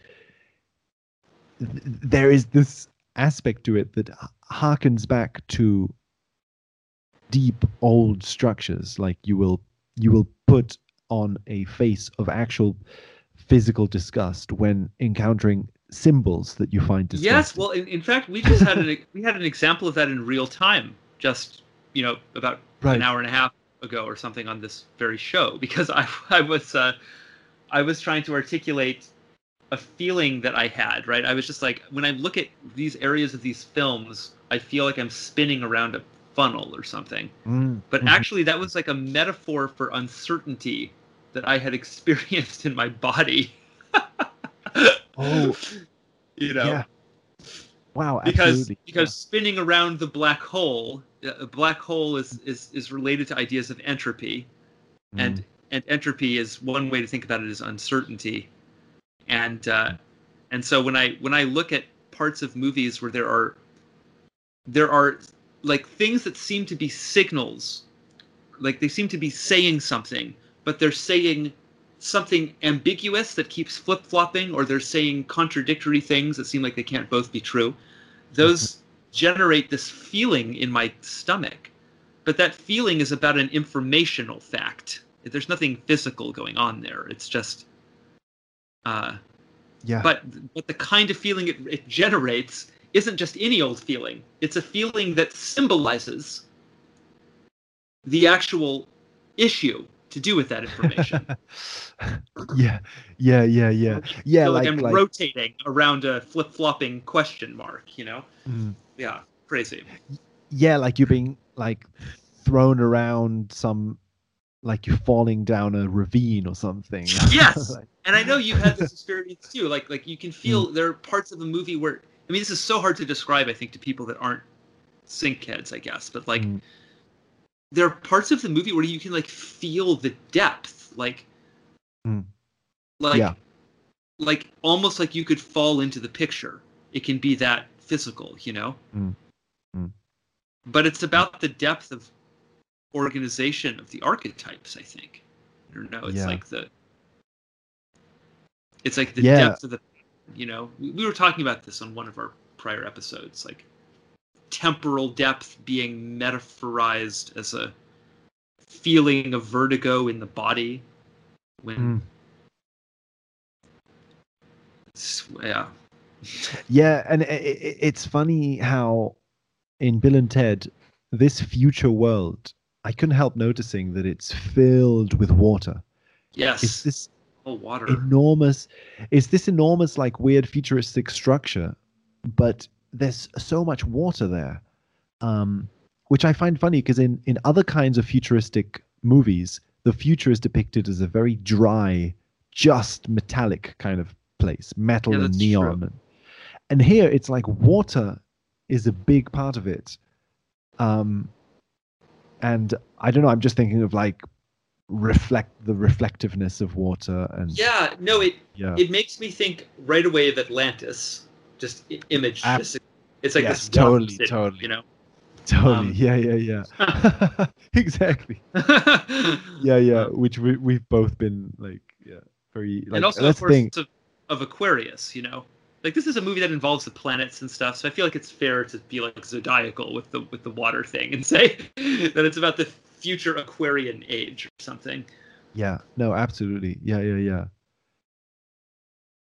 th- there is this aspect to it that harkens back to deep old structures like you will you will put on a face of actual physical disgust when encountering symbols that you find disgusting. Yes, well, in, in fact, we just had an we had an example of that in real time, just you know, about Right. an hour and a half ago or something on this very show, because I I was uh, I was trying to articulate a feeling that I had. Right, I was just like, when I look at these areas of these films, I feel like I'm spinning around a funnel or something. Mm, But mhm. actually, that was like a metaphor for uncertainty that I had experienced in my body. Oh, you know yeah. Wow, because absolutely. because spinning around the black hole a black hole is is is related to ideas of entropy. Yeah. and and entropy is one way to think about it is uncertainty. And uh and so when i when i look at parts of movies where there are there are like things that seem to be signals like they seem to be saying something but they're saying something ambiguous that keeps flip-flopping or they're saying contradictory things that seem like they can't both be true those generate this feeling in my stomach but that feeling is about an informational fact. There's nothing physical going on there. It's just uh, yeah. but but the kind of feeling it, it generates isn't just any old feeling. It's a feeling that symbolizes the actual issue to do with that information. Yeah, yeah, yeah, yeah, yeah. feel like, Like, i'm like, rotating around a flip-flopping question mark you know? Mm, yeah crazy yeah, like you're being like thrown around some like you're falling down a ravine or something. Yes. Like, and I know you've had this experience too. Like like you can feel Mm. there are parts of the movie where I mean this is so hard to describe. I think to people that aren't syncheads, I guess. But like Mm. there are parts of the movie where you can like feel the depth, like Mm. like Yeah. like almost like you could fall into the picture. It can be that physical, you know. Mm. Mm. But it's about the depth of organization of the archetypes. I think. I don't know. It's Yeah. like the. It's like the Yeah. depth of the, you know. We, we were talking about this on one of our prior episodes, like temporal depth being metaphorized as a feeling of vertigo in the body when Mm. yeah Yeah, and i i it's funny how in Bill and Ted, this future world, I couldn't help noticing that it's filled with water. yes It's this oh water enormous, it's this enormous, like weird futuristic structure, but there's so much water there, um, which I find funny because in in other kinds of futuristic movies, the future is depicted as a very dry, just metallic kind of place, metal Yeah, and neon. true. And, here it's like water is a big part of it. Um, and I don't know. I'm just thinking of like reflect the reflectiveness of water and yeah no it yeah. it makes me think right away of atlantis just image Ab- just, it's like yes, this totally, city, totally. you know Totally. Um, yeah, yeah, yeah. exactly. Yeah, yeah. Um, Which we we've both been like, yeah, very like. and also of the thing. course of, of aquarius you know like this is a movie that involves the planets and stuff so i feel like it's fair to be like zodiacal with the with the water thing and say that it's about the future aquarian age or something Yeah. No, absolutely. Yeah, yeah,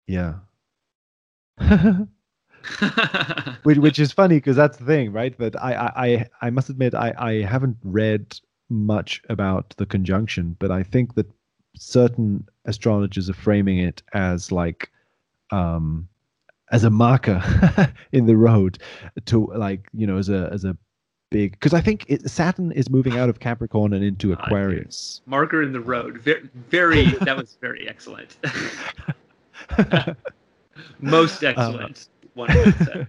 yeah. Yeah. which which is funny because that's the thing, right? That I I I, I must admit I I haven't read much about the conjunction, but I think that certain astrologers are framing it as like um as a marker in the road to like you know as a as a big because I think it, Saturn is moving out of Capricorn and into dude. Aquarius. marker in the road very, very that was very excellent most excellent one would say.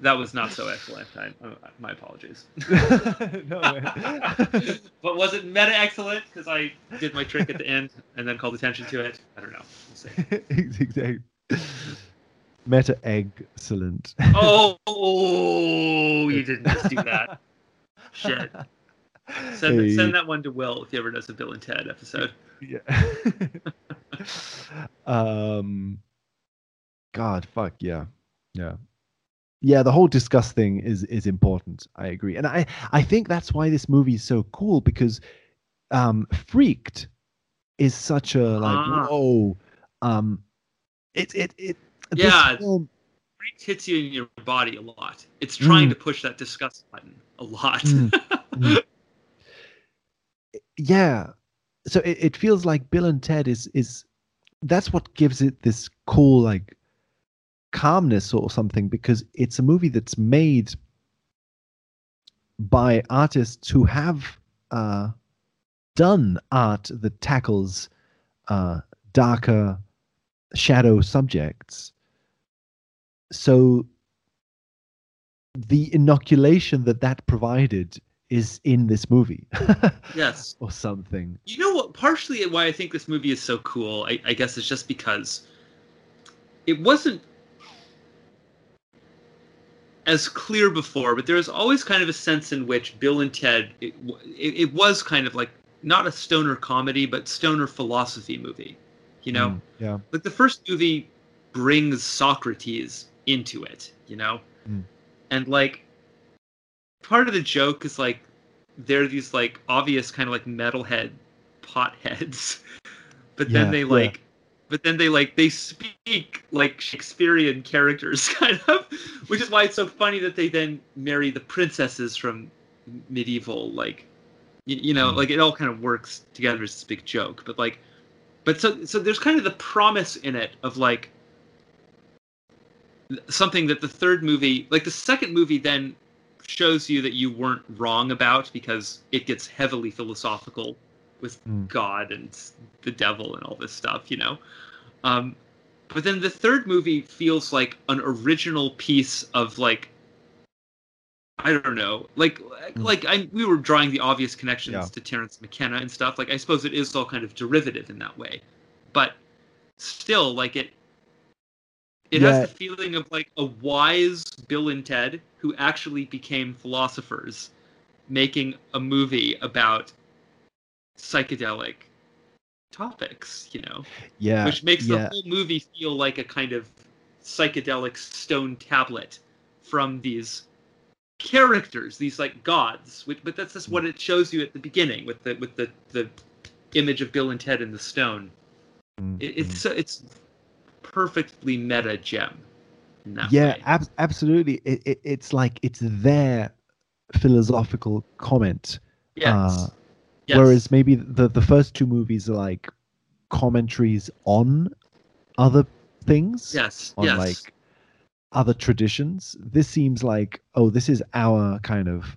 that was not so excellent I, uh, my apologies no, man. but was it meta excellent because i did my trick at the end and then called attention to it i don't know we'll see. exactly. Meta excellent. oh you didn't just do that shit send, Hey. send that one to will if he ever does a bill and ted episode Yeah. um. God, fuck yeah, yeah, yeah. The whole discuss thing is is important. I agree, and I I think that's why this movie is so cool because, um, Freaked is such a like Ah. whoa, um, it it it. Yeah. film- hits you in your body a lot it's trying Mm. to push that disgust button a lot Mm. yeah so it, it feels like bill and ted is is that's what gives it this cool like calmness or something because it's a movie that's made by artists who have uh done art that tackles uh darker shadow subjects so the inoculation that that provided is in this movie yes or something. You know what? Partially why I think this movie is so cool, I, I guess, is just because it wasn't as clear before, but there was always kind of a sense in which Bill and Ted, it, it, it was kind of like not a stoner comedy, but stoner philosophy movie. You know, Mm, yeah. like the first movie brings Socrates into it, you know? Mm. And like part of the joke is like they're these like obvious kind of like metalhead potheads. But Yeah, then they yeah. like but then they like they speak like Shakespearean characters kind of, which is why it's so funny that they then marry the princesses from medieval like you, you know Mm. like it all kind of works together as this big joke but like but so so there's kind of the promise in it of like something that the third movie like the second movie then shows you that you weren't wrong about because it gets heavily philosophical with Mm. God and the devil and all this stuff, you know. Um, but then the third movie feels like an original piece of like I don't know, like hmm. like I we were drawing the obvious connections Yeah. to Terence McKenna and stuff. Like I suppose it is all kind of derivative in that way, but still, like it it Yeah. has the feeling of like a wise Bill and Ted who actually became philosophers making a movie about psychedelic topics, you know, Yeah. which makes yeah. the whole movie feel like a kind of psychedelic stone tablet from these characters, these like gods. Which, but that's just what it shows you at the beginning with the with the the image of Bill and Ted in the stone. Mm, It, it's so it's perfectly meta gem. Yeah ab- absolutely it, it, it's like it's their philosophical comment Yes. uh, yes. whereas maybe the the first two movies are like commentaries on other things yes, on yes. like other traditions this seems like oh this is our kind of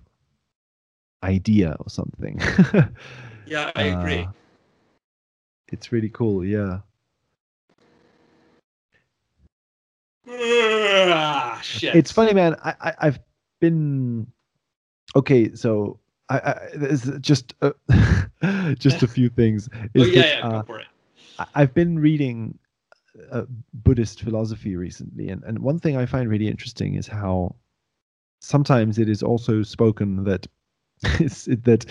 idea or something yeah, I agree. Uh, it's really cool yeah ah, shit. it's funny man I, I i've been okay so i, I there's just uh, just a few things Oh is yeah, that, yeah, uh, go for it. I've been reading uh, Buddhist philosophy recently, and, and one thing I find really interesting is how sometimes it is also spoken that that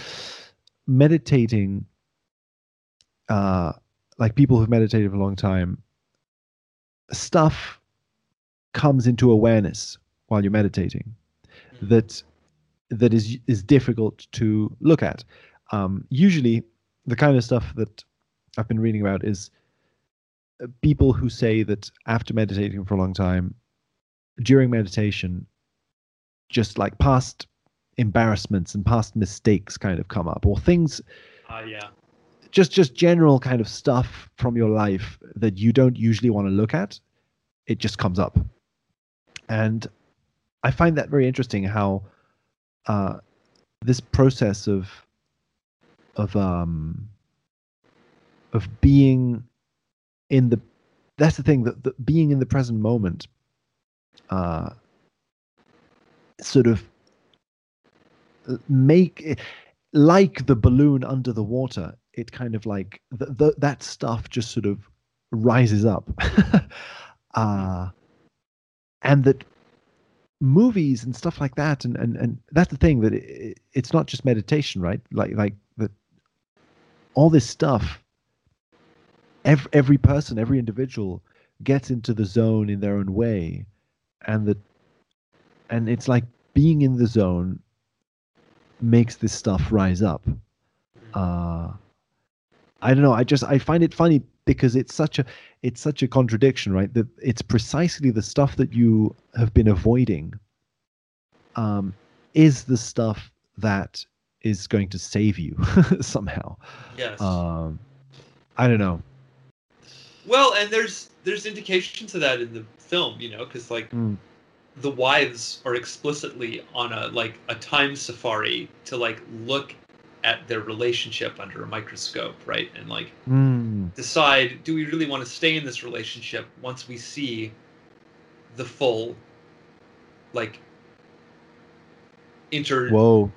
meditating, uh, like people who've meditated for a long time, stuff comes into awareness while you're meditating that that is is difficult to look at. Um, usually, the kind of stuff that I've been reading about is people who say that after meditating for a long time, during meditation, just like past embarrassments and past mistakes kind of come up, or things, Ah, yeah. just just general kind of stuff from your life that you don't usually want to look at, it just comes up, and I find that very interesting. How uh, this process of of um of being in the that's the thing that, that being in the present moment uh sort of uh, make like the balloon under the water it kind of like that stuff just sort of rises up. Uh and that movies and stuff like that and and, and that's the thing that it, it's not just meditation right? Like like that all this stuff every, every person every individual gets into the zone in their own way. And that and it's like being in the zone makes this stuff rise up. Uh i don't know i just i find it funny because it's such a it's such a contradiction right? That it's precisely the stuff that you have been avoiding um is the stuff that is going to save you somehow. Yes. um i don't know well, and there's there's indications of that in the film, you know, because like Mm. the wives are explicitly on a like a time safari to like look at their relationship under a microscope, right? And like Mm, decide do we really want to stay in this relationship once we see the full like inter whoa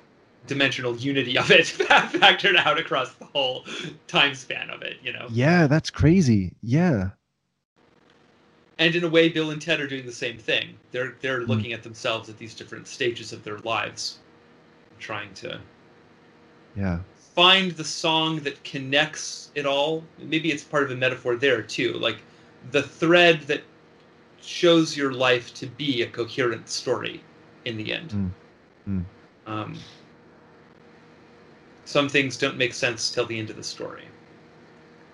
interdimensional unity of it factored out across the whole time span of it, you know. yeah that's crazy yeah And in a way Bill and Ted are doing the same thing. They're they're Mm. looking at themselves at these different stages of their lives trying to yeah find the song that connects it all. Maybe it's part of a metaphor there too, like the thread that shows your life to be a coherent story in the end. Mm. Mm. Um, some things don't make sense till the end of the story.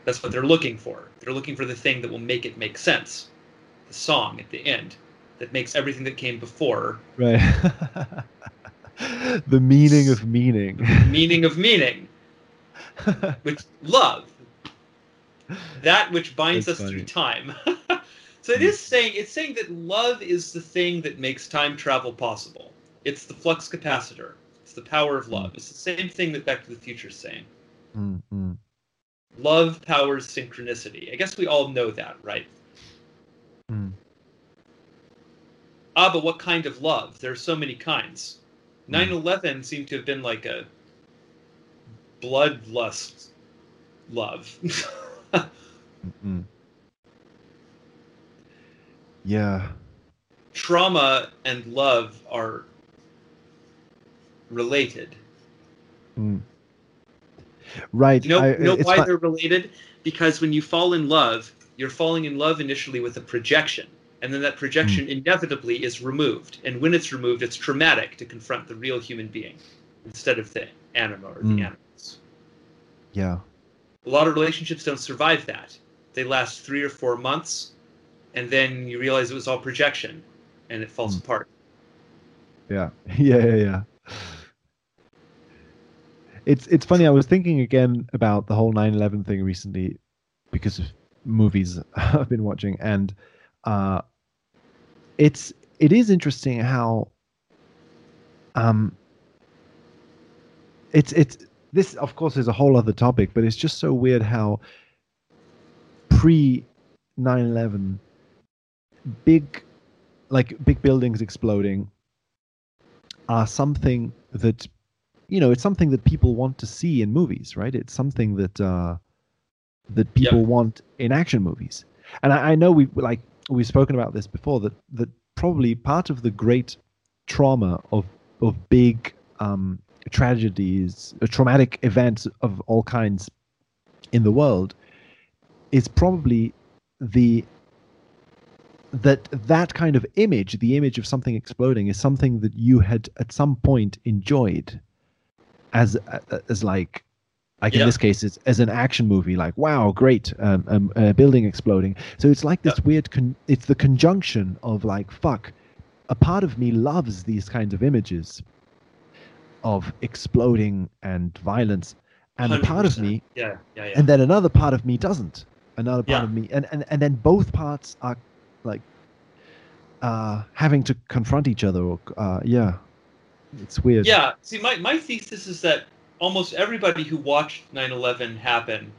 That's what they're looking for. They're looking for the thing that will make it make sense. The song at the end that makes everything that came before right the meaning of meaning meaning of meaning, which love, that which binds That's us through time. so it Hmm. saying it's saying that love is the thing that makes time travel possible. It's the flux capacitor. The power of love. It's the same thing that Back to the Future is saying. Mm, mm. love powers synchronicity. I guess we all know that, right? Hmm. Ah, but what kind of love? There are so many kinds. Hmm. 9 11 seemed to have been like a bloodlust love. Mm. Yeah. Trauma and love are related. Mm. Right. You know, I- you know why they're related? Because when you fall in love, you're falling in love initially with a projection. And then that projection Hmm. inevitably is removed. And when it's removed, it's traumatic to confront the real human being instead of the anima or the Hmm. animus. yeah. A lot of relationships don't survive that. They last three or four months, and then you realize it was all projection, and it falls Hmm. apart. Yeah. Yeah. Yeah. Yeah. It's it's funny. I was thinking again about the whole 9/11 thing recently because of movies I've been watching, and uh, it's it is interesting how um it's it's this of course is a whole other topic, but it's just so weird how pre 9/11 big like big buildings exploding are something that you know it's something that people want to see in movies right? It's something that uh that people want in action movies. And I, I know we like we've spoken about this before that that probably part of the great trauma of of big um tragedies uh, traumatic events of all kinds in the world is probably the that that kind of image the image of something exploding is something that you had at some point enjoyed as as like like Yeah. in this case it's as an action movie like wow great um, um, a building exploding so it's like this weird con- it's the conjunction of like fuck a part of me loves these kinds of images of exploding and violence and a part of me Yeah, yeah, yeah. and then another part of me doesn't another part Yeah. of me and, and and then both parts are like uh having to confront each other or uh yeah it's weird Yeah. See, my, my thesis is that almost everybody who watched 9 11 happen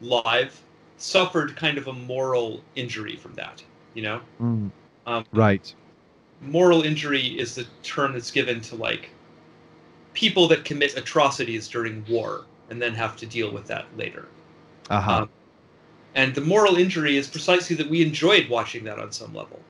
live suffered kind of a moral injury from that. You know? Mm, Um, right moral injury is the term that's given to like people that commit atrocities during war and then have to deal with that later. uh-huh Um, and the moral injury is precisely that we enjoyed watching that on some level.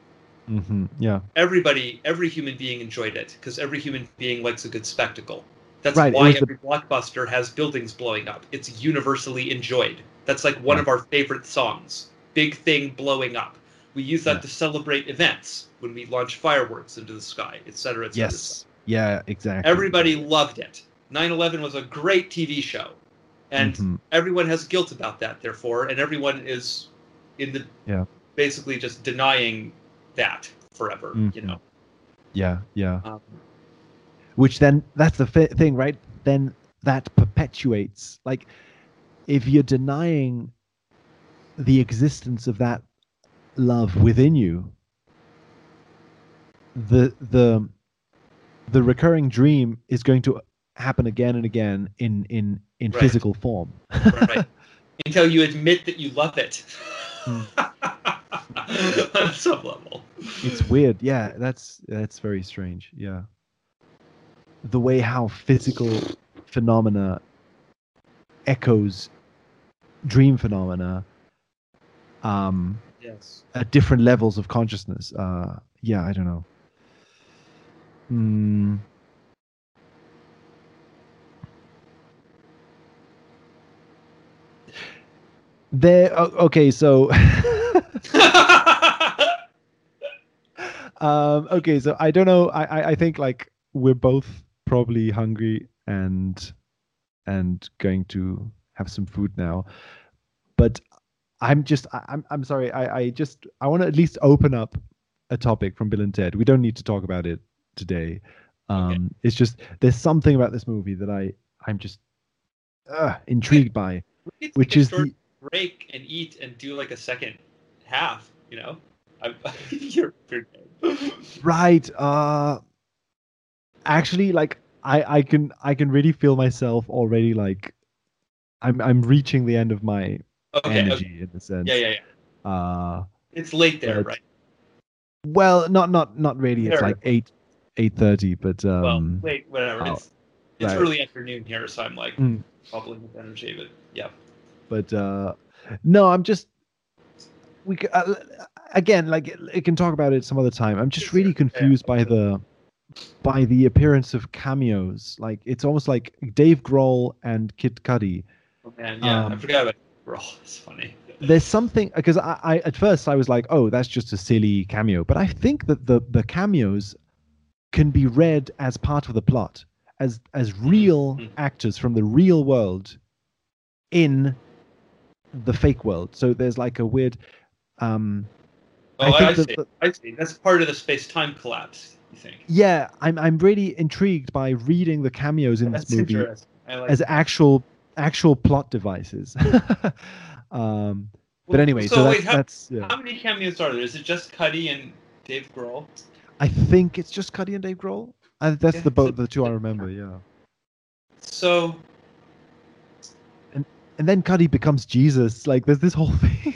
Hmm yeah Everybody, every human being enjoyed it because every human being likes a good spectacle. That's Right, why was the- every blockbuster has buildings blowing up. It's universally enjoyed. That's like one Right. of our favorite songs. Big thing blowing up. We use that Yeah. to celebrate events when we launch fireworks into the sky, et etc. etc. yes yeah exactly Everybody loved it. 9/11 was a great TV show, and Mhm. everyone has guilt about that. Therefore, and everyone is in the Yeah. basically just denying that forever. You Mhm. know. yeah yeah Um, which then that's the fi- thing right then that perpetuates like if you're denying the existence of that love within you the the the recurring dream is going to happen again and again in in in Right. physical form right. Until you admit that you love it. Hmm. On some level. it's weird yeah that's that's very strange yeah the way how physical phenomena echoes dream phenomena um Yes. at different levels of consciousness uh yeah i don't know Hmm. there okay so um okay so i don't know I, I i think like we're both probably hungry and and going to have some food now. But i'm just I, i'm i'm sorry i i just i want to at least open up a topic from bill and ted. We don't need to talk about it today. Um it's just there's something about this movie that i i'm just uh, intrigued by which is the break and eat and do like a second half. You know. You're, you're right uh actually like i i can i can really feel myself already like I'm I'm reaching the end of my Okay. energy okay. in the sense. Yeah, yeah, yeah. Uh, It's late there, But- right? well, not not not really. It's like eight eight thirty, but um, well, late, whatever. oh, it's it's right. early afternoon here, so I'm like Mm. bubbling with energy. But yeah. but uh no i'm just we uh, again like it can talk about it some other time i'm just really yeah, confused by the by the appearance of cameos like it's almost like dave grohl and kid cudi Oh, man, yeah. I Um, forgot about Grohl. It's funny. there's something because I, I at first i was like oh that's just a silly cameo but i think that the the cameos can be read as part of the plot as as real Mhm. actors from the real world in the fake world so there's like a weird um Oh, I, think I that see. the- I see. That's part of the space-time collapse. You think? yeah i'm i'm really intrigued by reading the cameos in That's this movie interesting. Like as that. actual actual plot devices um but anyway so, so that's, wait, how, that's yeah. how many cameos are there? Is it just Cudi and Dave Grohl? I think it's just Cudi and Dave Grohl. Uh, that's Yeah, the both the two I remember. Yeah. So And And then Cudi becomes Jesus. Like there's this whole thing.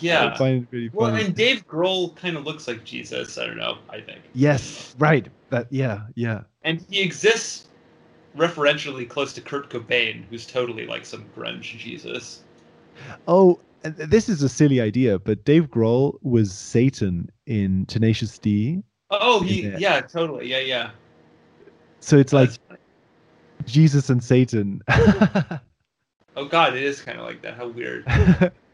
Yeah. I find it really well, and Dave Grohl kind of looks like Jesus. I don't know. I think, yes, right. That yeah, yeah. and he exists referentially close to Kurt Cobain, who's totally like some grunge Jesus. Oh, and this is a silly idea, but Dave Grohl was Satan in Tenacious D. Oh, he Yeah. totally. Yeah, yeah. So it's like funny. Jesus and Satan. oh god, it is kind of like that. How weird.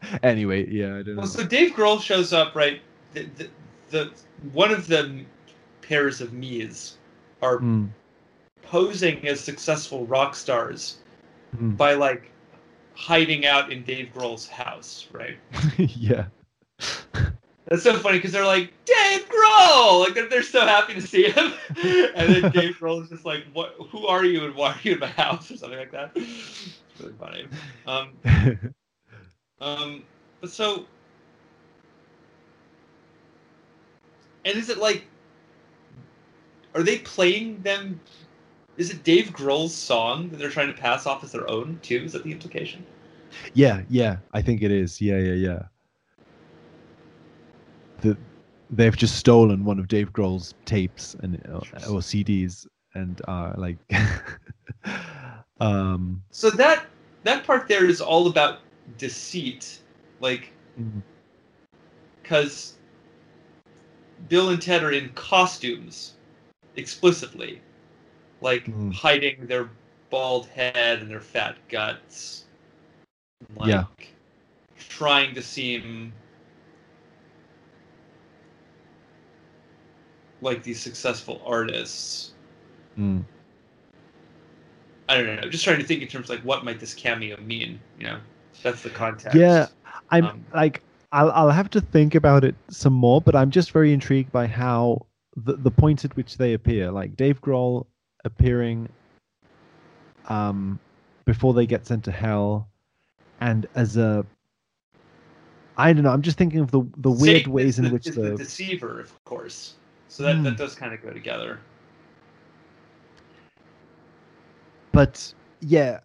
anyway, yeah, I don't know. So Dave Grohl shows up, right? The, the, the one of the pairs of me's are Mm, posing as successful rock stars mm. by like hiding out in Dave Grohl's house, right? yeah. That's so funny because they're like Dave Grohl, like they're, they're so happy to see him, and then Dave Grohl is just like, "What? Who are you, and why are you in my house?" or something like that. Really funny. Um, um, but so, and is it like, are they playing them? Is it Dave Grohl's song that they're trying to pass off as their own too? Is that the implication? Yeah, yeah, I think it is. Yeah, yeah, yeah. The, they've just stolen one of Dave Grohl's tapes and uh, or CDs and are like, um, So that that part there is all about deceit, like because Bill and Ted are in costumes explicitly, like Mm. hiding their bald head and their fat guts, like Yeah. trying to seem like these successful artists. mm. I don't know. I'm just trying to think in terms of like what might this cameo mean. You know, that's the context. yeah. I'm Um, like, I'll I'll have to think about it some more, but I'm just very intrigued by how the the point at which they appear, like Dave Grohl appearing, um, before they get sent to hell, and as a I don't know. I'm just thinking of the the weird ways in the, which the, the deceiver, of course. So that, Hmm. that does kind of go together. But yeah,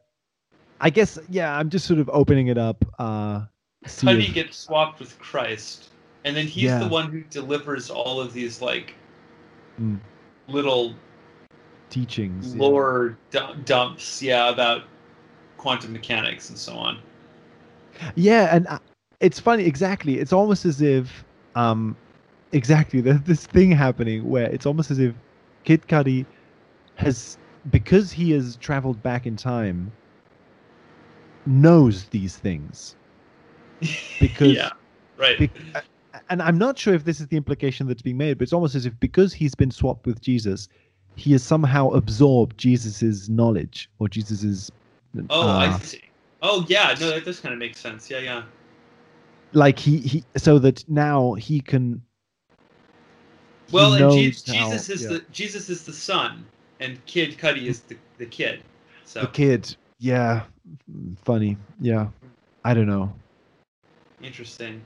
I guess yeah. I'm just sort of opening it up. Uh, Cudi if- gets swapped with Christ, and then he's Yeah. the one who delivers all of these like Mm. little teachings. yeah. lore du- dumps, yeah, about quantum mechanics and so on. Yeah, and uh, it's funny. Exactly. It's almost as if, um, exactly there's this thing happening where it's almost as if Kid Cudi has, because he has traveled back in time, knows these things. Because- yeah, right. Uh, and I'm not sure if this is the implication that's being made, but it's almost as if because he's been swapped with Jesus, he has somehow absorbed Jesus's knowledge or Jesus's. oh, uh, I see. Oh, yeah. No, that does kind of make sense. Yeah, yeah. like he he so that now he can. he Well, and Je- how- Jesus is yeah. the Jesus is the son, and Kid Cudi is the, the kid. So the kid. Yeah, funny. Yeah, I don't know. interesting.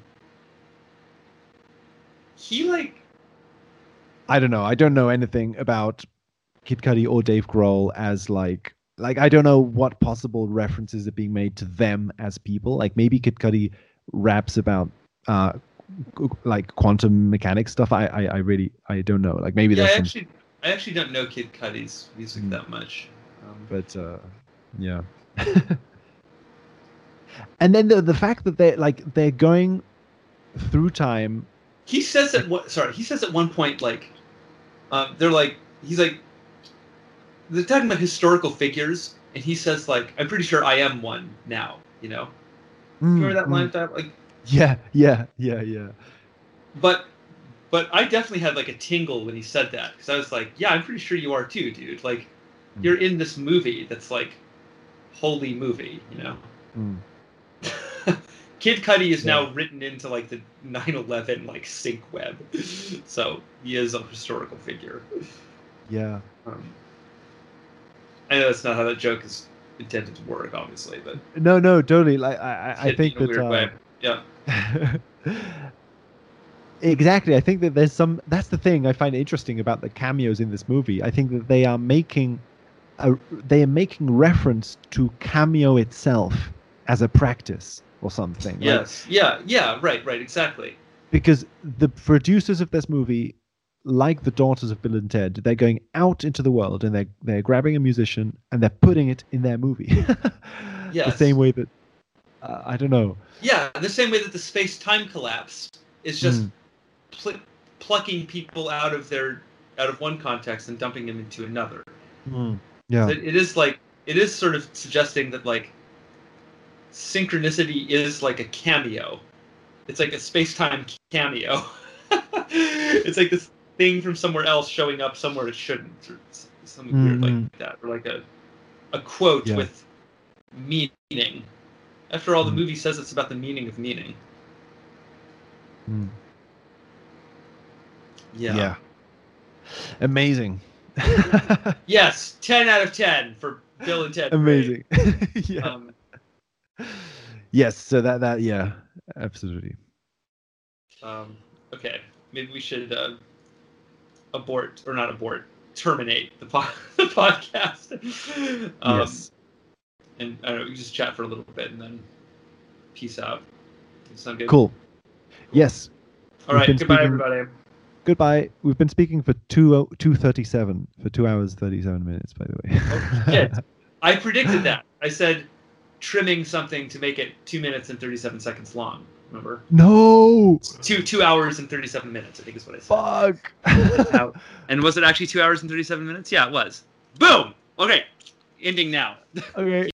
He like I don't know. I don't know anything about Kid Cudi or Dave Grohl as like like I don't know what possible references are being made to them as people. Like maybe Kid Cudi raps about uh like quantum mechanics stuff. I I, I really I don't know. Like maybe yeah, there's some, actually, I actually don't know Kid Cudi's music Mm. that much. Um, but uh yeah. and then the the fact that they're like they're going through time. he says at what? Sorry, he says at one point like, um, they're like, he's like, they're talking about historical figures, and he says like, I'm pretty sure I am one now. You know, remember that Mm, line? mm. That like, Yeah, yeah, yeah, yeah. but. But I definitely had like a tingle when he said that because I was like, "Yeah, I'm pretty sure you are too, dude. Like, Mm. you're in this movie that's like, holy movie, you know." Mm. Kid Cudi is Yeah. now written into like the 9/11 like sync web, so he is a historical figure. Yeah. Um, I know that's not how that joke is intended to work, obviously, but No, no, totally. Like I, I, I think that. uh. Yeah, exactly. I think that there's some. That's the thing I find interesting about the cameos in this movie. I think that they are making, a, they are making reference to cameo itself as a practice or something. Yes, yeah, yeah, right, right, exactly. because the producers of this movie like the daughters of bill and ted they're going out into the world and they're they're grabbing a musician and they're putting it in their movie Yes. the same way that uh, i don't know Yeah, the same way that the space-time collapse is just Mm. Pl- plucking people out of their out of one context and dumping them into another. yeah It, it is like it is sort of suggesting that like synchronicity is like a cameo. It's like a space-time cameo. it's like this thing from somewhere else showing up somewhere it shouldn't, or something weird Mhm. like that, or like a a quote Yeah. with meaning. After all, the Mm. movie says it's about the meaning of meaning. Mm. Yeah. amazing Yes, ten out of ten for Bill and Ted. amazing yeah Um, yes so that that yeah absolutely Um, okay, maybe we should uh, abort or not abort, terminate the, po- the podcast. Um, yes And I don't know, we can just chat for a little bit and then peace out. Sound good? cool yes All right. Goodbye, speaking- everybody. Goodbye we've been speaking for two 237 for two hours 37 minutes by the way Oh, shit. I predicted that. I said trimming something to make it two minutes and thirty-seven seconds long. Remember? no Two two hours and thirty-seven minutes. I think is what I said. fuck And was it actually two hours and thirty-seven minutes? Yeah, it was. Boom. Okay. Ending now. okay